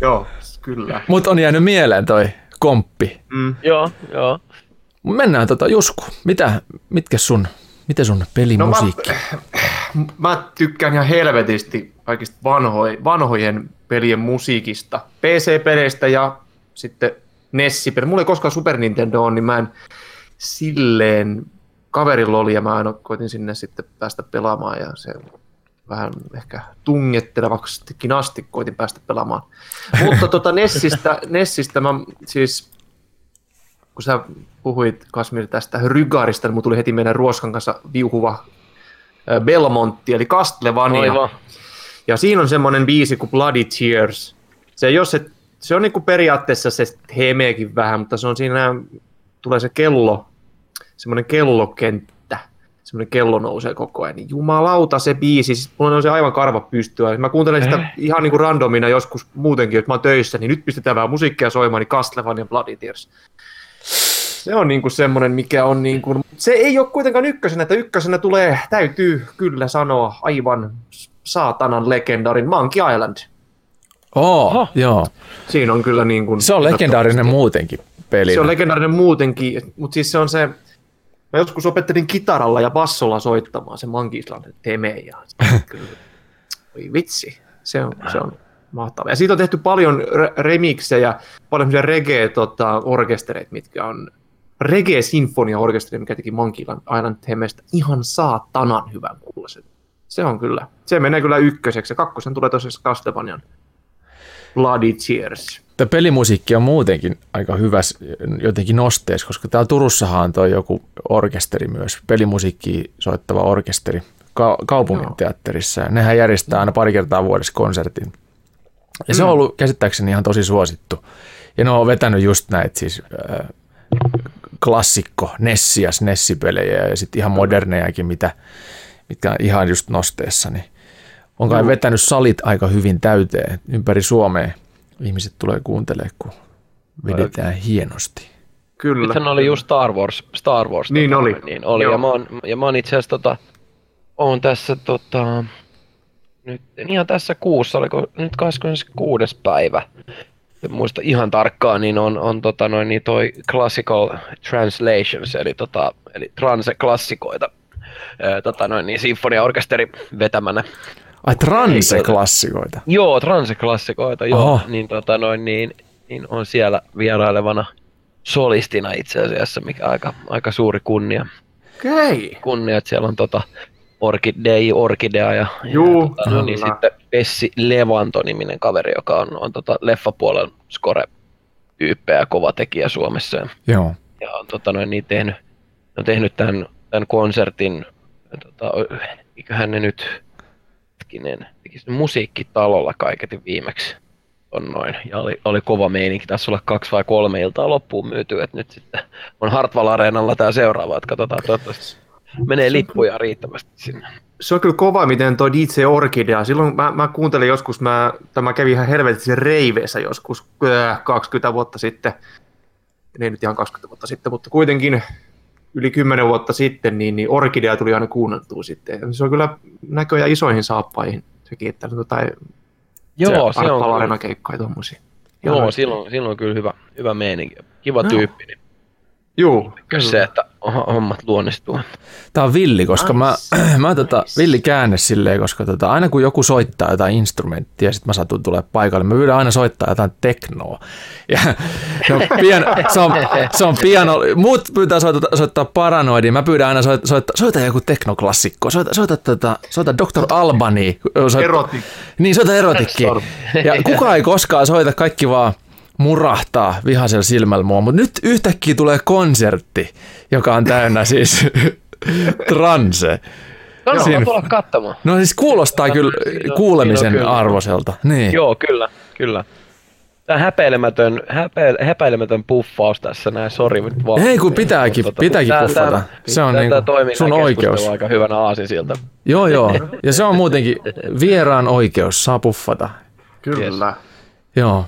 Joo, kyllä.
Mutta on jäänyt mieleen toi komppi.
Mm.
Joo, joo.
Mut Mennään tota, Jusku, mitä, mitkä sun, mitä sun pelimusiikki?
No Mä tykkään ihan helvetisti kaikista vanhoi, vanhojen pelien musiikista. PC-peleistä ja sitten Nessi-peleistä. Mulla ei koskaan Super Nintendo on, niin mä en silleen kaverilla oli ja mä aina koitin sinne sitten päästä pelaamaan ja se vähän ehkä tungettelevaksikin asti koitin päästä pelaamaan. Mutta tota Nessistä, Nessistä mä siis, kun sä puhuit Kasmir tästä Rygarista, niin mulla tuli heti meidän Ruoskan kanssa viuhuva Belmontti, eli Castlevania.
Aivan.
Ja siinä on semmoinen biisi kuin Bloody Tears. Se, jos se, se on niinku periaatteessa se hemeekin vähän, mutta se on siinä, tulee se kello, semmoinen kellokenttä, semmoinen kello nousee koko ajan. Niin jumalauta se biisi, siis mulla on se aivan karva pystyä. Mä kuuntelen sitä
Eh?
ihan niinku randomina joskus muutenkin, että mä oon töissä, niin nyt pistetään vähän musiikkia soimaan, niin Castlevania Bloody Tears. Se on niinku semmoinen, mikä on niinku, se ei ole kuitenkaan ykkösenä, että ykkösenä tulee, täytyy kyllä sanoa, aivan saatanan legendaarin Monkey Island.
Oh,
Oho.
joo.
Siinä on kyllä niin kuin...
Se on legendaarinen muutenkin peli.
Se on legendaarinen muutenkin, mutta siis se on se... Mä joskus opettelin kitaralla ja bassolla soittamaan se Monkey Island teme ja se on kyllä, oi vitsi, se on, se on mahtavaa. Ja siitä on tehty paljon re- remiksejä, paljon reggae-orkestereita, mitkä on reggae-sinfonia-orkesteri, mikä teki Monkey Island temestä ihan saatanan hyvän kuulosen. Se on kyllä, se menee kyllä ykköseksi ja kakkosen tulee tosiaan Castlevanian Bloody Tears.
Tämä pelimusiikki on muutenkin aika hyvä jotenkin nosteessa, koska täällä Turussahan on toi joku orkesteri myös, pelimusiikki soittava orkesteri ka- kaupungin
Joo.
teatterissa. Ja nehän järjestää aina pari kertaa vuodessa konsertin. Ja se on ollut käsittääkseni ihan tosi suosittu. Ja ne on vetänyt just näitä siis äh, klassikko Nessias, Nessipelejä ja sitten ihan modernejakin, mitä, mitkä on ihan just nosteessa. Niin on kai vetänyt salit aika hyvin täyteen ympäri Suomea. Ihmiset tulee kuuntelemaan, kun vedetään hienosti.
Kyllä.
Nythän oli just Star Wars. Star Wars
Niin
tota,
oli.
Niin oli.
Joo.
Ja mä, oon, ja mä oon itse asiassa tota, oon tässä tota, nyt ihan tässä kuussa, oliko nyt 26. päivä, en muista ihan tarkkaan, niin on, on tota noin, niin toi Classical Translations, eli, tota, eli transe-klassikoita, tota noin, niin sinfoniaorkesteri vetämänä.
Ai transe-klassikoita.
Joo, transe-klassikoita, joo,
Oho.
niin, tota noin, niin, niin on siellä vierailevana solistina itse asiassa, mikä aika, aika suuri kunnia,
Okei.
kunnia, että siellä on tota Orkidei, Orkidea ja,
Juu,
ja tota, no, niin
kyllä.
sitten Pessi Levanto-niminen kaveri, joka on, on tota leffapuolen score tyyppejä ja kova tekijä Suomessa. Ja,
Joo.
ja on, tota, noin, niin tehnyt, on tehnyt tämän, tämän konsertin, tota, eiköhän ne nyt, hetkinen, musiikkitalolla kaiketin viimeksi. on noin. Ja oli, oli kova meininki. Tässä olla kaksi vai kolme iltaa loppuun myyty, että nyt sitten on Hartwall Areenalla tämä seuraava, että katsotaan toivottavasti menee lippuja riittävästi sinne.
Se on kyllä kova, miten toi DJ Orkidea, silloin mä, mä kuuntelin joskus, mä, tämä kävi ihan helvetissä reiveessä joskus äh, 20 vuotta sitten, ei nyt ihan 20 vuotta sitten, mutta kuitenkin yli 10 vuotta sitten, niin, niin Orkidea tuli aina kuunneltua sitten. Se on kyllä näköjään isoihin saappaihin sekin, että tai
Joo, se, se on
kyllä. keikkoja tommosia.
Joo, silloin, silloin on kyllä hyvä, hyvä meininki. Kiva no. tyyppi. Niin
Joo.
Se, että hommat luonnistuu.
Tämä on villi, koska nice. mä, mä tota, villi käänne silleen, koska tota, aina kun joku soittaa jotain instrumenttia, sit mä satun tulee paikalle, mä pyydän aina soittaa jotain teknoa. Ja se on, pian, se on, se on piano, muut pyytää soittaa, soittaa paranoidia, mä pyydän aina soittaa, soittaa, soita joku teknoklassikko, soita, soita, tota, soita Dr. Albani. Soita,
Erotik.
Niin, soita erotikki. Ja kukaan ei koskaan soita, kaikki vaan murahtaa vihaisella silmällä mua, mutta nyt yhtäkkiä tulee konsertti, joka on täynnä siis transe.
No, Siin... tulla katsomaan.
No siis kuulostaa kyllä kuulemisen kyllä. arvoiselta. Niin.
Joo, kyllä, kyllä. Tämä häpeilemätön, häpe, häpeilemätön puffaus tässä näin, sori nyt
vaan. Hei kun pitääkin, tota, pitääkin tämä, puffata. Tämä, se on tämä, niin
toimii
sun oikeus.
aika hyvänä aasinsilta.
Joo joo, ja se on muutenkin vieraan oikeus, saa puffata.
Kyllä. Yes.
Joo.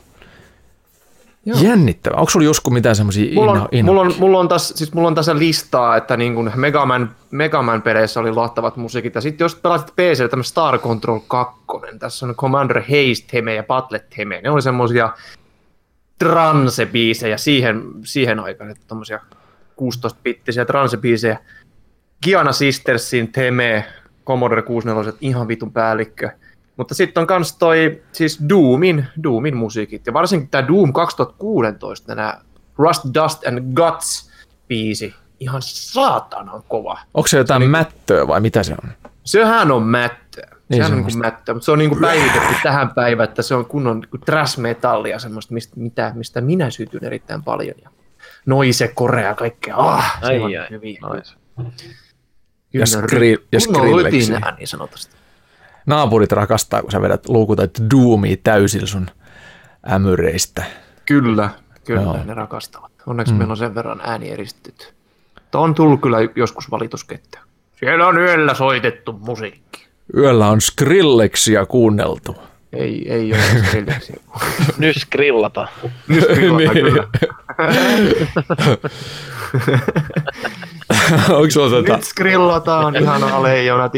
Joo. Jännittävää. Onko sulla joskus mitään semmoisia
mulla, on, inno, mulla, on, mulla, on tässä, siis mulla on tässä listaa, että niin kuin Megaman, Megaman peleissä oli lohtavat musiikit. Ja sitten jos pelasit PC, tämä Star Control 2, tässä on Commander Haste Heme ja Battle Heme. Ne oli semmoisia transe-biisejä siihen, siihen aikaan, että tommosia 16-bittisiä transe-biisejä. Giana Sistersin Teme, Commodore 64, ihan vitun päällikkö. Mutta sitten on myös toi siis Doomin, Doomin musiikit, ja varsinkin tämä Doom 2016, nämä Rust, Dust and Guts biisi, ihan saatanan kova.
Onko se jotain se mättöä vai mitä se on?
Sehän on mättöä. Niin Sehän on niin mättöä, mutta se on niin kuin päivitetty tähän päivään, että se on kunnon niin trash metallia, semmoista, mistä, mitä, mistä minä sytyn erittäin paljon. Ja noise, korea, kaikkea. Ah, se ai, on ai, hyviä. Nice.
Ja, skri- ja Skrillex.
niin sanotaan
naapurit rakastaa, kun sä vedät luukutat Doomia täysillä sun ämyreistä.
Kyllä, kyllä Joo. ne rakastavat. Onneksi mm. meillä on sen verran ääni eristyt. Tämä on tullut kyllä joskus valituskettä. Siellä on yöllä soitettu musiikki.
Yöllä on Skrillexia kuunneltu.
Ei, ei ole Skrillexia.
Nyt skrillata.
Nyt skrillata, niin. kyllä.
Onko sulla tota...
Nyt skrillataan ihanaa leijonat.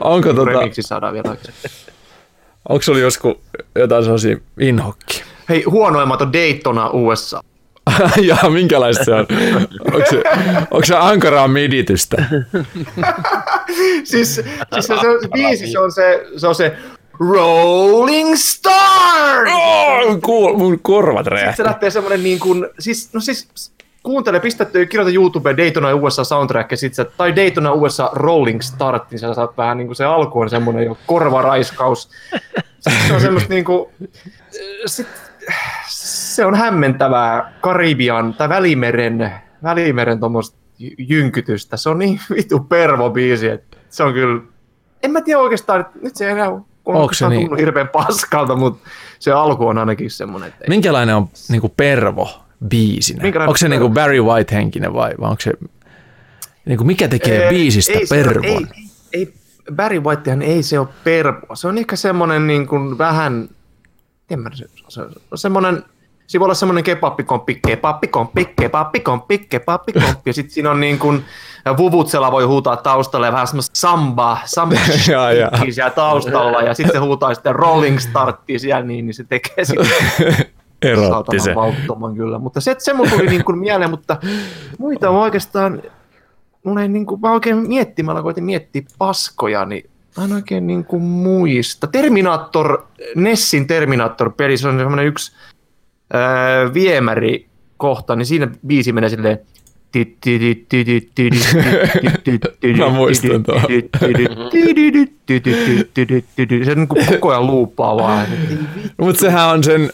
Onko tota...
Remiksi saadaan vielä
Onko sulla joskus jotain sellaisia inhokki?
Hei, huonoimmat on Daytona USA.
ja minkälaista se on? Onko se, onko se ankaraa miditystä?
siis, siis se, se, biisi, se on se, se on se Rolling Stars!
Oh, cool. mun korvat räjähti.
Sitten se lähtee semmoinen niin kuin, siis, no siis kuuntele, pistä, kirjoita YouTube Daytona USA soundtrack sit sä, tai Daytona USA Rolling Start, niin sä saat vähän niin kuin se alku on semmoinen jo korvaraiskaus. Sitten se on semmoista niin kuin, sit, se on hämmentävää Karibian tai Välimeren, Välimeren tuommoista jynkytystä. Se on niin vitu pervo-biisi, että se on kyllä, en mä tiedä oikeastaan, että nyt se ei enää on se niin? hirveän paskalta, mutta se alku on ainakin semmoinen. Että
Minkälainen on niin kuin pervo biisinä? Minkälainen onko se niin kuin Barry White henkinen vai, vai onko se, niin kuin mikä tekee ee, biisistä ei pervon? Ei,
ei, ei, Barry Whitehan ei se ole pervo. Se on ehkä semmoinen niin kuin vähän, en mä, se, se, semmoinen, Siinä voi olla semmoinen kepappikomppi, kepappikomppi, kepappikomppi, kepappikomppi, ja sitten siinä on niin kuin, Vuvutsella voi huutaa taustalle ja vähän semmoista samba, samba siellä taustalla, ja sitten se huutaa sitten Rolling Startti siellä, niin, niin se tekee sitten
Erotti se.
kyllä. Mutta se, se mun tuli niin kuin mieleen, mutta muita on oikeastaan, mun ei niin kuin, mä oikein miettimällä koitin miettiä paskoja, niin mä en oikein niin kuin muista. Terminator, Nessin Terminator-peli, se on semmoinen yksi ää, viemäri kohta, niin siinä biisi menee silleen
Mä muistan tuo.
Se niin kuin koko ajan luuppaa vaan.
Mutta sehän on sen,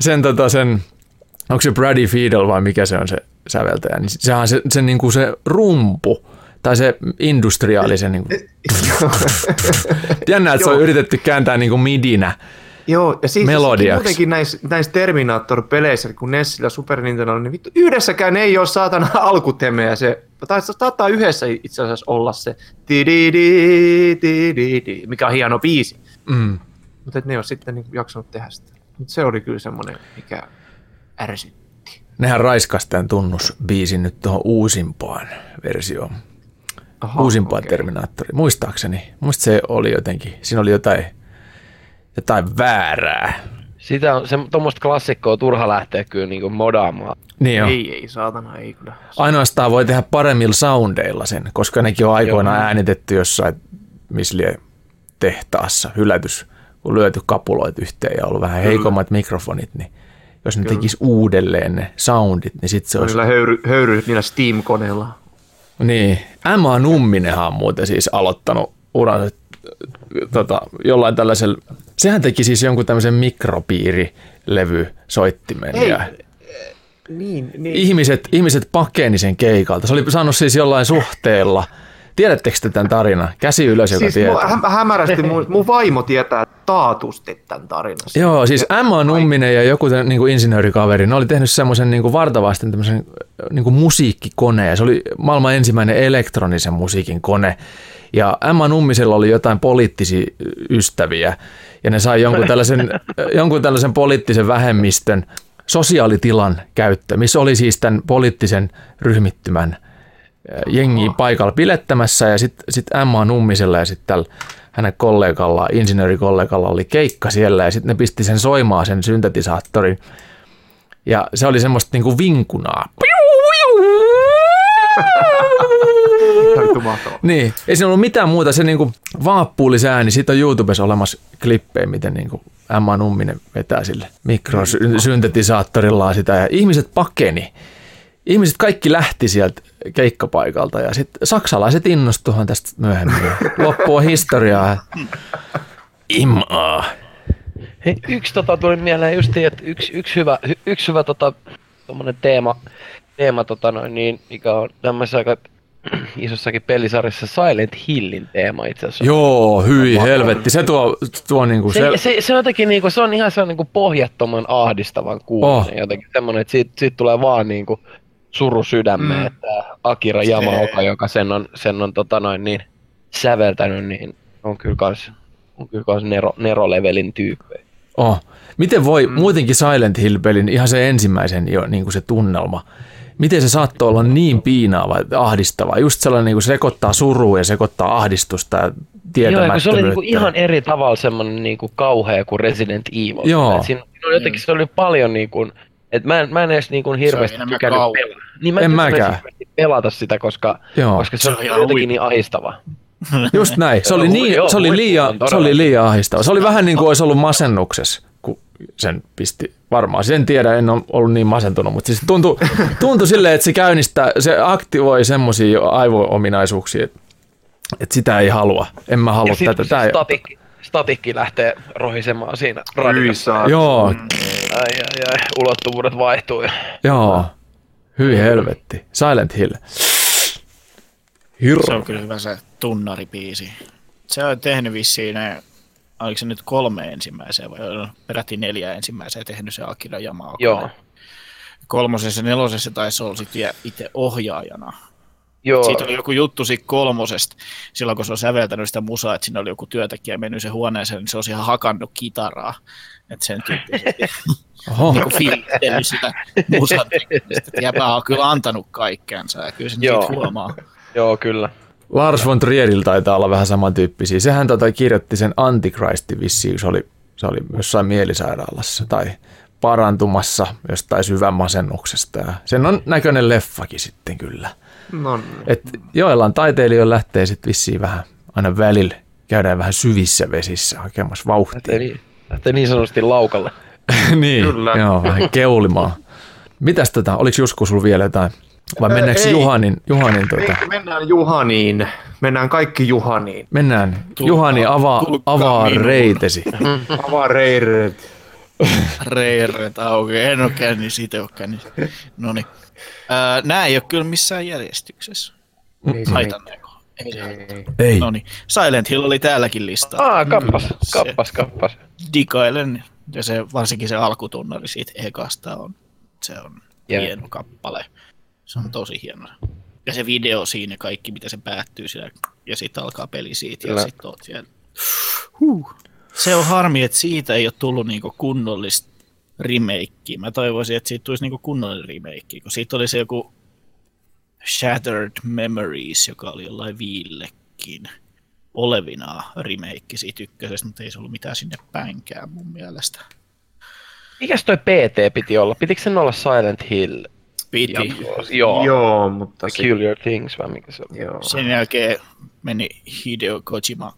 sen, tota, sen, onko se Brady Fiedel vai mikä se on se säveltäjä, niin sehän on se, se, niin kuin se rumpu, tai se industriaalisen. Niin kuin. Jännä, että se on yritetty kääntää niin kuin midinä
Joo, ja siis
Melodiaksi.
muutenkin näissä, näissä Terminator-peleissä, kun Nessillä Super Nintendo, niin vittu, yhdessäkään ei ole saatana alkutemeä. Se, tai se saattaa yhdessä itse asiassa olla se mikä on hieno biisi.
Mm.
Mutta ne ei ole sitten niin jaksanut tehdä sitä. Mutta se oli kyllä semmoinen, mikä ärsytti.
Nehän raiskas tämän tunnusbiisin nyt tuohon uusimpaan versioon.
Aha,
uusimpaan
okei.
Terminaattoriin. Muistaakseni. Muista se oli jotenkin, siinä oli jotain, jotain väärää.
Sitä on, se, tuommoista klassikkoa on turha lähteä kyllä niinku modaamaan.
Niin on.
Ei, ei, saatana, ei kyllä.
Ainoastaan voi tehdä paremmilla soundeilla sen, koska nekin on aikoinaan
Joo.
äänitetty jossain mislie tehtaassa, hylätys, kun lyöty kapuloit yhteen ja ollut vähän heikommat mikrofonit, niin jos ne tekisi uudelleen ne soundit, niin sitten se olisi...
Niillä höyry, höyry niillä Steam-koneilla.
Niin, Emma Numminenhan on muuten siis aloittanut uransa tota, jollain tällaisella... Sehän teki siis jonkun tämmöisen mikropiirilevysoittimen.
Ei,
ja
Niin, niin.
ihmiset, ihmiset pakeni sen keikalta. Se oli saanut siis jollain suhteella. Tiedättekö te tämän tarinan? Käsi ylös, joka
Siis
tietää.
hä- hämärästi mun, mun vaimo tietää taatusti tämän tarinan.
Joo, siis Emma Numminen ja joku tämän, niin kuin insinöörikaveri, ne oli tehnyt semmoisen niin kuin vartavasten tämmöisen niin kuin musiikkikoneen. Se oli maailman ensimmäinen elektronisen musiikin kone. Ja Emma Nummisella oli jotain poliittisia ystäviä, ja ne sai jonkun tällaisen, jonkun tällaisen poliittisen vähemmistön sosiaalitilan käyttö, missä oli siis tämän poliittisen ryhmittymän jengi paikalla pilettämässä, ja sitten sit Emma Nummisella ja sitten tällä hänen kollegalla, insinöörikollegalla oli keikka siellä, ja sitten ne pisti sen soimaan sen syntetisaattorin, ja se oli semmoista niinku vinkunaa. Niin, ei siinä ollut mitään muuta, se niinku vaappuuli se ääni, siitä on YouTubessa olemassa klippejä, miten niinku Emma Numminen vetää sille mikrosynthetisaattorillaan sitä, ja ihmiset pakeni. Ihmiset kaikki lähti sieltä keikkapaikalta, ja sitten saksalaiset innostuhan tästä myöhemmin. Loppua historiaa. Imaa.
Hei, yksi tota tuli mieleen just niin, että yksi, yksi hyvä, hy, yksi hyvä tota, teema, teema tota noin, niin, mikä on tämmöisessä aika isossakin pelisarjassa Silent Hillin teema itse asiassa.
Joo, hyi helvetti. Se tuo, tuo niinku
Se, se, se, on jotenkin niinku, se on ihan se on niinku pohjattoman ahdistavan kuulonen.
Oh.
Jotenkin semmonen, että siitä, siitä tulee vaan niinku suru sydämeen, mm. että Akira Yamaoka, joka sen on, sen on tota noin niin säveltänyt, niin on kyllä kans, on kyllä kans nero, nerolevelin tyyppejä.
Oh. Miten voi mm. muutenkin Silent Hill-pelin, ihan se ensimmäisen jo niin kuin se tunnelma, miten se saattoi olla niin piinaava, ahdistava, just sellainen niin kuin sekoittaa surua ja sekoittaa ahdistusta ja
Joo, ja kun se
tietämättömyyttä.
oli niinku ihan eri tavalla semmoinen niinku kauhea kuin Resident Evil.
Joo.
Siinä, siinä jotenkin se oli paljon niinku, et mä en, mä en edes niinku hirveästi
enemmän
tykännyt pelata. Niin mä
En mäkään.
hirveästi pelata sitä, koska,
Joo.
koska se,
Se
on jotenkin
huikea.
niin ahistava.
Just näin. Se oli, niin, se oli, liian, se oli liian ahistava. Se oli vähän niin kuin olisi ollut masennuksessa, kun sen pisti varmaan. Sen tiedä, en ole ollut niin masentunut, mutta siis tuntui, tuntui silleen, että se käynnistää, se aktivoi semmoisia aivo-ominaisuuksia, että, että sitä ei halua. En mä halua
Ja
tätä. ei,
statikki, statikki lähtee rohisemaan siinä radiossa.
joo,
Ai, ai, ai, ulottuvuudet vaihtuu.
joo. Hyi helvetti. Silent Hill. Hirro.
Se on kyllä hyvä se tunnaripiisi. Se on tehnyt vissiin ne, oliko se nyt kolme ensimmäiseen vai peräti neljä ensimmäiseen tehnyt se Akira Yamaoka.
Joo.
Kolmosessa ja nelosessa taisi olla sitten itse ohjaajana.
Joo.
Siitä oli joku juttu siitä kolmosesta, silloin kun se on säveltänyt sitä musaa, että siinä oli joku työntekijä mennyt sen huoneeseen, niin se olisi ihan hakannut kitaraa. Että sen tyyppisesti
Oho.
niin fiilitellyt sitä musan tekemistä. Jäpä on kyllä antanut kaikkeensa ja kyllä se
Joo.
siitä huomaa.
Joo, kyllä.
Lars von Trierillä taitaa olla vähän samantyyppisiä. Sehän tota kirjoitti sen Antichristin vissiin, se oli, se oli jossain mielisairaalassa tai parantumassa jostain syvän masennuksesta. Ja sen on näköinen leffakin sitten kyllä.
No,
Et joillain taiteilijoilla lähtee sitten vissiin vähän aina välillä käydään vähän syvissä vesissä hakemassa vauhtia.
Lähtee niin, lähtee niin sanotusti laukalle.
niin,
Kyllä.
joo, vähän keulimaan. Mitäs tota, oliko Jusku sulla vielä jotain? Vai mennäänkö
ei.
Juhanin, Juhanin tota,
Ei, mennään Juhaniin. Mennään kaikki Juhaniin.
mennään.
Tulkaa-
Juhani avaa,
tulkaa
avaa
minulle.
reitesi.
Avaa reiret.
Reiret auki, en ole kännissä, itse ole kännissä. No niin. Nämä ei ole kyllä missään järjestyksessä.
Ei se
Haitanneeko?
Ei.
Ei.
No niin, Silent Hill oli täälläkin listalla.
Aa, kappas,
Se-
kappas, kappas.
Digailen, ja se, varsinkin se alkutunnari siitä ekasta on, se on
Jep.
hieno kappale. Se on tosi hieno. Ja se video siinä, kaikki mitä se päättyy siellä, ja sitten alkaa peli siitä, ja sitten oot siellä. Huh. Se on harmi, että siitä ei ole tullut niinku kunnollista remakea. Mä toivoisin, että siitä tulisi niinku kunnollinen remake, kun siitä oli se joku Shattered Memories, joka oli jollain viillekin olevina remake siitä ykkösestä, mutta ei se ollut mitään sinne päinkään mun mielestä.
Mikäs toi PT piti olla? Pitikö sen olla Silent Hill?
Piti.
Joo.
Joo, mutta se,
Peculiar Things vai mikä se on?
joo.
Sen jälkeen meni Hideo Kojima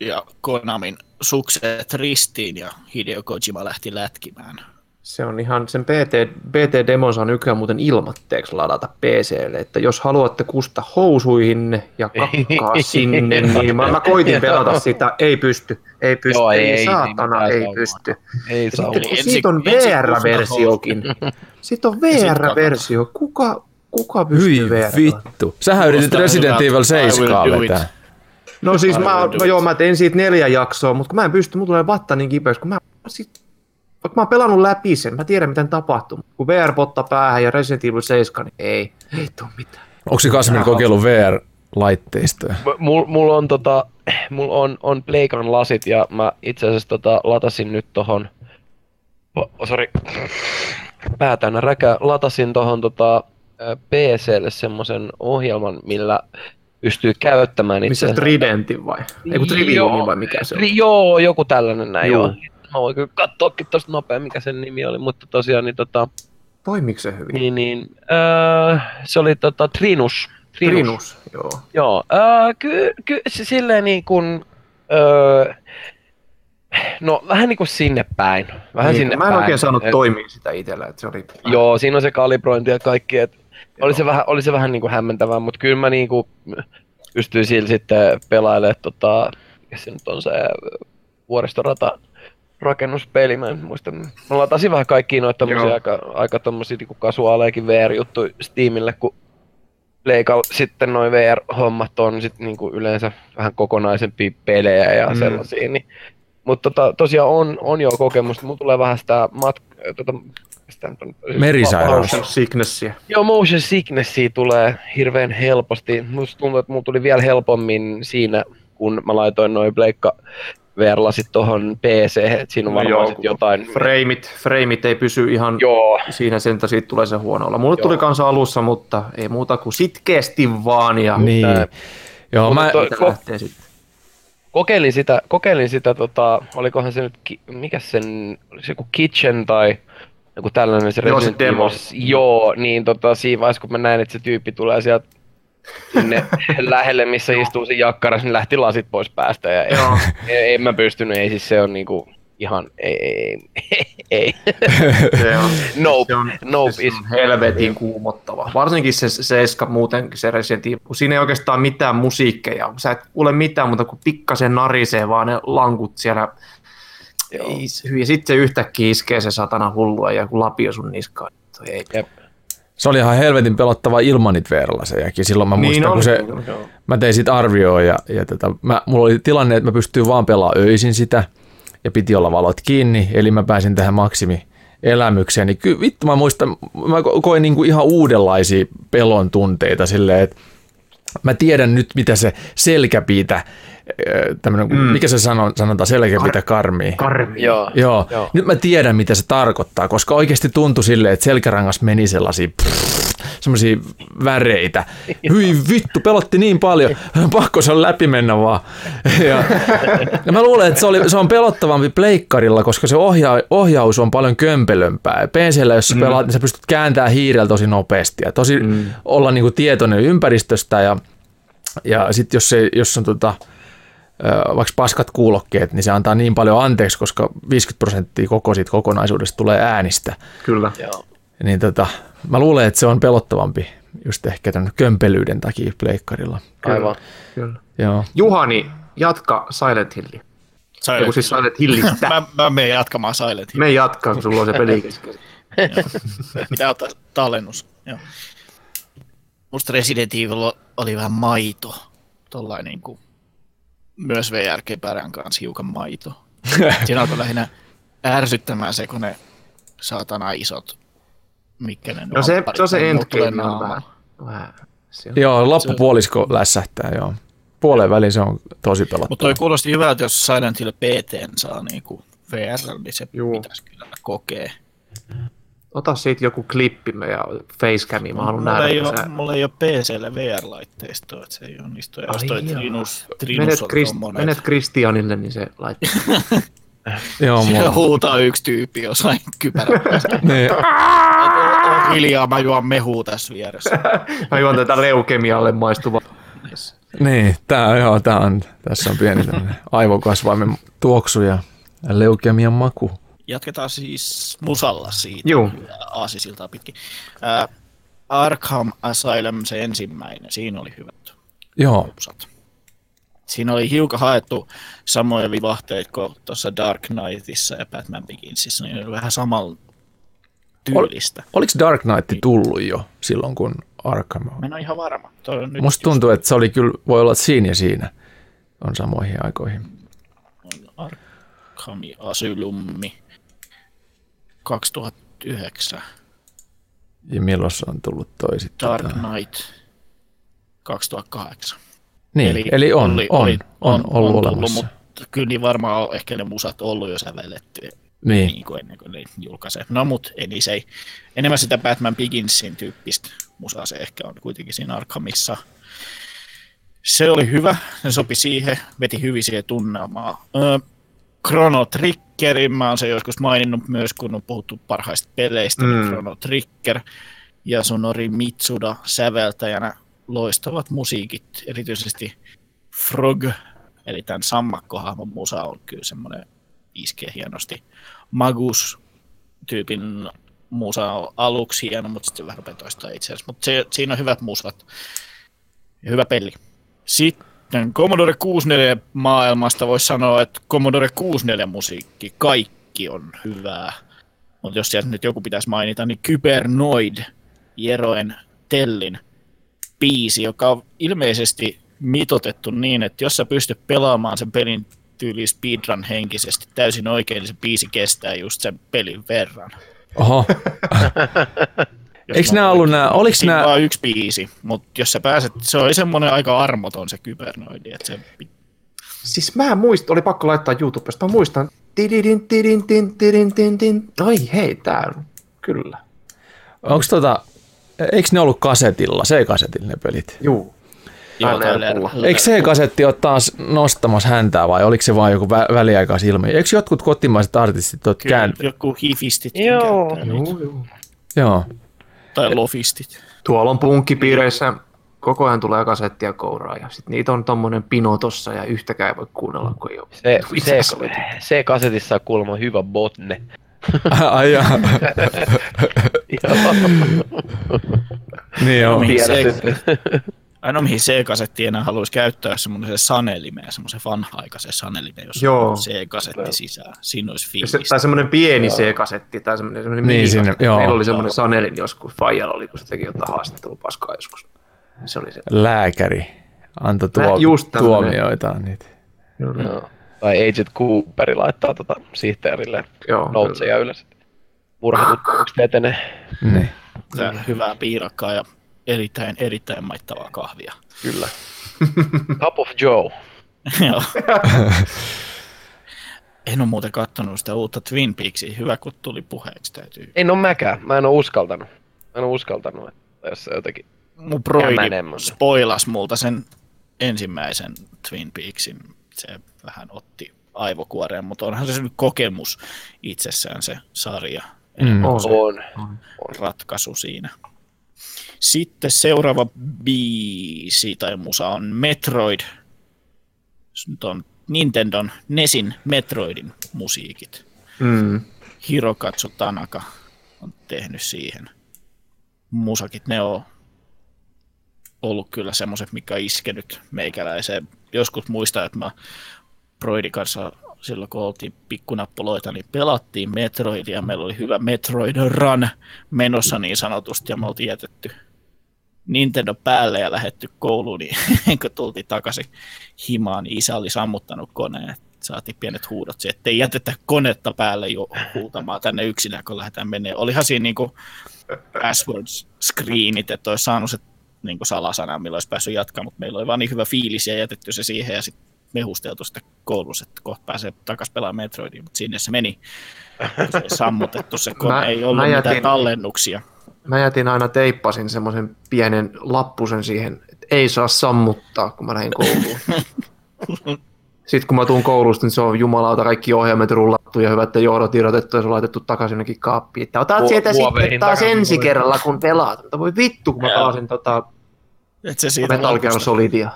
ja Konamin sukset ristiin ja Hideo Kojima lähti lätkimään.
Se on ihan, sen BT, BT-demo saa nykyään muuten ilmatteeksi ladata PClle, että jos haluatte kusta housuihin ja kakkaa sinne, niin mä, mä koitin pelata sitä, ei pysty, ei pysty,
Joo,
ei,
ei,
ei saatana, ei
saumaa.
pysty.
Ei saa
sitten kun
Ensin-
siitä on VR-versiokin, sitten on VR-versio, kuka, kuka pystyy
Hyi
VR?
vittu. Sähän yritit Resident. Evil
I will
7
do it.
vetää.
No siis mä, no joo, mä tein siitä neljä jaksoa, mutta kun mä en pysty, mulla tulee vatta niin kipeäksi, kun mä sit, vaikka mä oon pelannut läpi sen, mä tiedän miten tapahtuu. Kun VR-potta päähän ja Resident Evil 7, niin ei, ei tuu mitään.
Onko se Kasmin kokeillut VR-laitteistoja?
Mulla mul on tota, mulla on, on Pleikan lasit ja mä itse asiassa tota, latasin nyt tohon, oh, sorry, pää täynnä räkä, latasin tohon tota, PClle semmosen ohjelman, millä pystyy käyttämään
Missä
itse
Tridentin vai? Ei kun Triviumin vai mikä se on?
Joo, joku tällainen näin,
Joo.
joo. Mä voin kyllä katsoakin tosta nopea, mikä sen nimi oli, mutta tosiaan niin tota,
Toimiiko se hyvin?
niin, niin öö, se oli tota Trinus.
Trinus, joo.
Joo, öö, ky, ky, se silleen niin kuin, öö, no vähän niin kuin sinne päin. Vähän
Niin,
sinne
mä en
päin.
oikein saanut
Et-
toimia sitä itsellä, että se oli...
Joo, siinä on se kalibrointi ja kaikki, että oli se vähän, oli se vähän niin kuin hämmentävää, mutta kyllä mä niin kuin pystyin sillä sitten pelailemaan, tota, mikä se nyt on se vuoristorata rakennuspeli, mä en muista. Mä latasin vähän kaikkia noita tommosia
Joo.
aika, aika tommosia niin kasuaalejakin VR-juttuja Steamille, kun Pleikalla sitten noin VR-hommat on sit niinku yleensä vähän kokonaisempia pelejä ja
Mm.
sellaisia, niin mutta tota, tosiaan on, on jo kokemusta. Mulla tulee vähän sitä mat... Tota, sitä on,
Merisairaus.
Motion sicknessia.
Joo, motion sicknessia tulee hirveän helposti. Musta tuntuu, että mulla tuli vielä helpommin siinä, kun mä laitoin noin Pleikka VR-lasit tohon PC, että siinä on varmaan
joo,
sit jotain...
Frameit, frameit ei pysy ihan
Joo,
siinä sen, siitä tulee se huono olla. Mulle
Joo.
tuli kanssa alussa, mutta ei muuta kuin sitkeästi vaan ja
Niin.
Tää-
Joo, mä,
toi- ko-
sitten.
kokeilin sitä, kokeilin sitä tota, olikohan se nyt, ki- mikä sen, oli se joku Kitchen tai joku tällainen se
Joo, se demo.
Joo, niin tota, siinä vaiheessa kun mä näin, että se tyyppi tulee sieltä sinne lähelle, missä istuu se jakkaras, niin lähti lasit pois päästä ja
Joo.
ei, en mä pystynyt, ei siis se on niinku ihan, ei, ei, ei.
Se on,
Nope,
se on,
nope
se
is-
on helvetin kuumottava. Varsinkin se Seiska muuten, se Resident Evil, kun siinä ei oikeastaan mitään musiikkeja. Sä et kuule mitään, mutta kun pikkasen narisee vaan ne lankut siellä. Se- ja sitten se yhtäkkiä iskee se satana hullua ja lapio sun niskaan. Toi Ei.
Jep.
Se oli ihan helvetin pelottava ilman niitä VR-lasejakin. Silloin mä muistan,
Niin
kun
oli,
se,
joo.
mä tein siitä arvioa ja, ja tota, mä, mulla oli tilanne, että mä pystyin vaan pelaamaan öisin sitä ja piti olla valot kiinni, eli mä pääsin tähän maksimi elämykseen, niin kyllä vittu mä muistan, mä ko- koin niinku ihan uudenlaisia pelon tunteita silleen, että mä tiedän nyt, mitä se selkäpiitä, tämmönen, mm. mikä se sanon, sanotaan, selkäpiitä karmii.
Karmi.
Joo.
Joo.
Joo.
nyt mä tiedän, mitä se tarkoittaa, koska oikeasti tuntui silleen, että selkärangas meni sellaisia semmoisia väreitä. Hyi vittu, pelotti niin paljon, pakko se on läpi mennä vaan. Ja, ja mä luulen, että se, oli, se on pelottavampi pleikkarilla, koska se ohja, ohjaus on paljon kömpelömpää. PCllä, jos sä
Mm.
pelaat, niin sä pystyt kääntämään hiirellä tosi nopeasti ja tosi mm. olla niinku tietoinen ympäristöstä ja, ja sitten jos, se, jos on tota, vaikka paskat kuulokkeet, niin se antaa niin paljon anteeksi, koska 50 prosenttia koko siitä kokonaisuudesta tulee äänistä.
Kyllä.
Joo.
Niin tota, mä luulen, että se on pelottavampi just ehkä tämän kömpelyyden takia pleikkarilla.
Aivan.
Kyllä.
Joo.
Juhani, jatka Silent Hilli.
Silent
Joku siis Silent Hillistä.
mä, mä menen jatkamaan Silent Hill.
Me jatkaa, kun sulla on se peli kesken.
Pitää ottaa tallennus. Joo. Musta Resident Evil oli vähän maito. tollain niin kuin, myös VR-keperän kanssa hiukan maito. Siinä alkoi lähinnä ärsyttämään se, kun ne saatana isot, mitkä ne
No se, se on se endgame on vähän, vähän se.
Joo, loppupuolisko lässähtää, joo. Puolen väliin se on tosi
Mutta
pelottava.
toi kuulosti hyvältä, jos Silent Hill PT saa niinku VR, niin se
Juu.
pitäisi kyllä kokea.
Ota siitä joku klippi ja facecami, mä haluan
Mulla
nähdä.
ei, ole,
sä-
mulla ei ole PClle VR-laitteistoa, että se ei onnistu. Ja jos
Ai
toi
jaa.
Trinus, Trinus
Menet, Krist,
tommonen,
menet Kristianille, niin se laittaa.
Joo,
siellä
mulla.
huutaa yksi tyyppi jossain kypärän päässä.
Niin,
On hiljaa, mä juon mehua tässä vieressä.
Mä juon tätä leukemialle maistuvaa.
niin tää, joo, tää on, tässä on pieni aivokasvaimen tuoksu ja leukemian maku.
Jatketaan siis musalla siitä.
Juu.
Aasisiltaa pitkin. Äh, Arkham Asylum, se ensimmäinen, siinä oli hyvät
Joo,
musat. Siinä oli hiukan haettu samoja vivahteita kuin tuossa Dark Knightissa ja Batman Beginsissa, niin oli vähän samalla tyylistä.
oliko Dark Knight tullut jo silloin, kun Arkham
Mä en ole ihan varma. Toi on nyt
Musta tuntuu, että se oli kyllä, voi olla, että siinä ja siinä on samoihin aikoihin.
Arkham Asylummi 2009.
Ja milloin se on tullut toi sitten?
Dark Knight 2008.
Niin, eli, eli on,
oli-
on,
oli-
on, ollut
tullut,
olemassa.
mutta kyllä niin varmaan on ehkä ne musat ollut jo sävelletty
Niin,
niin kuin ennen kuin ne julkaisee. No mut ei se ei. Enemmän sitä Batman Beginsin tyyppistä musaa se ehkä on kuitenkin siinä Arkhamissa. Se oli hyvä, se sopi siihen, veti hyvin siihen tunnelmaan. Öö, Chrono Triggerin, mä oon se joskus maininnut myös, kun on puhuttu parhaista peleistä, mm.
Mm.
niin Chrono Trigger ja Sonori Mitsuda säveltäjänä loistavat musiikit, erityisesti Frog, eli tämän sammakkohahmon musa on kyllä semmoinen iskee hienosti. Magus-tyypin musa on aluksi hieno, mutta sitten vähän rupeaa toistaa itse asiassa. Mutta siinä on hyvät musat ja hyvä peli. Sitten Commodore 64 maailmasta voisi sanoa, että Commodore 64 musiikki, kaikki on hyvää. Mutta jos sieltä nyt joku pitäisi mainita, niin Kybernoid, Jeroen Tellin biisi, joka on ilmeisesti mitotettu niin, että jos sä pystyt pelaamaan sen pelin tyyli speedrun henkisesti täysin oikein, niin se biisi kestää just sen pelin verran.
oho. Eikö
mä
nämä ollut nämä, oliko nämä,
vaan yksi biisi, mutta jos sä pääset, se oli semmoinen aika armoton se kybernoidi, että se
Siis mä muistan, oli pakko laittaa YouTubesta, mä muistan. Tididin, tidin, tin, tidin, tin, tin. Ai hei, tää on, kyllä.
onko tota, eikö ne ollut kasetilla, C-kasetilla ne pelit?
Juu.
Joo,
Eikö C-kasetti ole taas nostamassa häntää vai oliko se vain joku vä- väliaikaisilmiö? Eikö jotkut kotimaiset artistit ole
Kyllä,
käännyt?
joku hifistit
Joo.
Juu, juu.
Joo.
Tai lofistit.
Tuolla on punkkipiireissä koko ajan tulee kasettia kouraa ja sit niitä on tommonen pino tossa ja yhtäkään ei voi kuunnella, kun ei ole.
Se,
Itse
se, se kasetissa on kuulemma hyvä botne.
Ai jaa. niin joo.
Tiedät
Ainoa mihin C-kasetti enää haluaisi käyttää semmoisen sanelimeen, semmoisen vanha-aikaisen sanelimeen, jos
Joo.
on C-kasetti sisään. Siinä olisi
Se,
fiilistä.
tai semmoinen pieni C-kasetti tai semmoinen, semmoinen
Niin,
minikasetti.
sinne, joo.
Meillä oli semmoinen Sanelin joskus, Fajalla oli, kun se teki jotain haastattelupaskaa joskus. Se oli se.
Lääkäri antoi tuo,
just
tuomioitaan niitä.
Joo. Tai Agent Cooperi laittaa tota sihteerille
Joo,
noutseja ylös. Murhatutkimukset etenee.
Niin.
Hyvää piirakkaa ja erittäin, erittäin maittavaa kahvia.
Kyllä. Cup of Joe.
Joo. en ole muuten kattonut sitä uutta Twin Peaksia. Hyvä, kun tuli puheeksi. Täytyy.
En oo mäkään. Mä en oo uskaltanut. Mä en oo uskaltanut, että jos se jotenkin...
Mun broidi spoilas multa sen ensimmäisen Twin Peaksin. Se vähän otti aivokuoreen, mutta onhan se nyt kokemus itsessään se sarja.
Mm.
On se.
On.
ratkaisu siinä. Sitten seuraava biisi tai musa on Metroid. Nyt on Nintendon Nesin Metroidin musiikit.
Mm.
Hirokatsu Tanaka on tehnyt siihen musakit. Ne on ollut kyllä semmoiset, mikä on iskenyt meikäläiseen. Joskus muistan, että mä Broidin kanssa silloin kun oltiin pikkunappuloita, niin pelattiin Metroidia. Meillä oli hyvä Metroid Run menossa niin sanotusti ja me oltiin jätetty Nintendo päälle ja lähetty kouluun, niin kun tultiin takaisin himaan, niin isä oli sammuttanut koneen. Saatiin pienet huudot, ettei jätetä konetta päälle jo huutamaan tänne yksinään, kun lähdetään menee. Olihan siinä niinku password screenit, että olisi saanut se niinku salasana, millä olisi päässyt jatkamaan, mutta meillä oli vaan niin hyvä fiilis ja jätetty se siihen ja sitten mehusteltu sitä koulussa, että kohta pääsee takaisin pelaamaan Metroidia, mutta sinne se meni. Se sammutettu se kone,
Mä-
ei ollut
mä
mitään
jätin-
tallennuksia.
Mä jätin aina teippasin semmoisen pienen lappusen siihen, että ei saa sammuttaa, kun mä lähdin kouluun. Sitten kun mä tuun koulusta, niin se on jumalauta kaikki ohjelmat rullattu ja hyvät johdot irrotettu ja se on laitettu takaisin jonnekin kaappiin. Että otat sieltä sitten taas ensi kerralla, kun pelaat. Mutta voi vittu, kun mä pelasin tota
Et se siitä
Metal Gear. Solidia.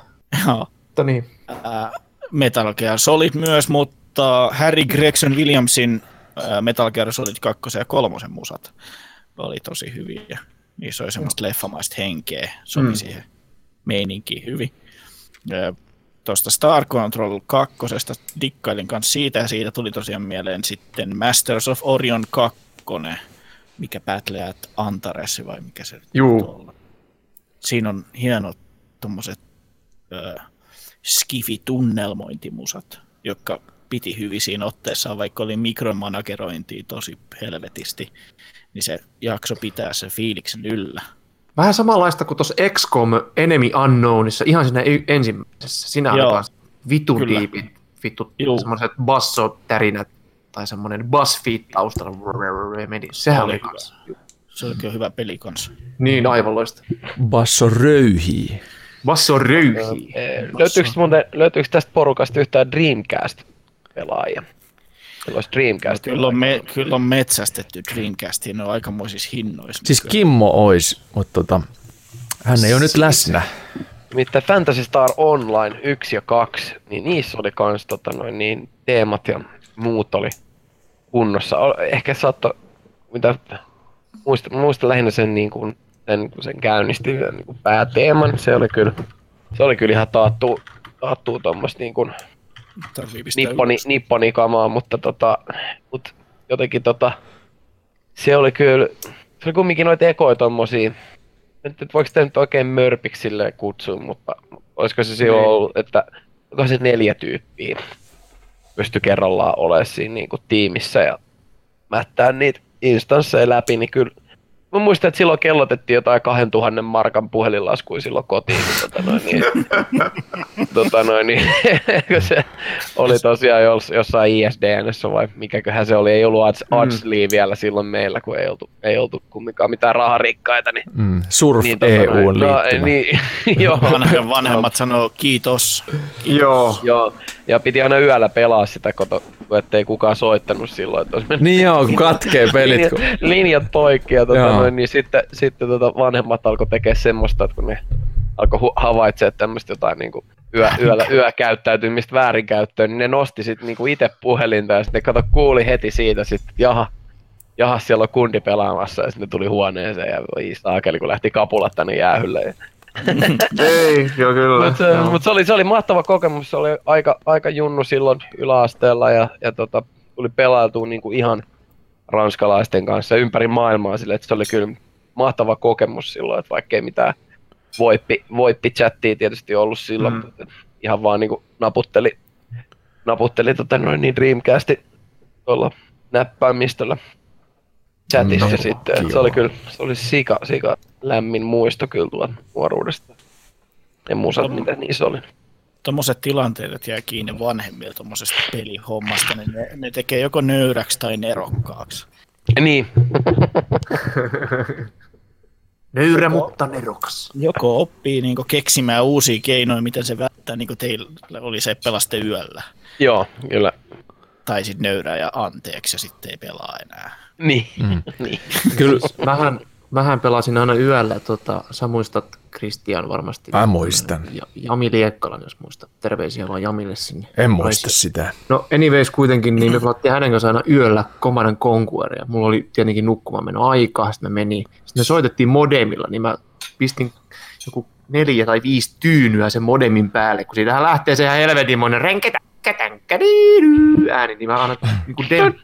Joo.
Mutta niin.
Ää, Metal Gear Solid myös, mutta Harry Gregson Williamsin ää, Metal Gear Solid 2 ja 3 musat oli tosi hyviä. Niissä oli semmoista leffamaista henkeä, sopi
Mm.
siihen meininkiin hyvin. Tuosta Star Control 2. dikkailin kanssa siitä ja siitä tuli tosiaan mieleen sitten Masters of Orion 2, mikä Battle at Antares vai mikä se
Juu.
Siinä on hienot tommoset ö, skifi-tunnelmointimusat, jotka piti hyvin siinä otteessaan, vaikka oli mikromanagerointia tosi helvetisti, niin se jakso pitää sen fiiliksen yllä.
Vähän samanlaista kuin tuossa XCOM Enemy Unknownissa, ihan siinä ensimmäisessä. Siinä oli
Joo.
kans vitun
Kyllä.
diipit, vittu semmoiset bassotärinät tai semmoinen buzzfeed taustalla. Sehän
Oli
oli kans.
Se oli kyllä hyvä peli kanssa.
Niin, aivan loista.
Basso röyhii.
Basso röyhii.
Löytyykö, muuten, löytyykö tästä porukasta yhtään Dreamcast-pelaajia? Meillä olisi Dreamcast.
Kyllä on, me, kyllä on metsästetty Dreamcastiin, ne on aikamoisissa hinnoissa.
Siis. Kimmo ois, mutta tota, hän ei ole nyt läsnä.
Nimittäin Fantasy Star Online 1 ja 2, niin niissä oli kans tota noin, niin teemat ja muut oli kunnossa. Ehkä saattoi, mitä muistan, muistan lähinnä sen, niin kuin, sen, kun sen käynnisti niin kuin pääteeman. Se oli kyllä, se oli kyllä ihan taattu, taattuu tuommoista niin kuin nipponi,
ylös.
nipponi kamaa, mutta tota, mut jotenkin tota, se oli kyllä, se oli kumminkin noita ekoja tommosia, nyt, nyt voiko sitä nyt oikein mörpiksi kutsua, mutta olisiko se silloin
Niin.
ollut, että onko se neljä tyyppiä pysty kerrallaan olemaan siinä niinku tiimissä ja mättää niitä instansseja läpi, niin kyllä Mä muistan, että silloin kellotettiin jotain 2000 markan puhelinlaskuja silloin kotiin. Niin, tota noin, niin, tota noin, niin, se oli tosiaan jos, jossain ISDNssä vai mikäköhän se oli. Ei ollut ads,
Mm.
adslia vielä silloin meillä, kun ei oltu, ei oltu kumminkaan mitään raharikkaita. Niin,
Mm, surf
niin, tota
EUn
noin, no, niin, joo,
vanhemmat sanoo kiitos.
Joo.
joo, ja piti aina yöllä pelaa sitä, koto, ettei kukaan soittanut silloin. Että
Niin joo, kun katkee pelit. Kun...
linjat, linjat poikki ja tota. Noin, niin sitten, sitten tota vanhemmat alkoi tekemään semmoista, että kun ne alkoi hu- havaitsemaan tämmöistä jotain niin kuin yö, yöllä, yökäyttäytymistä väärinkäyttöön, niin ne nosti sitten niin itse puhelinta ja sitten ne kato kuuli heti siitä sitten, jaha, jaha, siellä on kundi pelaamassa ja sitten ne tuli huoneeseen ja voi saakeli, kun lähti kapulat tänne jäähylle. Ja...
Ei, joo kyllä.
Mutta
Joo.
mut se, oli, se oli mahtava kokemus, se oli aika, aika junnu silloin yläasteella ja, ja tota, tuli pelailtua niinku ihan ranskalaisten kanssa ympäri maailmaa sille, että se oli kyllä mahtava kokemus silloin, että vaikkei mitään voippi, voippi-chattia tietysti ollut silloin,
Mm.
ihan vaan niinku naputteli, naputteli tota noin niin Dreamcastin tuolla näppäimistöllä chatissa
No,
sitten, että se
joo.
oli kyllä, se oli sika, sika lämmin muisto kyllä tuolta nuoruudesta. Ne musat,
No.
mitä niissä oli.
Tuommoiset tilanteet, että jää kiinni vanhemmilta tuommoisesta pelihommasta, niin ne, ne tekee joko nöyräksi tai nerokkaaksi.
Niin,
Nöyrä, mutta nerokas.
Joko oppii niin keksimään uusia keinoja, miten se välttää, niin kuin teillä oli se pelaste yöllä.
joo, kyllä.
Tai sitten nöyrää ja anteeksi ja sitten ei pelaa enää.
Niin,
Mm.
mm. niin.
Kyllä,
Mähän, mähän pelasin aina yöllä, tota, sä muistat Kristian varmasti.
Mä muistan.
Ja, Jami Liekkalan, jos muistat. Terveisiä vaan Jamille sinne.
en muista sitä.
No anyways kuitenkin, niin me pelattiin hänen kanssa aina yöllä Command Conqueria. Mulla oli tietenkin nukkumaan meno aikaa, sitten me meni. Sitten me soitettiin modemilla, niin mä pistin joku neljä tai viisi tyynyä sen modemin päälle, kun siitähän lähtee se ihan helvetinmoinen renketä ääni, niin mä aina niin kuin sen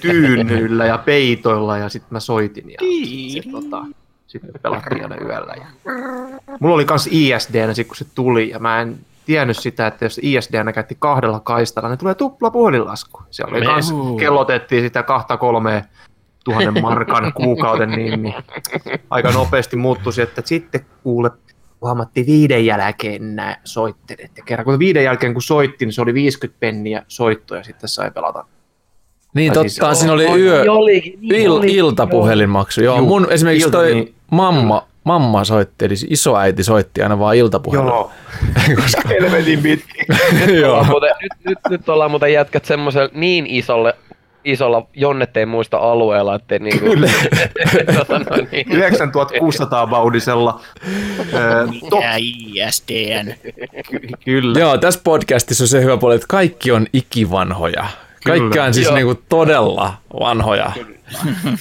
tyynyillä ja peitoilla ja sitten mä soitin ja se, tota, Sitten me pelattiin aina yöllä. Ja... Mulla oli kans ISD sit kun se tuli, ja mä en tiennyt sitä, että jos ISD käytti kahdella kaistalla, niin tulee tupla puhelinlasku. Se oli kans, kellotettiin sitä kahta kolmea tuhannen markan kuukauden, niin, niin aika nopeasti muuttui, että sitten kuule, huomattiin viiden jälkeen nämä soittelet. Ja kerran kun viiden jälkeen kun soitti, niin se oli 50 penniä soittoja, sitten sai pelata
niin tai totta, siis, siinä oli yö, oli, niin il, oli, iltapuhelinmaksu. Joo, Juu, mun esimerkiksi ilta, toi niin, mamma, mamma soitti, eli isoäiti soitti aina vaan iltapuhelun.
Joo, koska... helvetin pitkin.
Joo. nyt, nyt, nyt ollaan muuten jätkät semmoiselle niin isolle isolla Jonnet ei muista alueella, ettei niinku... Kyllä.
tota niin. 9600 baudisella.
Ja ISDN.
Kyllä. Joo, tässä podcastissa on se hyvä puoli, että kaikki on ikivanhoja. Kaikki on siis niinku todella vanhoja.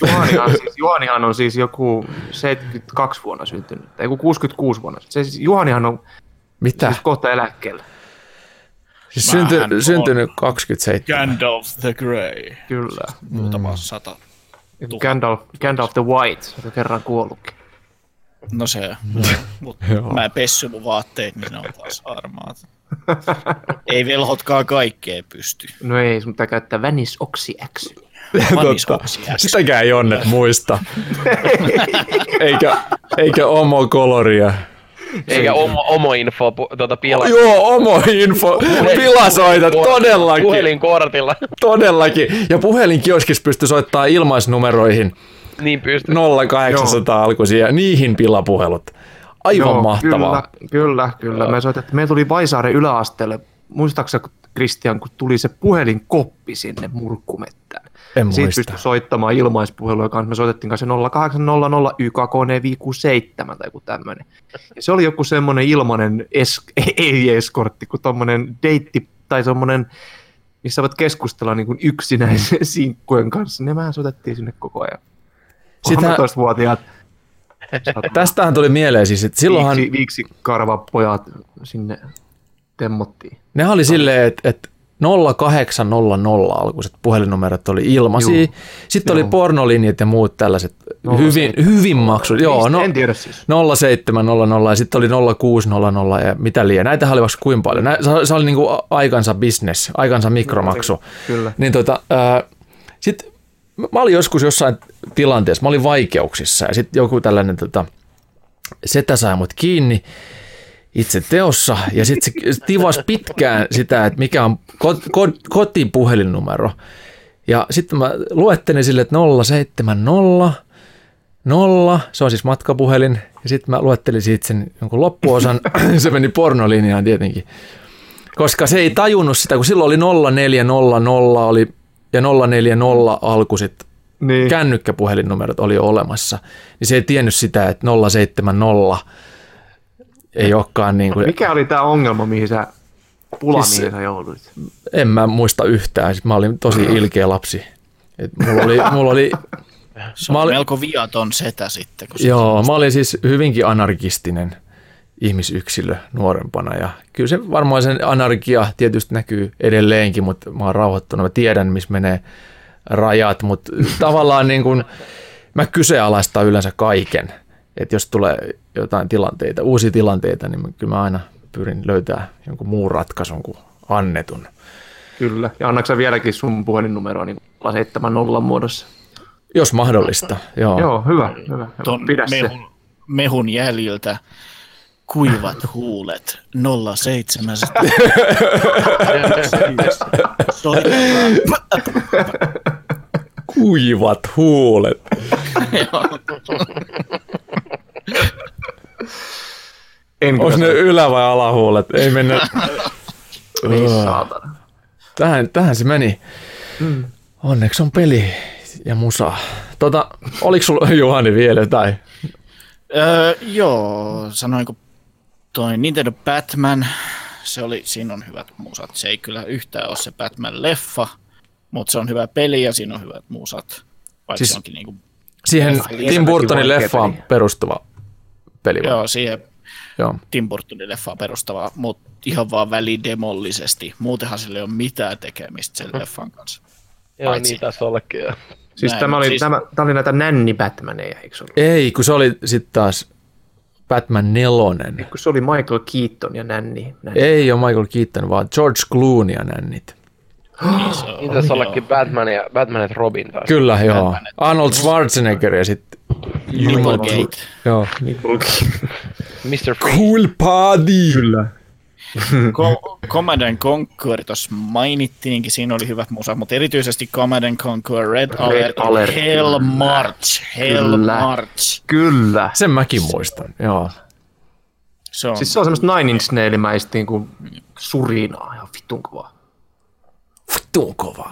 Juhanihan, siis, Juhanihan on siis joku 72 vuonna syntynyt, tai joku 66 vuonna. Se siis, Juhanihan on
Mitä?
Siis kohta eläkkeellä.
Siis synty, syntynyt 27.
Gandalf the Grey.
Kyllä.
Muutama mm. sata.
Gandalf, Gandalf the White, on kerran kuollutkin.
No se, mutta mä pessy mun vaatteet, niin ne on taas harmaat. ei velhotkaan kaikkea pysty.
No ei, sun pitää käyttää Vanis Oxy X.
Sitäkään ei onnet muista. eikä, eikä omo koloria.
Eikä omo, omo info tuota pila.
Joo, omo info. Pilasoita, todellakin.
Puhelinkortilla.
Todellakin. Ja puhelinkioskissa pystyy soittamaan ilmaisnumeroihin.
Niin pystyy.
0800 alkuisia ja niihin pilapuhelut. Aivan Joo, mahtavaa.
Kyllä, kyllä. kyllä. Me soitettiin, meillä tuli Vaisaaren yläasteelle, muistaakseni Kristian, kun tuli se puhelinkoppi sinne murkkumettään.
En
Siitä pystyi soittamaan ilmaispuhelua kanssa. Me soitettiin kanssa 0800 YKKN 567 tai joku tämmöinen. Ja se oli joku semmoinen ilmainen, es, ei eskortti, kuin tommonen deitti tai semmoinen, missä voit keskustella niin kuin yksinäisen sinkkujen kanssa. Ne vähän soitettiin sinne koko ajan. 13-vuotiaat
Tästähän tuli mieleen siis, että silloinhan...
Viiksi, viiksi karva pojat sinne temmottiin.
Ne oli silleen, että, että 0800 alkuiset puhelinnumerot oli ilmaisia. Juu. Sitten Joo. oli pornolinjat ja muut tällaiset no, hyvin, hyvin maksut. Joo,
no, en tiedä siis.
0700 ja sitten oli 0600 ja mitä liian. Näitä oli vasta kuin paljon. se oli niinku aikansa business, aikansa mikromaksu.
Kyllä.
Niin tota, äh, sitten mä olin joskus jossain tilanteessa, mä olin vaikeuksissa ja sitten joku tällainen tota, setä sai mut kiinni itse teossa ja sitten se tivas pitkään sitä, että mikä on kot, kotipuhelinnumero. Ja sitten mä luettelin sille, että 070 nolla, se on siis matkapuhelin, ja sitten mä luettelin siitä sen jonkun loppuosan, se meni pornolinjaan tietenkin. Koska se ei tajunnut sitä, kun silloin oli 0400 oli ja 040 alkuiset niin. kännykkäpuhelinnumerot oli olemassa, niin se ei tiennyt sitä, että 070 ei olekaan niin kuin...
Mikä oli tämä ongelma, mihin sä pula, siis, mihin sä jouduit?
En mä muista yhtään, siis mä olin tosi ilkeä lapsi. Et mulla oli, mulla oli
se on olin, melko viaton setä sitten. Kun
joo, mä olin siis hyvinkin anarkistinen ihmisyksilö nuorempana. Ja kyllä se varmaan sen anarkia tietysti näkyy edelleenkin, mutta mä oon rauhoittunut. Mä tiedän, missä menee rajat, mutta tavallaan niin kuin, mä kyseenalaistan yleensä kaiken. Että jos tulee jotain tilanteita, uusia tilanteita, niin kyllä mä aina pyrin löytää jonkun muun ratkaisun kuin annetun.
Kyllä, ja annaksa vieläkin sun puhelinnumeroa niin 70 muodossa?
Jos mahdollista, joo.
Joo, hyvä, hyvä. Pidä mehun, se.
mehun jäljiltä kuivat huulet 07.
kuivat huulet. Onko ne ylä- vai alahuulet? Ei mennä.
Niin saatana.
Tähän, tähän se meni. Mm. Onneksi on peli ja musa. Tota, oliko sulla Juhani vielä tai?
Öö, joo, sanoinko toi Nintendo Batman, se oli, siinä on hyvät musat. Se ei kyllä yhtään ole se Batman-leffa, mutta se on hyvä peli ja siinä on hyvät musat. Vaikka siis se onkin niinku
siihen Tim Burtonin leffaan perustuva peli.
Vai? Joo, siihen Joo. Tim Burtonin leffaan perustava, mutta ihan vaan välidemollisesti. Muutenhan sillä ei ole mitään tekemistä sen leffan kanssa.
Joo,
Paitsi-
niin tässä ollakin. joo.
Siis
Näin,
tämä oli,
siis-
tämä, tämä oli näitä nänni Batmaneja, eikö se ollut?
Ei, kun se oli sitten taas Batman nelonen.
Kun se oli Michael Keaton ja nänni. nänni.
Ei ole Michael Keaton, vaan George Clooney ja nännit.
Niin se on.
Niin tässä ollakin Batman ja Batman ja Robin taas.
Kyllä, joo.
Batman.
Arnold Schwarzenegger ja sitten...
Nipplegate.
Joo.
Mr. Freeze.
Cool party!
Kyllä.
Co- Command and Conquer tuossa mainittiinkin, siinä oli hyvät musat, mutta erityisesti Command and Conquer Red, Alert,
Alert.
Hell March, Hell
Kyllä.
March.
Kyllä.
Sen mäkin muistan, joo.
Se on,
Siis se on semmoista Nine Inch Nail-mäistä niin kuin surinaa. Ihan vitun kovaa.
Vittuun kova.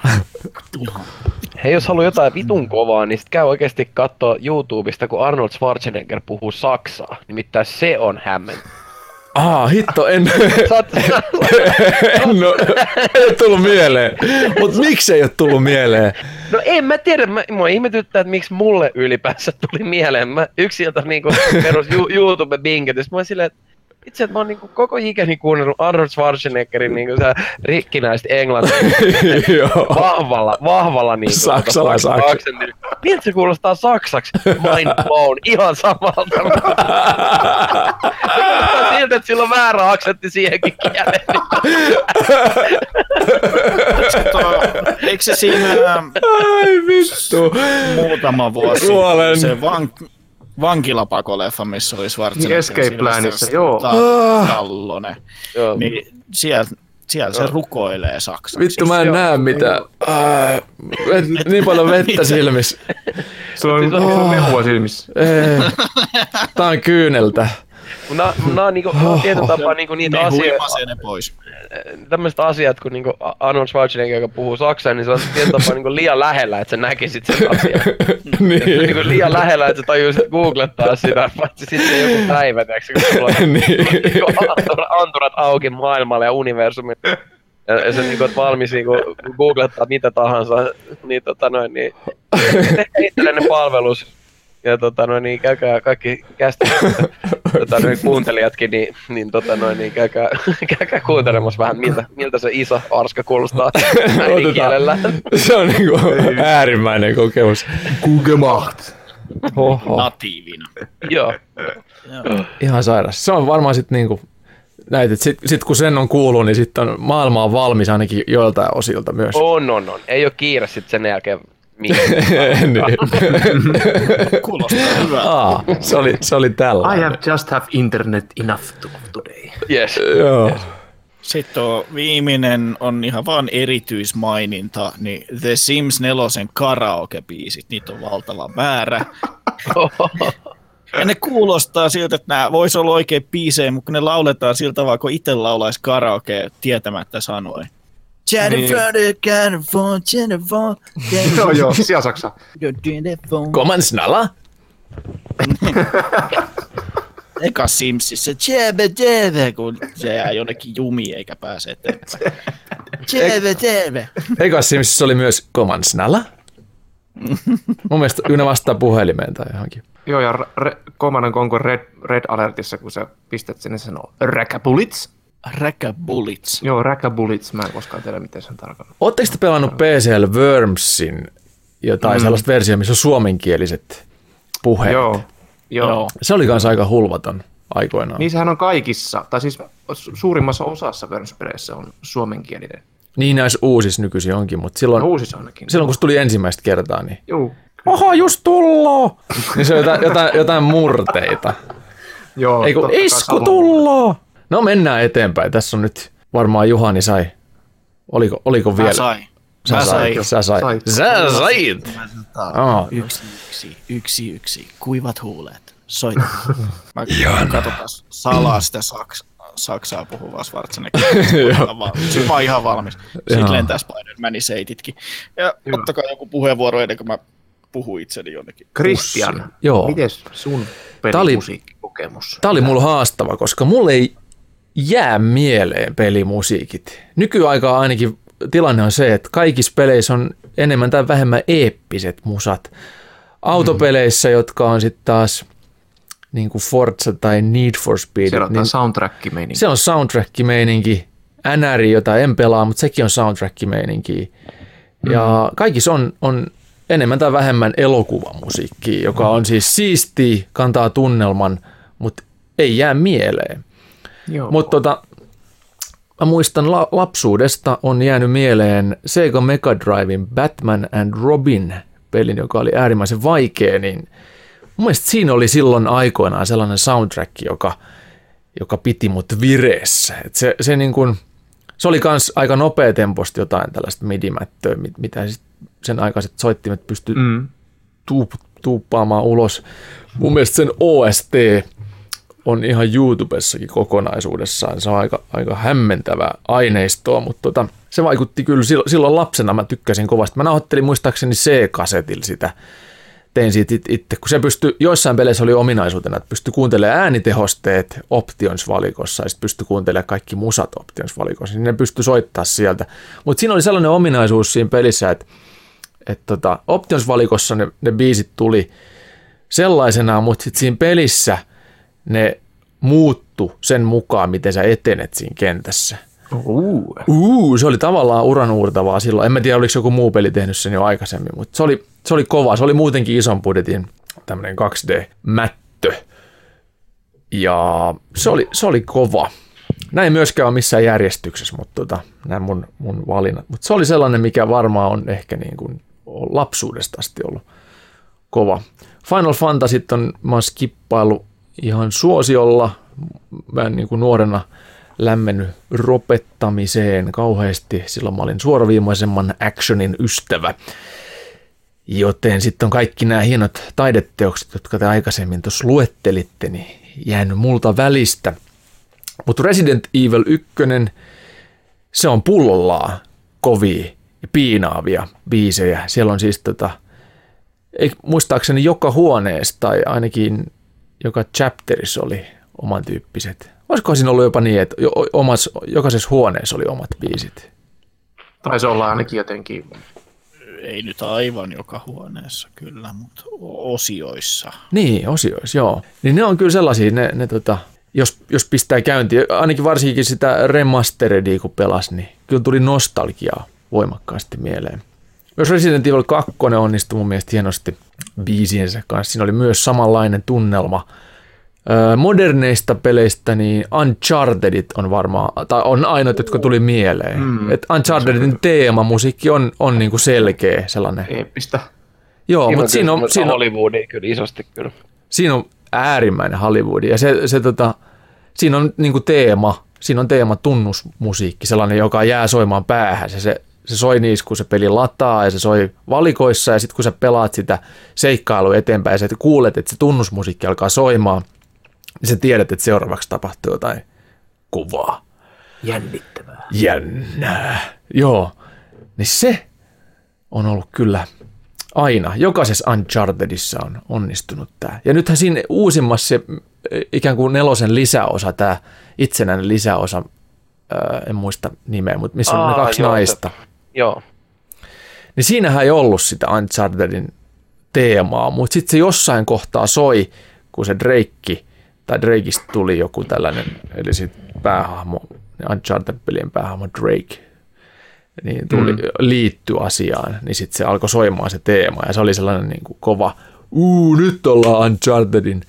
Hei, jos haluaa jotain vitun kovaa, niin sit käy oikeasti katsoa YouTubesta, kun Arnold Schwarzenegger puhuu saksaa. Nimittäin se on hämmentävää.
Aa, hitto, en, en ole tullut mieleen. Mut miksi ei ole tullut mieleen?
No en mä tiedä, mä, mua ihmetyttää, että miksi mulle ylipäänsä tuli mieleen. Mä yksi sieltä niinku perus Ju- YouTube bingetys. Mä silleen, että itse, että mä oon niinku koko ikäni kuunnellut Arnold Schwarzeneggerin niinku se rikkinäistä englantia
joo.
vahvalla, vahvalla niinku. Tota aksentilla. Miltä se kuulostaa saksaksi? Mind blown, ihan samalta. Se kuulostaa siltä, että sillä on väärä aksentti siihenkin kieleen.
Tuo- Eikö se siinä
Ai vittu.
muutama vuosi
Kuolen.
se vank, vankilapakoleffa, missä oli Schwarzenegger.
Niin Escape Planissa, joo.
Stallone.
Joo.
Niin siellä, siellä se rukoilee saksaksi.
Vittu, mä en näe mitään. Ai, vet- niin paljon vettä silmissä.
Se on oh. mehua silmissä.
Ei. Tää on kyyneltä.
Nää, nää on niinku, nää on tietyllä tapaa niinku niitä
Ne
asioita,
ne pois.
tämmöiset asiat, kun niinku Arnold Schwarzenegger, joka puhuu saksaa, niin se on tietyllä tapaa niinku liian lähellä, että sä näkisit sen asian.
niin.
niinku liian lähellä, että sä tajuisit googlettaa sitä, paitsi sitten joku päivä, tiiäksä, kun sulla on
niin.
niinku anturat, auki maailmalle ja universumille. Ja ja sä niinku valmis niinku googlettaa mitä tahansa, niin tota noin, niin tehkää itsellenne palvelus. Ja tota noin, niin käykää kaikki kästi, tota noin, kuuntelijatkin, niin, niin tota noin, niin käykää, käykää kuuntelemassa vähän, miltä, miltä se iso arska kuulostaa äidinkielellä.
Se on niinku äärimmäinen kokemus.
Kugemacht.
Oho.
Natiivina.
Joo.
Ihan sairas. Se on varmaan sitten niinku näitä, että sit, sit kun sen on kuullut, niin sitten on maailma on valmis ainakin joiltain osilta myös.
On, on, on. Ei ole kiire sitten sen jälkeen.
niin.
Kuulostaa hyvältä.
Aa, se oli, se oli
I
tällainen.
have just have internet enough to today.
Yes.
Joo.
Sitten on viimeinen on ihan vaan erityismaininta, niin The Sims 4 karaoke-biisit, niitä on valtava määrä. Ja ne kuulostaa siltä, että nämä voisi olla oikein biisejä, mutta kun ne lauletaan siltä tavalla, kun itse laulaisi karaoke tietämättä sanoin. Jennifer, Jennifer, Jennifer,
Joo, joo, siellä Saksa.
Jennifer.
Koman snalla?
Eka Simsissä, Jebe, Jebe, kun se jää jonnekin jumiin eikä pääse eteenpäin. Jebe, Jebe.
Eikä Simsissä oli myös Koman snalla? Mun mielestä ne vastaa puhelimeen tai johonkin.
Joo, ja re, Command Conquer Red, Red Alertissa, kun sä pistät sinne, sanoo Räkäbullits.
Räkä Bullets.
Joo, Räkäbullits. Mä en koskaan tiedä, miten se on tarkoittanut.
Oletteko te pelannut PCL Wormsin jotain mm. sellaista versiota, missä on suomenkieliset puheet?
Joo, joo.
Joo.
Se oli kanssa aika hulvaton aikoinaan.
Niin sehän on kaikissa, tai siis su- suurimmassa osassa Worms-peleissä on suomenkielinen.
Niin näissä uusissa nykyisin onkin, mutta silloin,
No, uusissa ainakin.
silloin kun se tuli ensimmäistä kertaa, niin
Joo.
oha, just tulloo! niin se on jotain, jotain, jotain murteita.
Joo,
Ei kun
totta kai
isku tulloo! No mennään eteenpäin. Tässä on nyt varmaan Juhani sai. Oliko, oliko vielä?
Mä sain.
Sä
Mä
sait.
sain.
Sä sait.
Sait.
Sä sait. Aa.
Yksi, yksi, yksi, yksi. Kuivat huulet. Soita. Mä katsotaan salaa sitä saks, saksaa puhuvaa Schwarzenegger. Sitten mä oon ihan valmis. Sitten
Joo.
lentää Spider-Manin seititkin. Ja ottakaa joku puheenvuoro ennen kuin mä puhun itseni jonnekin.
Christian,
Joo.
miten sun
Tää oli-
pelimusiikkikokemus?
Tämä oli mulla haastava, koska mulle ei jää mieleen pelimusiikit. Nykyaikaa ainakin tilanne on se, että kaikissa peleissä on enemmän tai vähemmän eeppiset musat. Autopeleissä, jotka on sitten taas niin kuin Forza tai Need for Speed,
Siellä on
niin
soundtrack-meininki.
se on soundtrack-meininki. NR, jota en pelaa, mutta sekin on soundtrack-meininki. Ja kaikissa on, on enemmän tai vähemmän elokuvamusiikkia, joka on siis siisti, kantaa tunnelman, mutta ei jää mieleen. Mutta tota, mä muistan la- lapsuudesta on jäänyt mieleen Sega Mega Driven Batman and Robin pelin, joka oli äärimmäisen vaikea, niin mun mielestä siinä oli silloin aikoinaan sellainen soundtrack, joka, joka piti mut vireessä. Et se, se, niin kun, se oli kans aika nopea temposti jotain tällaista midimättöä, mit- mitä sit sen aikaiset soittimet pysty
Mm.
tuup, tuuppaamaan ulos. Mun mielestä sen OST on ihan YouTubessakin kokonaisuudessaan. Se on aika, aika hämmentävää aineistoa, mutta tota, se vaikutti kyllä silloin, lapsena. Mä tykkäsin kovasti. Mä nauhoittelin muistaakseni C-kasetilla sitä. Tein siitä it- itse, kun se pystyi, joissain peleissä oli ominaisuutena, että pystyi kuuntelemaan äänitehosteet Options-valikossa ja sitten pystyi kuuntelemaan kaikki musat Options-valikossa, niin ne pystyi soittaa sieltä. Mutta siinä oli sellainen ominaisuus siinä pelissä, että, että tota, Options-valikossa ne, ne biisit tuli sellaisenaan, mutta sitten siinä pelissä ne muuttu sen mukaan, miten sä etenet siinä kentässä.
Uh.
Uu, se oli tavallaan uranuurtavaa silloin. En mä tiedä, oliko joku muu peli tehnyt sen jo aikaisemmin, mutta se oli, se oli kova. Se oli muutenkin ison budjetin tämmöinen 2D-mättö. Ja se oli, se oli kova. Näin ei myöskään ole missään järjestyksessä, mutta tota, nämä mun, mun valinnat. Mutta se oli sellainen, mikä varmaan on ehkä niin kuin lapsuudesta asti ollut kova. Final Fantasy on, mä oon skippailu ihan suosiolla. Mä en niin kuin nuorena lämmennyt ropettamiseen kauheasti. Silloin mä olin suoraviimaisemman actionin ystävä. Joten sitten on kaikki nämä hienot taideteokset, jotka te aikaisemmin tuossa luettelitte, niin jäänyt multa välistä. Mutta Resident Evil 1, se on pullollaan kovia ja piinaavia biisejä. Siellä on siis tota, muistaakseni joka huoneessa tai ainakin joka chapterissa oli oman tyyppiset. Olisiko siinä ollut jopa niin, että omas, jokaisessa huoneessa oli omat biisit?
Taisi olla ainakin jotenkin.
Ei nyt aivan joka huoneessa kyllä, mutta osioissa.
Niin, osioissa, joo. Niin ne on kyllä sellaisia, ne, ne tota, jos, jos pistää käyntiin, ainakin varsinkin sitä remasteredia kun pelas, niin kyllä tuli nostalgiaa voimakkaasti mieleen. Myös Resident Evil 2 onnistui mun mielestä hienosti biisiensä kanssa. Siinä oli myös samanlainen tunnelma. Moderneista peleistä niin Unchartedit on varmaan, tai on ainoat, jotka tuli mieleen. Mm, Et Unchartedin teemamusiikki on, on niinku selkeä sellainen.
Eeppistä.
Joo, mutta siinä on, siinä on,
Hollywoodia kyllä isosti kyllä.
siinä on äärimmäinen Hollywood ja se, se tota, siinä on niinku teema, siinä on teema tunnusmusiikki, sellainen, joka jää soimaan päähän. Se, se, se soi niissä, kun se peli lataa ja se soi valikoissa ja sitten kun sä pelaat sitä seikkailua eteenpäin ja sä kuulet, että se tunnusmusiikki alkaa soimaan, niin sä tiedät, että seuraavaksi tapahtuu jotain kuvaa.
Jännittävää.
Jännää. Joo. Niin se on ollut kyllä aina. Jokaisessa Unchartedissa on onnistunut tämä. Ja nythän siinä uusimmassa se eh, ikään kuin nelosen lisäosa, tämä itsenäinen lisäosa, ää, en muista nimeä, mutta missä on ne
Aa,
kaksi
joo,
naista.
Joo.
Niin siinähän ei ollut sitä Unchartedin teemaa, mutta sitten se jossain kohtaa soi, kun se Drake, tai Drakeista tuli joku tällainen, eli sitten päähahmo, Uncharted-pelien päähahmo Drake, niin tuli, mm. liitty asiaan, niin sitten se alkoi soimaan se teema, ja se oli sellainen niin kuin kova, uu, nyt ollaan Unchartedin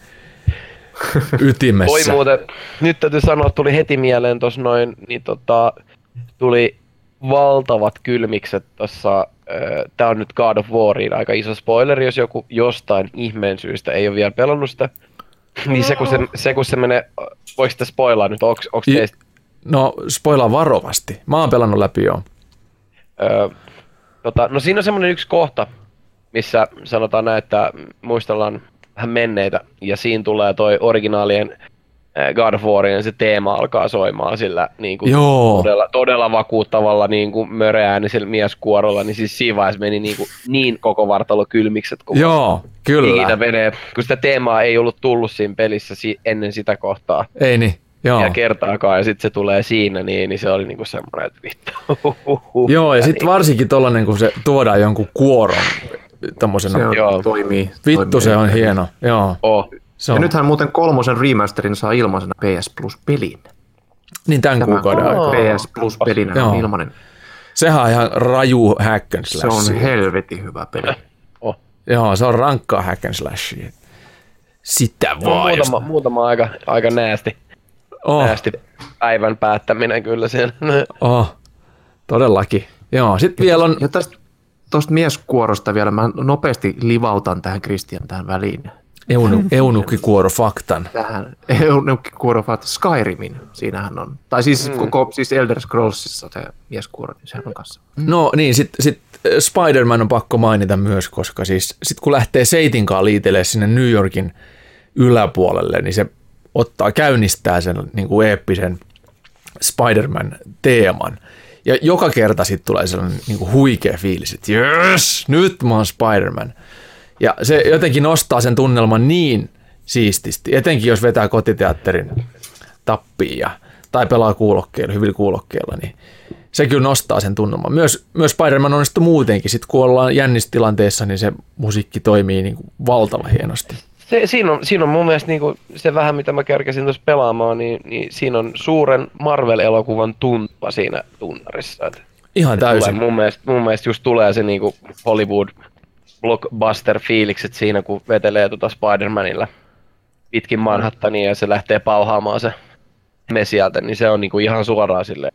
ytimessä.
Voi muuten, nyt täytyy sanoa, että tuli heti mieleen tuossa noin, niin tota, tuli valtavat kylmikset tuossa, tämä on nyt God of Wariin aika iso spoileri, jos joku jostain ihmeen syystä ei ole vielä pelannut sitä. Niin se kun se, se, kun se menee, voiko sitä spoilaa nyt, onko, teistä,
No, spoilaa varovasti. Mä oon pelannut läpi jo.
Öö, tota, no siinä on semmoinen yksi kohta, missä sanotaan näin, että muistellaan vähän menneitä, ja siinä tulee toi originaalien God of Warien se teema alkaa soimaan sillä niin kuin
Joo.
todella, todella vakuuttavalla niin kuin möreäänisellä mieskuorolla, niin siis siinä vaiheessa meni niin, kuin, niin koko vartalo kylmikset, kun
Joo, kyllä.
menee, kun sitä teemaa ei ollut tullut siinä pelissä si- ennen sitä kohtaa.
Ei niin, joo.
Ja kertaakaan, ja sitten se tulee siinä, niin, niin se oli niinku semmoinen, että vittu.
Joo, ja
niin.
sitten varsinkin tollanen, kun se tuodaan jonkun kuoron tommosena.
Se on,
Joo.
toimii.
Vittu
toimii
se on hieno. Joo.
Oh.
Se
Ja
on.
nythän muuten kolmosen remasterin saa ilmaisena PS Plus pelin.
niin tämän
Tämä
kuukauden aikana.
PS Plus pelinä
Joo.
on ilmainen.
Sehän on ihan raju hack and
Se
slash.
on helvetin hyvä peli.
Joo, se on rankkaa hack and slashia. Sitä
No,
vaan. jos-
muutama, muutama aika, aika näästi,
Oh,
näästi päivän päättäminen kyllä siellä.
oh, todellakin. Joo, sitten vielä on...
Ja tästä tuosta mieskuorosta vielä, mä nopeasti livautan tähän Christian tähän väliin.
Eunu, eunukkikuoro faktan.
Tähän kuoro Skyrimin, siinähän on. Tai siis mm. koko, siis Elder Scrollsissa se mieskuoro, niin sehän on kanssa.
No niin, sitten sit äh, Spider-Man on pakko mainita myös, koska siis sit kun lähtee Seitinkaan liitelee sinne New Yorkin yläpuolelle, niin se ottaa, käynnistää sen niin kuin eeppisen Spider-Man-teeman. Ja joka kerta sitten tulee sellainen niin kuin huikea fiilis, että jös, nyt mä oon Spider-Man. Ja se jotenkin nostaa sen tunnelman niin siististi, etenkin jos vetää kotiteatterin tappiin ja, tai pelaa kuulokkeilla, hyvillä kuulokkeilla, niin se kyllä nostaa sen tunnelman. Myös, myös Spider-Man onnistuu muutenkin, sit kun ollaan jännistilanteessa, niin se musiikki toimii niin kuin valtavan hienosti.
Se, siinä, on, siinä on mun mielestä niinku se vähän, mitä mä kerkesin tuossa pelaamaan, niin, niin siinä on suuren Marvel-elokuvan tuntua siinä tunnarissa. Et
Ihan
tulee,
täysin.
mun, mielestä, mun mielestä just tulee se niinku Hollywood blockbuster-fiilikset siinä, kun vetelee tota Spider-Manilla pitkin Manhattania ja se lähtee pauhaamaan se me sieltä, niin se on niinku ihan suoraan silleen.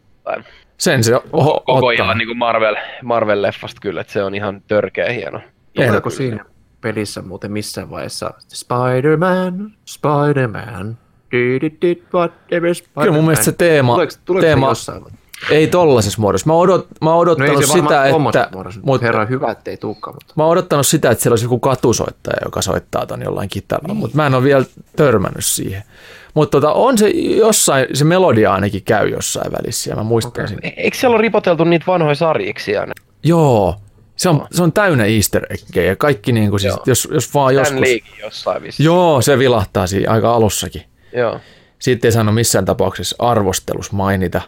Sen se o-
koko
ottaa.
ihan niinku Marvel, Marvel-leffasta kyllä, että se on ihan törkeä hieno.
Tuleeko siinä pelissä muuten missään vaiheessa Spider-Man, Spider-Man, did it did whatever Spider-Man.
Kyllä mun mielestä se teema,
Tuleeko, tuleeko
teema
se jossain?
Ei tollaisessa muodossa. Mä, odot, mä oon
No
odottanut
ei se
sitä, että...
mutta herra hyvä, ettei tuukkaan. Mutta.
Mä oon odottanut sitä, että siellä olisi joku katusoittaja, joka soittaa ton jollain kitaralla, niin. mutta mä en ole vielä törmännyt siihen. Mutta tota, on se jossain, se melodia ainakin käy jossain välissä ja mä muistan okay. sen.
E- Eikö siellä ole ripoteltu niitä vanhoja sarjiksi aina?
Joo, se on, se on täynnä easter eggejä ja kaikki niin kuin siis,
Joo.
jos, jos vaan
Joskus.
joskus.
Jossain vissiin.
Joo, se vilahtaa siinä aika alussakin.
Joo.
Siitä ei saanut missään tapauksessa arvostelus mainita.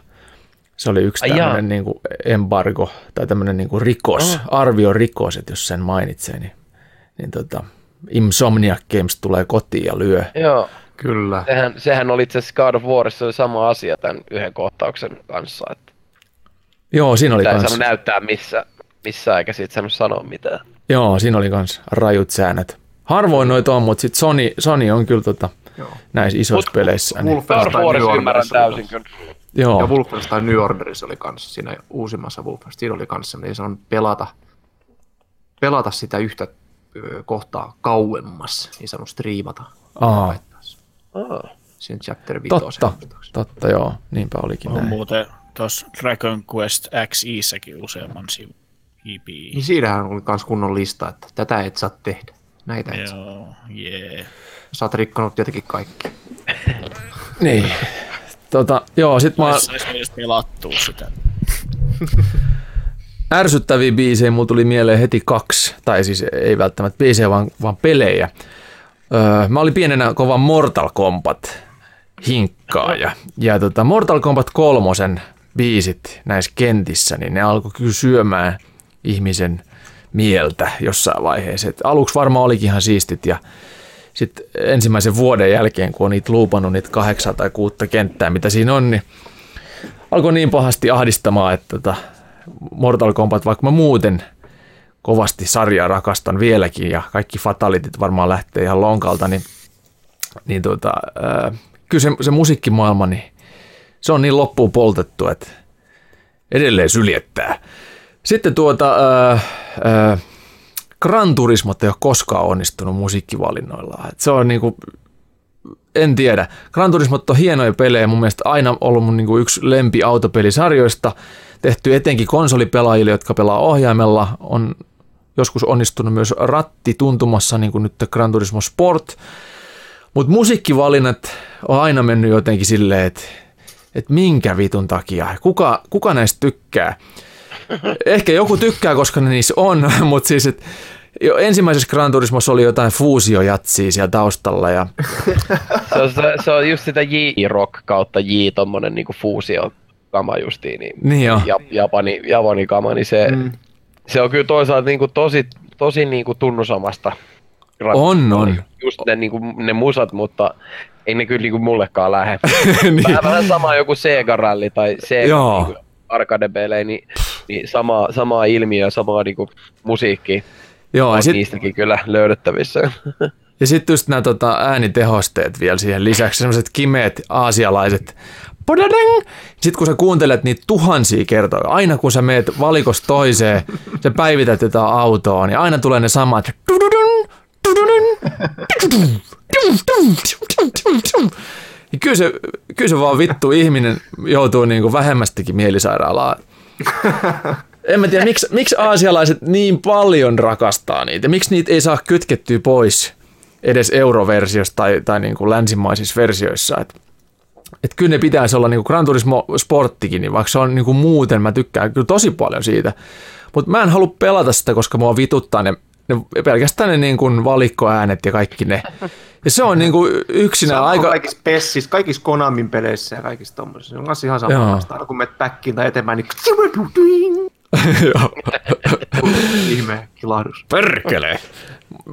Se oli yksi tämmöinen niin kuin embargo tai tämmöinen niin kuin rikos, oh. arvio rikos, että jos sen mainitsee, niin, niin tota, Insomniac Games tulee kotiin ja lyö.
Joo.
Kyllä.
Sehän, sehän oli itse asiassa God of Warissa oli sama asia tämän yhden kohtauksen kanssa, että
Joo, siinä oli
sitä ei näyttää missä, missä eikä siitä saanut sanoa mitään.
joo, siinä oli kans rajut säännöt. Harvoin noita on, mutta sit Sony, Sony on kyllä tota,
Joo.
näissä isoissa
Mut-
peleissä. Niin,
God of
Wolfenstein
ymmärrän täysin kyllä.
Joo,
Ja Wolfenstein New Orderissa oli kanssa siinä uusimmassa Wolfenstein. Oli kanssa semmoinen, se on pelata, pelata sitä yhtä ö, kohtaa kauemmas, niin sanoo striimata.
Aa.
Siinä chapter 5.
totta, totta joo, niinpä olikin
On
näin.
muuten tuossa Dragon Quest XIssäkin useamman sivun IP.
Niin siinähän oli myös kunnon lista, että tätä et saa tehdä. Näitä et saa.
Joo, jee.
Sä oot rikkonut jotenkin kaikki.
Niin, tota, joo, sit mä
Sais pelattua sitä.
ärsyttäviä biisejä mulla tuli mieleen heti kaksi, tai siis ei välttämättä biisejä, vaan, vaan pelejä. Öö, mä olin pienenä kova Mortal Kombat hinkkaaja. Ja tota, Mortal Kombat kolmosen biisit näissä kentissä, niin ne alkoi kyllä syömään ihmisen mieltä jossain vaiheessa. Et aluksi varmaan olikin ihan siistit ja sitten ensimmäisen vuoden jälkeen, kun on niitä luupannut niitä kahdeksan tai kuutta kenttää, mitä siinä on, niin alkoi niin pahasti ahdistamaan, että tota, Mortal Kombat, vaikka mä muuten kovasti sarjaa rakastan vieläkin ja kaikki fatalitit varmaan lähtee ihan lonkalta, niin, niin tuota, kyllä se, se musiikkimaailma, niin se on niin loppuun poltettu, että edelleen syljettää. Sitten tuota, ää, ää, Gran Turismo ei ole koskaan onnistunut musiikkivalinnoillaan. Et se on niinku, en tiedä. Gran Turismo on hienoja pelejä, mun mielestä aina ollut mun niinku yksi lempi autopelisarjoista. Tehty etenkin konsolipelaajille, jotka pelaa ohjaimella. On joskus onnistunut myös ratti tuntumassa, niin kuin nyt Gran Turismo Sport. Mutta musiikkivalinnat on aina mennyt jotenkin silleen, että että minkä vitun takia, kuka, kuka näistä tykkää. Ehkä joku tykkää, koska ne niissä on, mutta siis, että jo ensimmäisessä Gran Turismossa oli jotain fuusiojatsia siellä taustalla ja
Se on, se, se on just sitä J-rock kautta J tommonen niinku fuusio kama justiin, niin,
Niin jo.
ja, Japani, Japani kama, niin se, mm. se on kyllä toisaalta niinku tosi, tosi niinku tunnusamasta.
On, on.
Just ne, niinku, ne musat, mutta ei ne kyllä niinku mullekaan lähde.
Niin.
Vähän, vähän sama joku Sega Rally tai Sega niinku arcade-pelejä, niin niin samaa, samaa ilmiöä, samaa niinku musiikkia
Joo, ja
on
sitten
niistäkin kyllä löydettävissä.
Ja sitten just nämä tota, äänitehosteet vielä siihen lisäksi, semmoiset kimeet aasialaiset. Sitten kun sä kuuntelet niitä tuhansia kertoja, aina kun sä meet valikosta toiseen, sä päivität jotain autoa, niin aina tulee ne samat. Ja kyllä se, kyllä se vaan vittu ihminen joutuu niinku vähemmästikin mielisairaalaan. En mä tiedä, miksi, miksi aasialaiset niin paljon rakastaa niitä. Miksi niitä ei saa kytkettyä pois edes euroversiosta tai, tai niin kuin länsimaisissa versioissa. Et, et kyllä ne pitäisi olla niin kuin Gran Turismo Sporttikin, niin vaikka se on niin kuin muuten, mä tykkään kyllä tosi paljon siitä. Mutta mä en halua pelata sitä, koska mua vituttaa ne, ne pelkästään ne niin kuin valikkoäänet ja kaikki ne. Ja se on niin kuin yksinään
Sama
aika...
aika... kaikissa Pessissä, kaikissa Konamin peleissä ja kaikissa tommosissa. Se on kanssa ihan sama. Aina kun menet backiin tai eteenpäin, niin
Joo.
ihme kilahdus.
Perkele!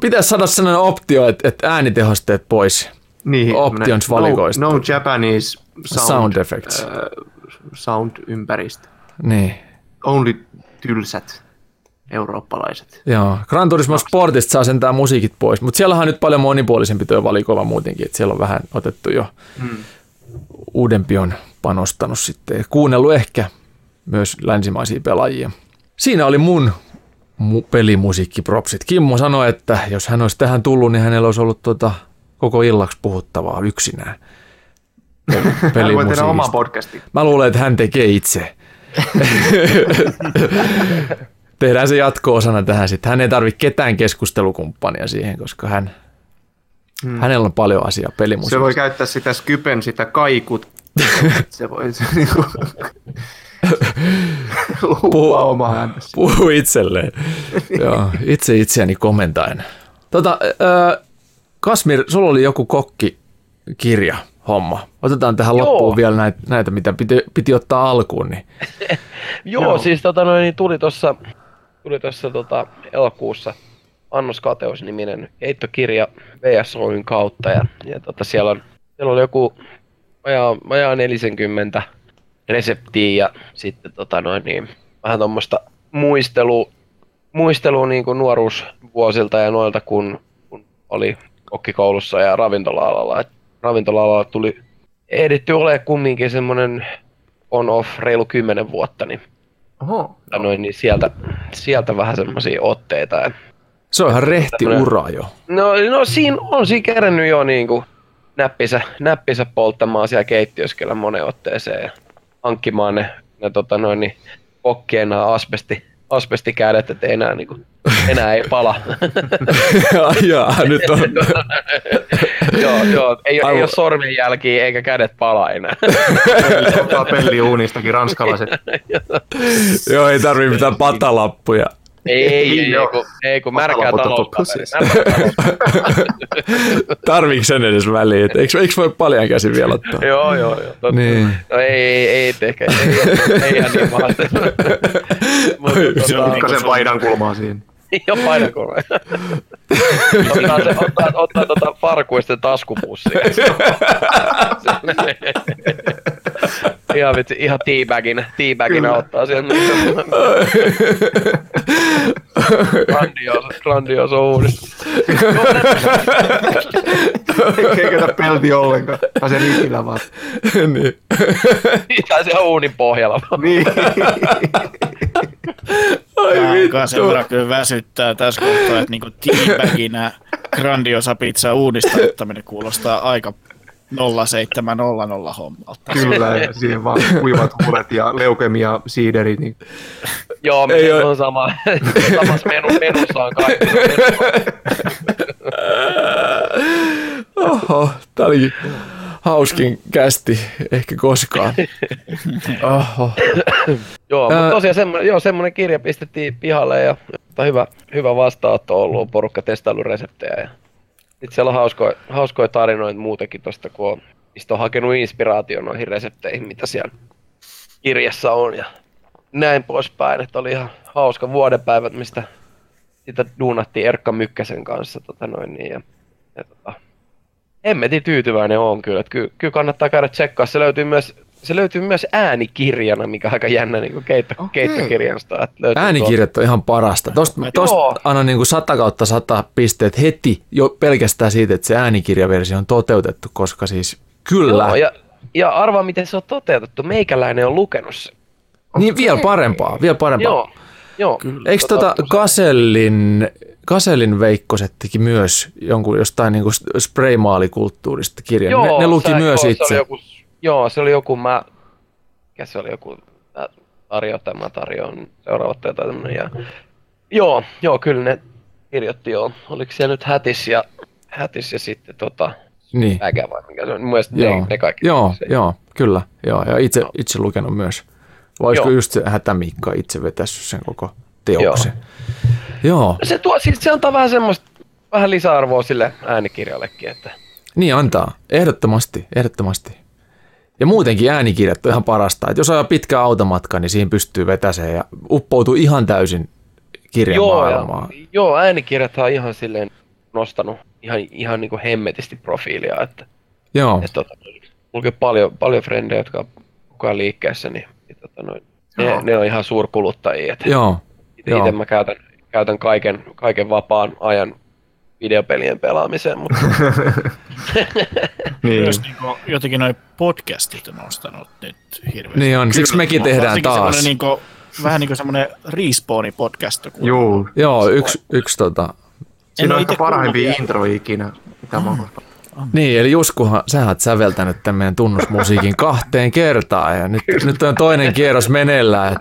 Pitäisi saada sellainen optio, että, että äänitehosteet pois.
Niin,
Options
tämmönen
valikoista.
No, no Japanese sound,
Sound effects.
äh, sound ympäristö.
Niin.
Only tylsät eurooppalaiset.
Joo, Gran Turismo Sportista saa sentään musiikit pois, mutta siellä on nyt paljon monipuolisempi tuo valikoima muutenkin, että siellä on vähän otettu jo
Hmm.
uudempi on panostanut sitten ja kuunnellut ehkä myös länsimaisia pelaajia. Siinä oli mun mu- pelimusiikkipropsit. Kimmo sanoi, että jos hän olisi tähän tullut, niin hänellä olisi ollut tota koko illaksi puhuttavaa yksinään. Peli-
Hän voi tehdä oman podcastin.
Mä luulen, että hän tekee itse. Tehdään se jatko-osana tähän sitten. Hän ei tarvitse ketään keskustelukumppania siihen, koska hän, hmm. hänellä on paljon asiaa
Se
pelimusiikista.
voi käyttää sitä Skypen, sitä kaikut. se voi se niinku... Luupaa omaa.
Puhu itselleen. Joo, itse itseäni komentaen. Tota, äh, Kasmir, sulla oli joku kokkikirja homma. Otetaan tähän
Joo.
loppuun vielä näitä, näitä mitä piti, piti ottaa alkuun. Niin.
Joo,
Joo.
siis tota noin, niin tuli tuossa tuli tossa, tota, elokuussa Annos Kateus-niminen heittokirja VS Oyn kautta ja, ja tota, siellä, on, siellä oli joku vajaa, vajaa 40 reseptiä ja sitten tota noin, niin, vähän tuommoista muistelu, muistelu niin kuin nuoruusvuosilta ja noilta kun, kun oli kokkikoulussa ja ravintola-alalla. Et ravintola-alalla tuli ehditty olemaan kumminkin semmoinen on-off reilu kymmenen vuotta, niin,
Oho.
ja noin, niin sieltä, sieltä vähän semmoisia otteita. Ja,
Se on ihan rehti ura jo.
no, no siinä on siinä kerännyt jo niinku näppisä, näppisä polttamaan siellä keittiössä kyllä moneen otteeseen ja hankkimaan ne, ne tota noin, niin, kokkien nämä asbesti, asbestikädet, että enää, niinku, enää ei pala.
Ai Jaa, nyt on.
joo, joo, ei, ei
Aivan.
ole sormenjälkiä eikä kädet pala enää.
Ottaa pelliuunistakin ranskalaiset.
Joo, ei tarvii mitään patalappuja.
ei, ei, ei, kun, ei, kun märkää taloutta.
Tarviiko sen edes väliin? Et Eikö, eikö voi paljon käsin vielä ottaa?
Joo, joo, joo. Totta.
Niin.
No ei, ei, ei ehkä, ei, ei, ei ihan niin pahasti. Mutta
Se on
tota,
Pikkasen paidan kulmaa siinä.
Jo painakolme. ottaa, se, ottaa, ottaa tota farkuisten taskupussia. ihan vitsi, ihan teabagina, teabagina ottaa sieltä. grandioso, grandioso uudistus.
Ei käytä pelti ollenkaan. Tai se rikillä vaan.
niin.
Tai siellä uunin pohjalla.
Niin.
Ai
Alkaa sen verran kyllä väsyttää tässä kohtaa, että niinku teabaginä grandiosa pizza uudistaminen kuulostaa aika 0700 hommalta.
Kyllä, ja siihen vaan kuivat huulet ja leukemia siiderit. Niin.
Joo,
Ei
se
oo-
on sama. Samassa menu, menussa on kaikki.
Oho, tää oli hauskin kästi ehkä koskaan. Oho.
Joo,
Ää-
mutta tosiaan semmoinen, joo, semmoinen kirja pistettiin pihalle ja mutta hyvä, hyvä vastaanotto on ollut, porukka testaillut reseptejä. Ja sitten siellä on hauskoja, hauskoja tarinoita muutenkin tosta, kun on, mistä on hakenut inspiraation noihin resepteihin, mitä siellä kirjassa on ja näin poispäin. Että oli ihan hauska vuodenpäivät, mistä sitä duunattiin Erkka Mykkäsen kanssa. Tota noin, niin, ja, ja tota, hemmetin tyytyväinen on kyllä. Että kyllä, kyllä kannattaa käydä tsekkaa. Se löytyy myös se löytyy myös äänikirjana, mikä on aika jännä niin keitto, okay. keittokirjasta. Että
Äänikirjat on ihan parasta.
Joo.
annan niin kuin 100 kautta 100 pisteet heti jo pelkästään siitä, että se äänikirjaversio on toteutettu, koska siis kyllä.
Joo, ja, ja arvaa, miten se on toteutettu. Meikäläinen on lukenut se.
Niin vielä parempaa, vielä parempaa.
Joo, joo.
Eikö tota Kasellin, Kasellin Veikkoset teki myös jonkun jostain niin spraymaalikulttuurista kirjan?
Joo,
ne, ne luki
sä-
myös
joo,
itse.
Se oli joku, joo, se oli joku, mä, mikä se oli joku, mä tarjoan, tai mä tarjoan seuraavat tai jotain tämmönen, ja joo, joo, kyllä ne kirjoitti joo. Oliko siellä nyt hätis ja, hätis ja sitten tota,
Niin.
äkä vai mikä se on, mun mielestä ne, ne kaikki.
joo,
se,
joo, kyllä. Joo, ja itse, itse lukenut myös. Vai olisiko
Joo.
just se Hätämiikka itse vetässyt sen koko teoksen? Joo. joo.
Se, tuo, siis se antaa vähän semmoista, vähän lisäarvoa sille äänikirjallekin, että
Niin antaa, ehdottomasti, ehdottomasti. Ja muutenkin äänikirjat on ihan parasta. Et jos ajaa pitkä automatka, niin siihen pystyy vetäseen ja uppoutuu ihan täysin kirjan
joo, ja,
maailmaan.
joo, äänikirjat on ihan silleen nostanut ihan, ihan niin kuin hemmetisti profiilia, että
Joo,
Et, tota, mulla on paljon, paljon frendejä, jotka on liikkeessä, niin tota, noin, ne,
Joo.
ne, on ihan suurkuluttajia. Et
joo, joo.
itse mä käytän, käytän kaiken, kaiken vapaan ajan videopelien pelaamiseen, mutta
Niin.
Myös niin kuin, jotenkin noin podcastit on nostanut nyt hirveästi.
Niin on, siksi mekin tehdään taas.
Niin kuin, vähän niin kuin semmoinen respawni podcast. kun-
Juu.
Joo, yksi, yksi tota...
Siinä on ehkä parhaimpia introja ikinä, mitä mä oon.
Niin, eli Juskuhan, sä oot säveltänyt tämän meidän tunnusmusiikin kahteen kertaan ja nyt, nyt on toinen kierros meneillään.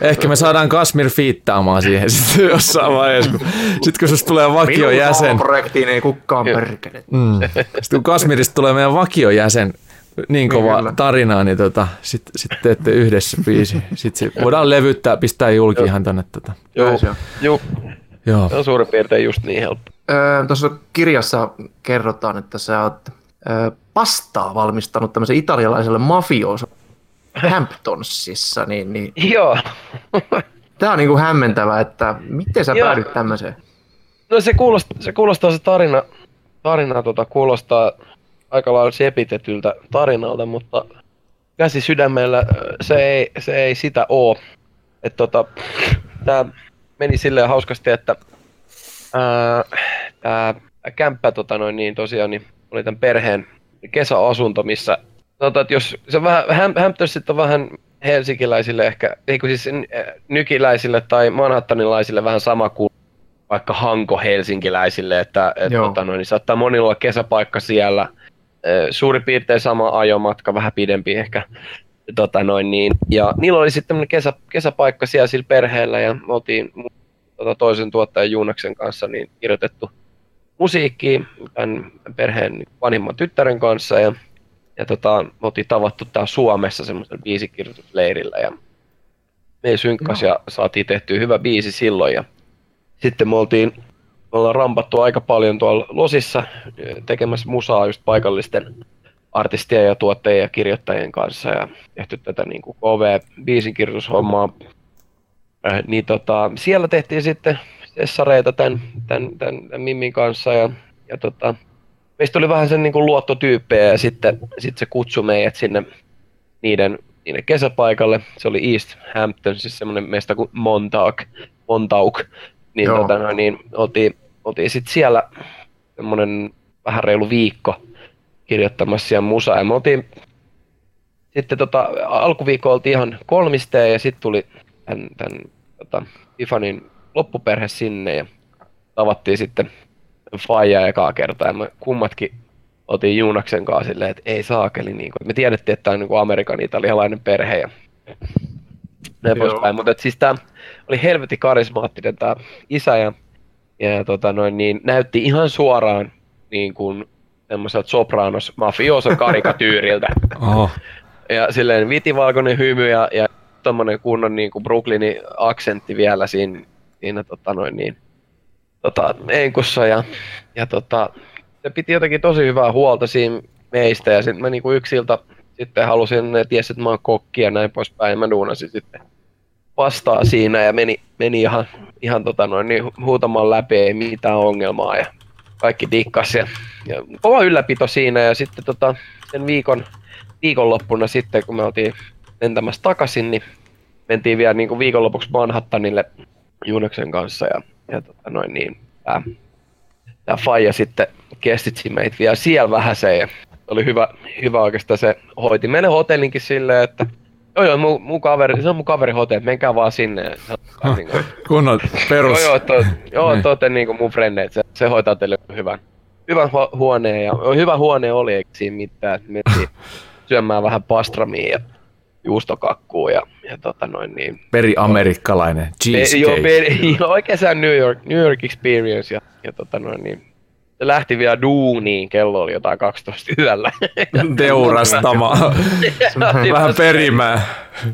Ehkä me saadaan Kasmir fiittaamaan siihen sitten jossain vaiheessa, kun, sit kun susta tulee vakiojäsen.
Minun projektiin ei kukaan perkele.
Mm. Sitten kun Kasmirista tulee meidän vakiojäsen, niin kova
kyllä.
tarinaa, niin tota, sitten sit teette yhdessä biisi. Sitten se voidaan levyttää, pistää julki ihan tonne. Tota.
joo,
se on.
joo,
Joo.
se on suurin piirtein just niin helppo.
Öö, Tuossa kirjassa kerrotaan, että sä oot öö, pastaa valmistanut tämmöisen italialaiselle mafioso Hamptonsissa, niin, niin
Joo,
Tämä on niinku hämmentävää, että miten sä
Joo.
päädyt tämmöiseen?
no se kuulostaa se, kuulostaa se tarina, tarina tota, kuulostaa aika lailla sepitetyltä tarinalta, mutta käsi sydämellä se ei, se ei sitä oo. Et tota, tää meni silleen hauskasti, että tää kämppä tota noin, niin tosiaan niin oli tämän perheen kesäasunto, missä tota, että jos se vähän, Ham- Hamptonsit on vähän helsinkiläisille ehkä, ei kun siis nykiläisille tai manhattanilaisille vähän sama kuin vaikka Hanko helsinkiläisille, että et, tota, noin, niin saattaa monilla olla kesäpaikka siellä, suurin piirtein sama ajomatka, vähän pidempi ehkä. Tota noin, niin. Ja niillä oli sitten kesä, kesäpaikka siellä sillä perheellä ja me oltiin tota, toisen tuottajan Juunaksen kanssa niin kirjoitettu musiikkia tämän perheen vanhimman tyttären kanssa ja, ja tota, me oltiin tavattu täällä Suomessa semmoisella biisikirjoitusleirillä ja me synkkas ja saatiin tehtyä hyvä biisi silloin ja sitten me oltiin me ollaan rampattu aika paljon tuolla Losissa tekemässä musaa just paikallisten artistien ja tuottajien ja kirjoittajien kanssa ja tehty tätä niin kuin KV-biisinkirjoitushommaa. Äh, niin tota, siellä tehtiin sitten sessareita tämän, tämän, tämän, tämän Mimmin kanssa ja, ja tota, meistä oli vähän sen niin kuin luottotyyppejä ja sitten, sitten se kutsui meidät sinne niiden, niiden kesäpaikalle. Se oli East Hampton, siis semmoinen meistä kuin Montauk, Montauk. Niin,
Joo.
tota, noin, niin oltiin, oltiin sitten siellä semmoinen vähän reilu viikko kirjoittamassa siellä musaa. Ja me oltiin sitten tota, alkuviikko oltiin ihan kolmisteen ja sitten tuli tämän, tämän tota, Tifanin loppuperhe sinne ja tavattiin sitten Faija ekaa kertaa. Ja me kummatkin oltiin Juunaksen kanssa silleen, että ei saakeli. Niin kuin, me tiedettiin, että tämä on niin kuin Amerikan italialainen perhe ja näin poispäin. Mutta et siis tämä oli helvetin karismaattinen tämä isä ja, ja tota noin, niin, näytti ihan suoraan niin kuin semmoiselta sopranos mafioso karikatyyriltä.
Oho.
Ja silleen vitivalkoinen hymy ja, ja tommonen kunnon niin kuin Brooklynin aksentti vielä siinä, siinä tota noin niin, tota, enkussa ja, ja tota, se piti jotenkin tosi hyvää huolta siinä meistä ja sitten mä niinku yksiltä sitten halusin, ne tiesi, että mä oon kokki ja näin poispäin ja mä duunasin sitten vastaa siinä ja meni, meni ihan, ihan tota noin, niin huutamaan läpi, ei mitään ongelmaa ja kaikki dikkas ja, ja kova ylläpito siinä ja sitten tota, sen viikon, viikonloppuna sitten, kun me oltiin lentämässä takaisin, niin mentiin vielä niin kuin viikonlopuksi Manhattanille Juneksen kanssa ja, ja tota noin niin, tää, tää faija sitten kestitsi meitä vielä siellä vähän se ja oli hyvä, hyvä oikeastaan se hoiti meille hotellinkin silleen, että Joo, joo, mun, mun kaveri, se on mun kaveri hotelli, menkää vaan sinne. Niin kuin,
Kunnon perus.
joo, joo, to, joo
Niin.
te niin kuin mun frendeit, se, se hoitaa teille hyvän, hyvän hu- huoneen. Ja hyvä huone oli, eikä siinä mitään. että Mentiin syömään vähän pastramia ja juustokakkuu ja, ja tota noin niin.
Peri amerikkalainen
Me, joo,
cheesecake.
me, joo, oikein se on New York, New York experience ja, ja tota noin niin. Se lähti vielä duuniin, kello oli jotain 12 yöllä.
Teurastama. Vähän perimää.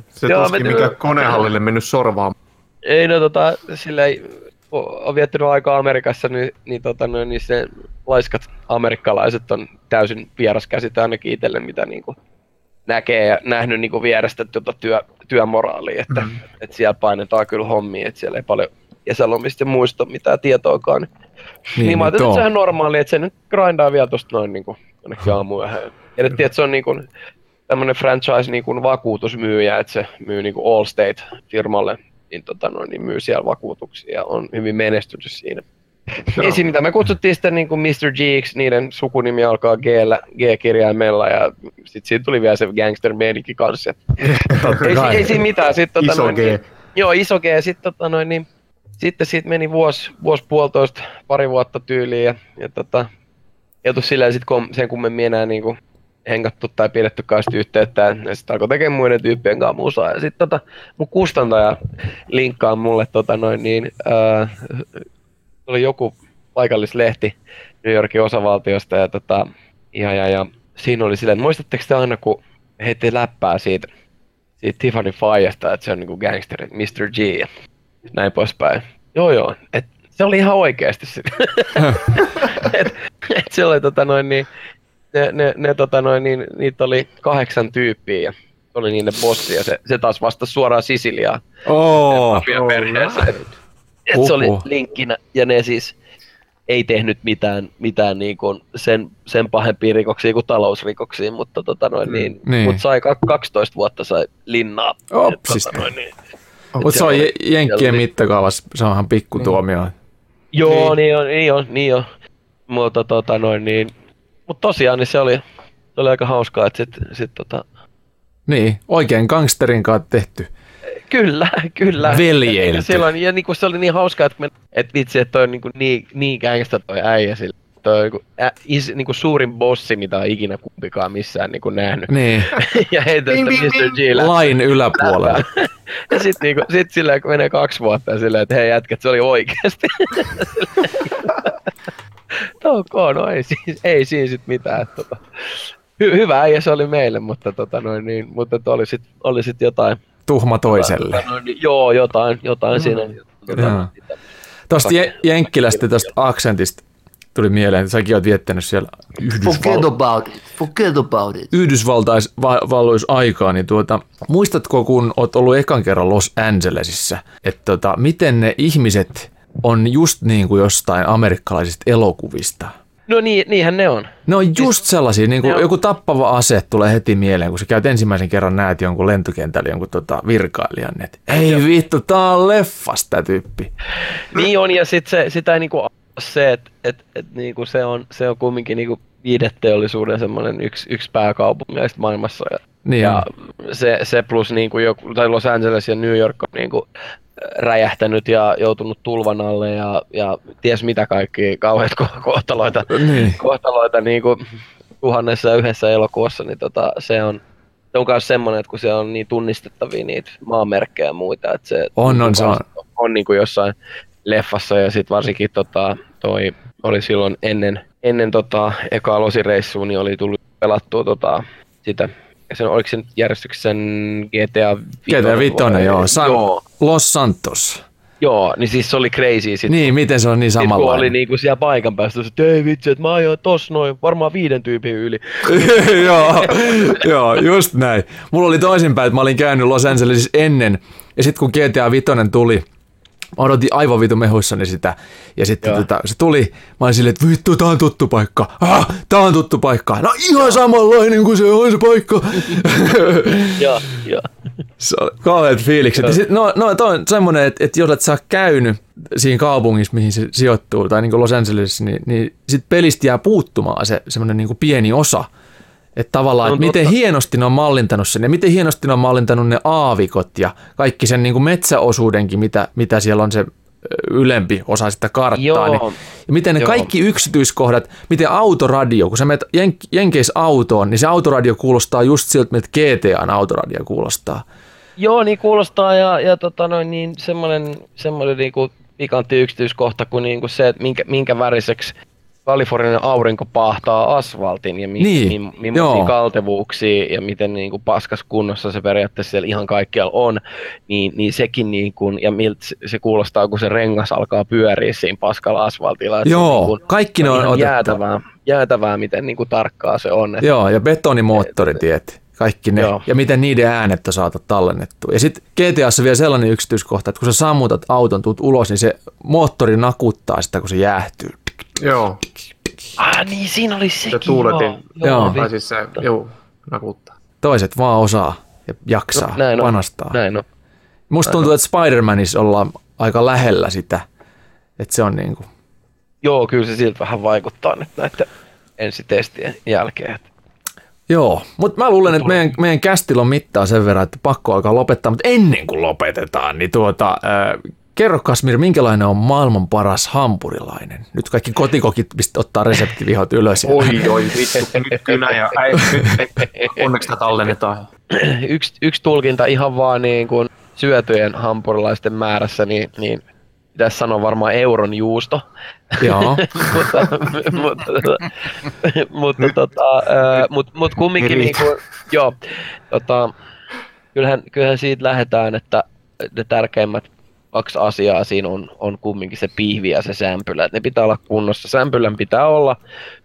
Se
Joo,
tuskin
me-
mikä konehallille mennyt sorvaan.
Ei no tota, sillä ei on viettänyt aikaa Amerikassa, niin, niin, tota, no, niin se laiskat amerikkalaiset on täysin vieras käsite ainakin itselle, mitä niin kuin näkee ja nähnyt niin kuin vierestä tuota työ, työmoraalia, että, mm. että siellä painetaan kyllä hommia, että siellä ei paljon kesälomista ja muista mitään tietoakaan. Niin, niin, niin mä ajattelin, että se on ihan normaali, että se nyt grindaa vielä tosta noin niin kuin, aamuyöhön. Tiedettiin, että se on niin kuin, tämmöinen franchise niin kuin vakuutusmyyjä, että se myy niin kuin Allstate-firmalle, niin, tota noin, niin myy siellä vakuutuksia ja on hyvin menestynyt siinä. Ei siinä mitään. Me kutsuttiin sitä niin kuin Mr. G's, niiden sukunimi alkaa g G-kirjaimella ja sitten siitä tuli vielä se gangster meininki kanssa. Ei,
kai.
ei siinä mitään. Sitten, tota,
Iso
noin,
G.
Niin, joo, iso G. Sitten, tota, noin, niin, sitten siitä meni vuosi, vuosi puolitoista, pari vuotta tyyliin ja, ja tota, ei oltu silleen sit kom, sen kummemmin enää niinku hengattu tai pidetty kanssa yhteyttä. Ja sitten alkoi tekemään muiden tyyppien kanssa musaa. Ja sitten tota, mun kustantaja linkkaa mulle tota noin niin, ää, oli joku paikallislehti New Yorkin osavaltiosta ja, tota, ja, ja, ja siinä oli silleen, että muistatteko te aina kun heitti läppää siitä, siitä Tiffany Fajasta, että se on niinku gangsteri, Mr. G ja näin poispäin. Joo joo, et se oli ihan oikeasti se. et, et se oli tota noin niin, ne, ne, ne tota noin niin, niitä oli kahdeksan tyyppiä ja se oli niiden bossi ja se, se taas vastasi suoraan Sisiliaan
Oo.
mafian perheessä. Et, et se oli linkkinä ja ne siis ei tehnyt mitään, mitään niin kuin sen, sen pahempia rikoksia kuin talousrikoksia, mutta tota noin, niin,
niin.
Mut sai kak- 12 vuotta sai linnaa. Et
Opsista.
Tota noin, niin.
Mutta se on jenkkien mittakaavassa, se onhan pikku tuomio.
Joo, niin, on, niin on, niin on. Mutta tota noin niin. Mut tosiaan niin se oli, se oli aika hauskaa, että sit, sit tota,
Niin, oikein gangsterin kanssa tehty.
Kyllä, kyllä.
Veljeilty.
Ja, silloin, ja niinku se oli niin hauskaa, että, me, että vitsi, että toi on niinku niin, niin gangsta toi äijä sillä. Toi on niinku, ä, is, niinku suurin bossi, mitä on ikinä kumpikaan missään niinku nähnyt.
Niin,
ja heitä sitä Mr. G
lain yläpuolella.
Ja sit, niinku, sit silleen, kun menee kaksi vuotta ja silleen, että hei jätkät, se oli oikeasti. ok, no ei, siis, ei siinä sit mitään. että Tota, hy, hyvä äijä se oli meille, mutta, tota, noin, niin, mutta oli sit, oli sit jotain.
Tuhma toiselle.
Tota, noin, niin, joo, jotain, jotain siinä. Tota,
Joo. Tuosta je- Jenkkilästä, tuosta aksentista tuli mieleen, että säkin oot viettänyt siellä
Forget
Yhdysval-
about it. Forget about it.
Yhdysvalloissa aikaa, niin tuota, muistatko, kun oot ollut ekan kerran Los Angelesissa, että tota, miten ne ihmiset on just niin kuin jostain amerikkalaisista elokuvista?
No niin, niinhän ne on.
Ne on just sellaisia, niin kuin joku tappava ase tulee heti mieleen, kun sä käyt ensimmäisen kerran näet jonkun lentokentällä jonkun tota virkailijan, että ei vittu, tää on leffas tää tyyppi.
Niin on, ja sit se, sitä ei niinku se, että et, et niinku se, on, se on kumminkin niinku viideteollisuuden semmoinen yksi, yksi pääkaupungeista maailmassa. Ja,
Niin
ja
on.
se, se plus niinku joku, tai Los Angeles ja New York on niinku räjähtänyt ja joutunut tulvan alle ja, ja ties mitä kaikki kauheat ko- kohtaloita,
Niin.
kohtaloita niinku tuhannessa ja yhdessä elokuussa, niin tota, se on se on myös semmoinen, että kun se on niin tunnistettavia niitä maamerkkejä ja muita, että se
On, on, se on.
on niin kuin jossain leffassa ja sitten varsinkin tota, toi oli silloin ennen, ennen tota, ekaa losireissua, niin oli tullut pelattua tota, sitä, sen, oliko sen GTA 5?
GTA Vitoinen, joo. San,
joo.
Los Santos.
Joo, niin siis se oli crazy sit,
Niin, miten se on niin
sit kun oli niinku siellä paikan päästä, että ei vitsi, että mä ajoin tossa noin, varmaan viiden tyypin yli.
joo, joo, just näin. Mulla oli toisinpäin, että mä olin käynyt Los Angelesissa ennen, ja sitten kun GTA Vitoinen tuli, Mä odotin aivan vitu mehuissani sitä. Ja sitten tota, se tuli, mä olin silleen, että vittu, tää on tuttu paikka. Ah, tää on tuttu paikka. No ihan samanlainen kuin se on se paikka.
Joo, joo.
se on kauheat fiilikset. Ja sit, no, no toi on semmonen, että, että jos et sä käynyt siinä kaupungissa, mihin se sijoittuu, tai niin kuin Los Angeles, niin, niin sit pelistä jää puuttumaan se semmoinen niin pieni osa. Että tavallaan, että miten hienosti ne on mallintanut sen, ja miten hienosti ne on mallintanut ne aavikot ja kaikki sen niin kuin metsäosuudenkin, mitä, mitä siellä on se ylempi osa sitä karttaa.
Joo.
Niin, ja miten ne
Joo.
kaikki yksityiskohdat, miten autoradio, kun sä menet Jen- Jenkeissä autoon, niin se autoradio kuulostaa just siltä, miltä GTAn autoradio kuulostaa.
Joo, niin kuulostaa ja, ja tota noin, niin semmoinen, semmoinen niinku pikantti yksityiskohta kuin niinku se, että minkä, minkä väriseksi Kalifornian aurinko pahtaa asfaltin ja mi,
Niin,
mi, millaisia
joo.
kaltevuuksia ja miten niinku paskas kunnossa se periaatteessa siellä ihan kaikkialla on, niin, niin sekin niinku, ja miltä se- kuulostaa, kun se rengas alkaa pyöriä siinä paskalla asfaltilla. että
Joo,
niinku-
kaikki ne on otettu.
jäätävää, jäätävää, miten niinku tarkkaa se on. Et,
Joo, ja betonimoottoritiet, kaikki ne,
Joo.
ja miten niiden äänet on saatu tallennettua. Ja sitten GTAssa vielä sellainen yksityiskohta, että kun sä sammutat auton, tuut ulos, niin se moottori nakuttaa sitä, kun se jäähtyy.
Joo,
Ah niin, siinä oli
se
sekin.
tuuletin.
Joo.
Joo,
Tai siis se, joo, nakuttaa.
Toiset vaan osaa ja jaksaa,
No, näin on.
panastaa.
Näin on.
Musta tuntuu, että Spider-Manissa ollaan aika lähellä sitä, että se on niin kuin,
Joo, kyllä se siltä vähän vaikuttaa nyt näiden ensitestien jälkeen.
Joo, mutta mä luulen, että meidän, meidän kästillä on mittaa sen verran, että pakko alkaa lopettaa, mutta ennen kuin lopetetaan, niin tuota, äh, kerro Kasmir, minkälainen on maailman paras hampurilainen? Nyt kaikki kotikokit ottaa reseptivihot ylös.
Oi, oi, vittu, nyt kynä ja äi, onneksi tämä tallennetaan.
yksi, yksi tulkinta ihan vaan niin kuin syötyjen hampurilaisten määrässä, niin, niin pitäisi sanoa varmaan euron juusto.
Joo,
mutta, mutta, mutta, tota, ää, mut, mut kumminkin
Niin
niin kuin, joo, tota, kyllähän, kyllähän siitä lähdetään, että ne tärkeimmät kaksi asiaa siinä on, on kumminkin se pihvi ja se sämpylä. Et ne pitää olla kunnossa. Sämpylän pitää olla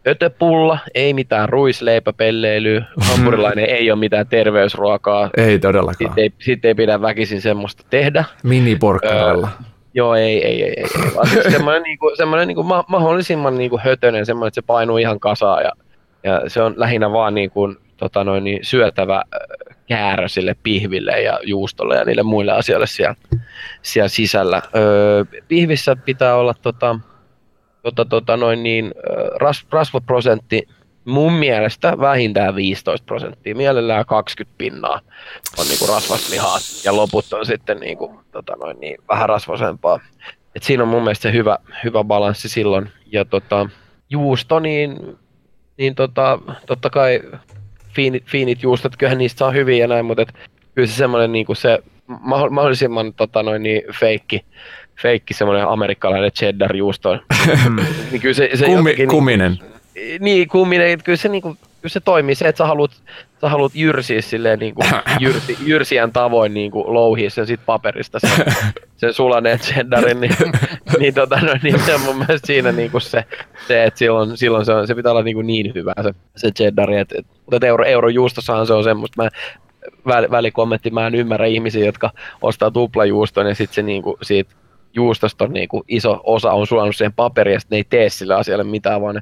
ötöpulla, ei mitään ruisleipäpelleilyä. Hampurilainen ei ole mitään terveysruokaa.
ei todellakaan.
Siitä ei, siitä ei pidä väkisin semmoista tehdä.
Miniporkkanalla.
Joo, ei, ei, ei, ei. ei. Vaan siis semmoinen, niinku, semmoinen niinku, ma- mahdollisimman niinku, hötönen, semmoinen, että se painuu ihan kasaan ja, ja se on lähinnä vaan niinku, tota noin, niin, syötävä käärö sille pihville ja juustolle ja niille muille asioille siellä, siellä sisällä. Öö, pihvissä pitää olla tota, tota, tota noin niin, ras, rasvaprosentti mun mielestä vähintään 15 prosenttia, mielellään 20 pinnaa on niinku rasvaslihaa ja loput on sitten niinku, tota noin, niin, vähän rasvasempaa. Et siinä on mun mielestä se hyvä, hyvä balanssi silloin. Ja tota, juusto, niin, niin tota, totta kai fiinit, fiinit juustot, kyllähän niistä saa hyviä ja näin, mutta et, kyllä se semmoinen niinku se maho- mahdollisimman tota noin, niin feikki, feikki semmoinen amerikkalainen cheddar-juusto, niin kyllä se, se
Kummi,
jotenkin,
kuminen.
niin, kumminen, että kyllä se, niinku, kyllä se toimii se, että sä haluat, sä haluat jyrsiä silleen niinku, jyrsi, jyrsijän tavoin niinku, louhia sen sit paperista sen, sen sulaneen cheddarin, niin, niin, tota, no, niin se on mun mielestä siinä niinku se, se että silloin, silloin se, on, se pitää olla niinku niin hyvä se, se cheddari, et, et, mutta euro, eurojuustossahan se on semmoista, mä, väl, välikommentti, mä en ymmärrä ihmisiä, jotka ostaa tuplajuuston ja sitten se niinku, siitä juustosta on niinku iso osa on sulanut siihen paperiin ja ne ei tee sille asialle mitään, vaan ne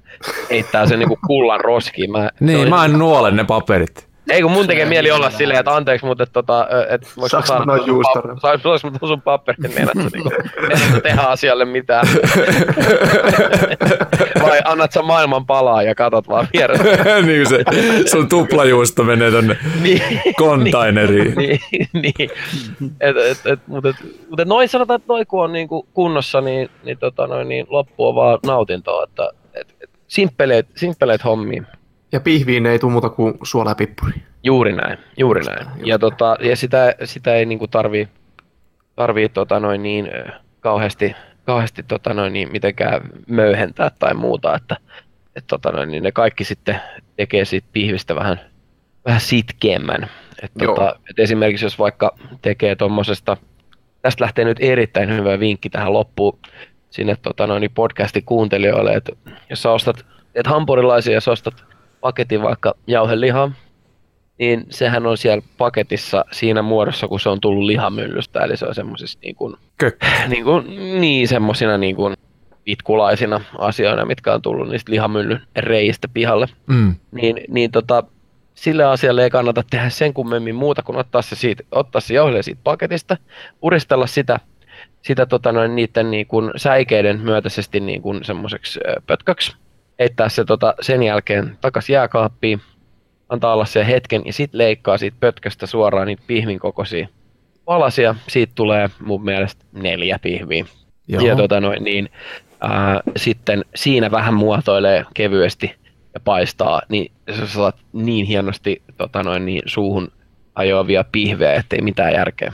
heittää sen niinku kullan roskiin. Mä,
Niin, mä en nuole ne paperit.
Ei kun mun tekee mieli olla silleen, että anteeksi, mutta että tota, et voiko
mä noin juuston?
Saanko mä sun paperin niin, että niinku, et tehdä asialle mitään. Vai annat sä maailman palaa ja katot vaan vieressä.
niin se sun tuplajuusto menee tonne
niin,
kontaineriin.
niin, niin. Et, et, et, mutta, et, mutta noin sanotaan, että noin kun on niinku kunnossa, niin, niin, tota noin, niin loppu on vaan nautintoa. Että, et, et, simppeleet, simppeleet hommia.
Ja pihviin ei tule muuta kuin suola ja pippuri.
Juuri näin, juuri näin. Ja, tota, ja sitä, sitä ei niinku tarvii, tarvii tota noin niin, kauheasti, kauheasti tota noin niin, mitenkään möyhentää tai muuta, että et tota noin, niin ne kaikki sitten tekee siitä pihvistä vähän, vähän sitkeämmän. Et
Joo.
tota, et esimerkiksi jos vaikka tekee tuommoisesta, tästä lähtee nyt erittäin hyvä vinkki tähän loppuun sinne tota noin, niin podcastin kuuntelijoille, että jos sä ostat, et hampurilaisia, jos ostat paketin vaikka jauhelihaa, niin sehän on siellä paketissa siinä muodossa, kun se on tullut lihamyllystä, eli se on semmoisissa niin kuin,
Kökkö.
niin, kuin, niin semmosina niin kuin pitkulaisina asioina, mitkä on tullut niistä lihamyllyn reistä pihalle.
Mm.
Niin, niin tota, sille asialle ei kannata tehdä sen kummemmin muuta kuin ottaa se, siitä, ottaa se jauhelia siitä paketista, puristella sitä, sitä tota noin, niiden niin kuin säikeiden myötäisesti niin kuin semmoiseksi pötköksi, heittää se tota, sen jälkeen takaisin jääkaappiin, antaa olla se hetken ja sitten leikkaa siitä pötköstä suoraan niitä pihvin kokoisia palasia. Siitä tulee mun mielestä neljä pihviä.
Joo.
Ja tota noin, niin, ää, sitten siinä vähän muotoilee kevyesti ja paistaa, niin sä saat niin hienosti tota noin, niin, suuhun ajoavia pihvejä, ettei mitään järkeä.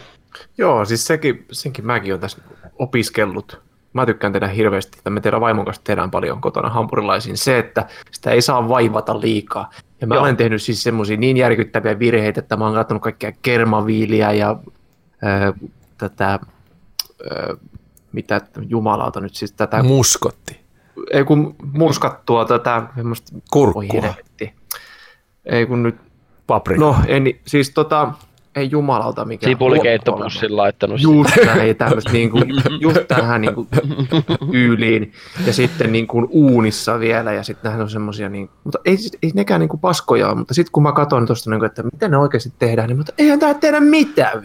Joo, siis sekin, senkin mäkin olen tässä opiskellut. Mä tykkään tehdä hirveästi, että me tehdään vaimon kanssa tehdään paljon kotona hampurilaisiin. Se, että sitä ei saa vaivata liikaa. Ja mä
Joo.
olen tehnyt siis semmoisia niin järkyttäviä virheitä, että mä oon katsonut kaikkea kermaviiliä ja ää, tätä, ää, mitä jumalauta nyt siis tätä,
Muskotti.
ei kun murskattua tätä, oi
Kurkkua.
Ei kun nyt,
Paprika.
no en, siis tota, ei jumalauta mikä.
Sipulikeittopussin laittanut.
Just näin, tämmöistä niinku, just tähän niinku tyyliin. Ja sitten niinku uunissa vielä, ja sitten on semmosia, niin, mutta ei, ei nekään niinku paskoja ole, mutta sitten kun mä katson tuosta, niinku, että mitä ne oikeasti tehdään, niin mutta eihän tää tehdä mitään.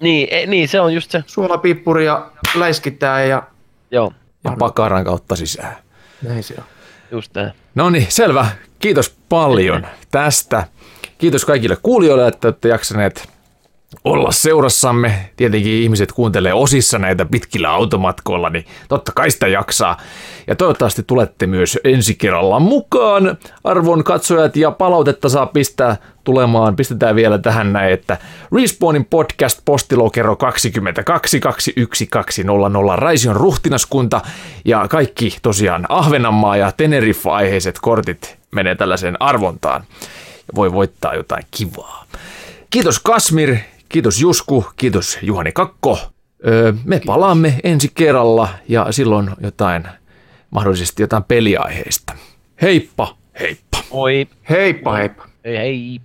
Niin, e, niin, se on just se.
Suolapippuri ja läiskitään ja
Joo,
Ja pakaran kautta sisään.
näin se on.
just näin.
No niin, selvä. Kiitos paljon tästä. Kiitos kaikille kuulijoille, että olette jaksaneet olla seurassamme. Tietenkin ihmiset kuuntelee osissa näitä pitkillä automatkoilla, niin totta kai sitä jaksaa. Ja toivottavasti tulette myös ensi kerralla mukaan. Arvon katsojat ja palautetta saa pistää tulemaan. Pistetään vielä tähän näin, että Respawnin podcast postilokero 22 21200 Raision ruhtinaskunta ja kaikki tosiaan Ahvenanmaa ja Teneriffa-aiheiset kortit menee tällaiseen arvontaan ja voi voittaa jotain kivaa. Kiitos Kasmir, kiitos Jusku, kiitos Juhani Kakko. Öö, me palaamme ensi kerralla ja silloin jotain, mahdollisesti jotain peliaiheista. Heippa, heippa.
Oi,
Heippa heippa.
hei hei.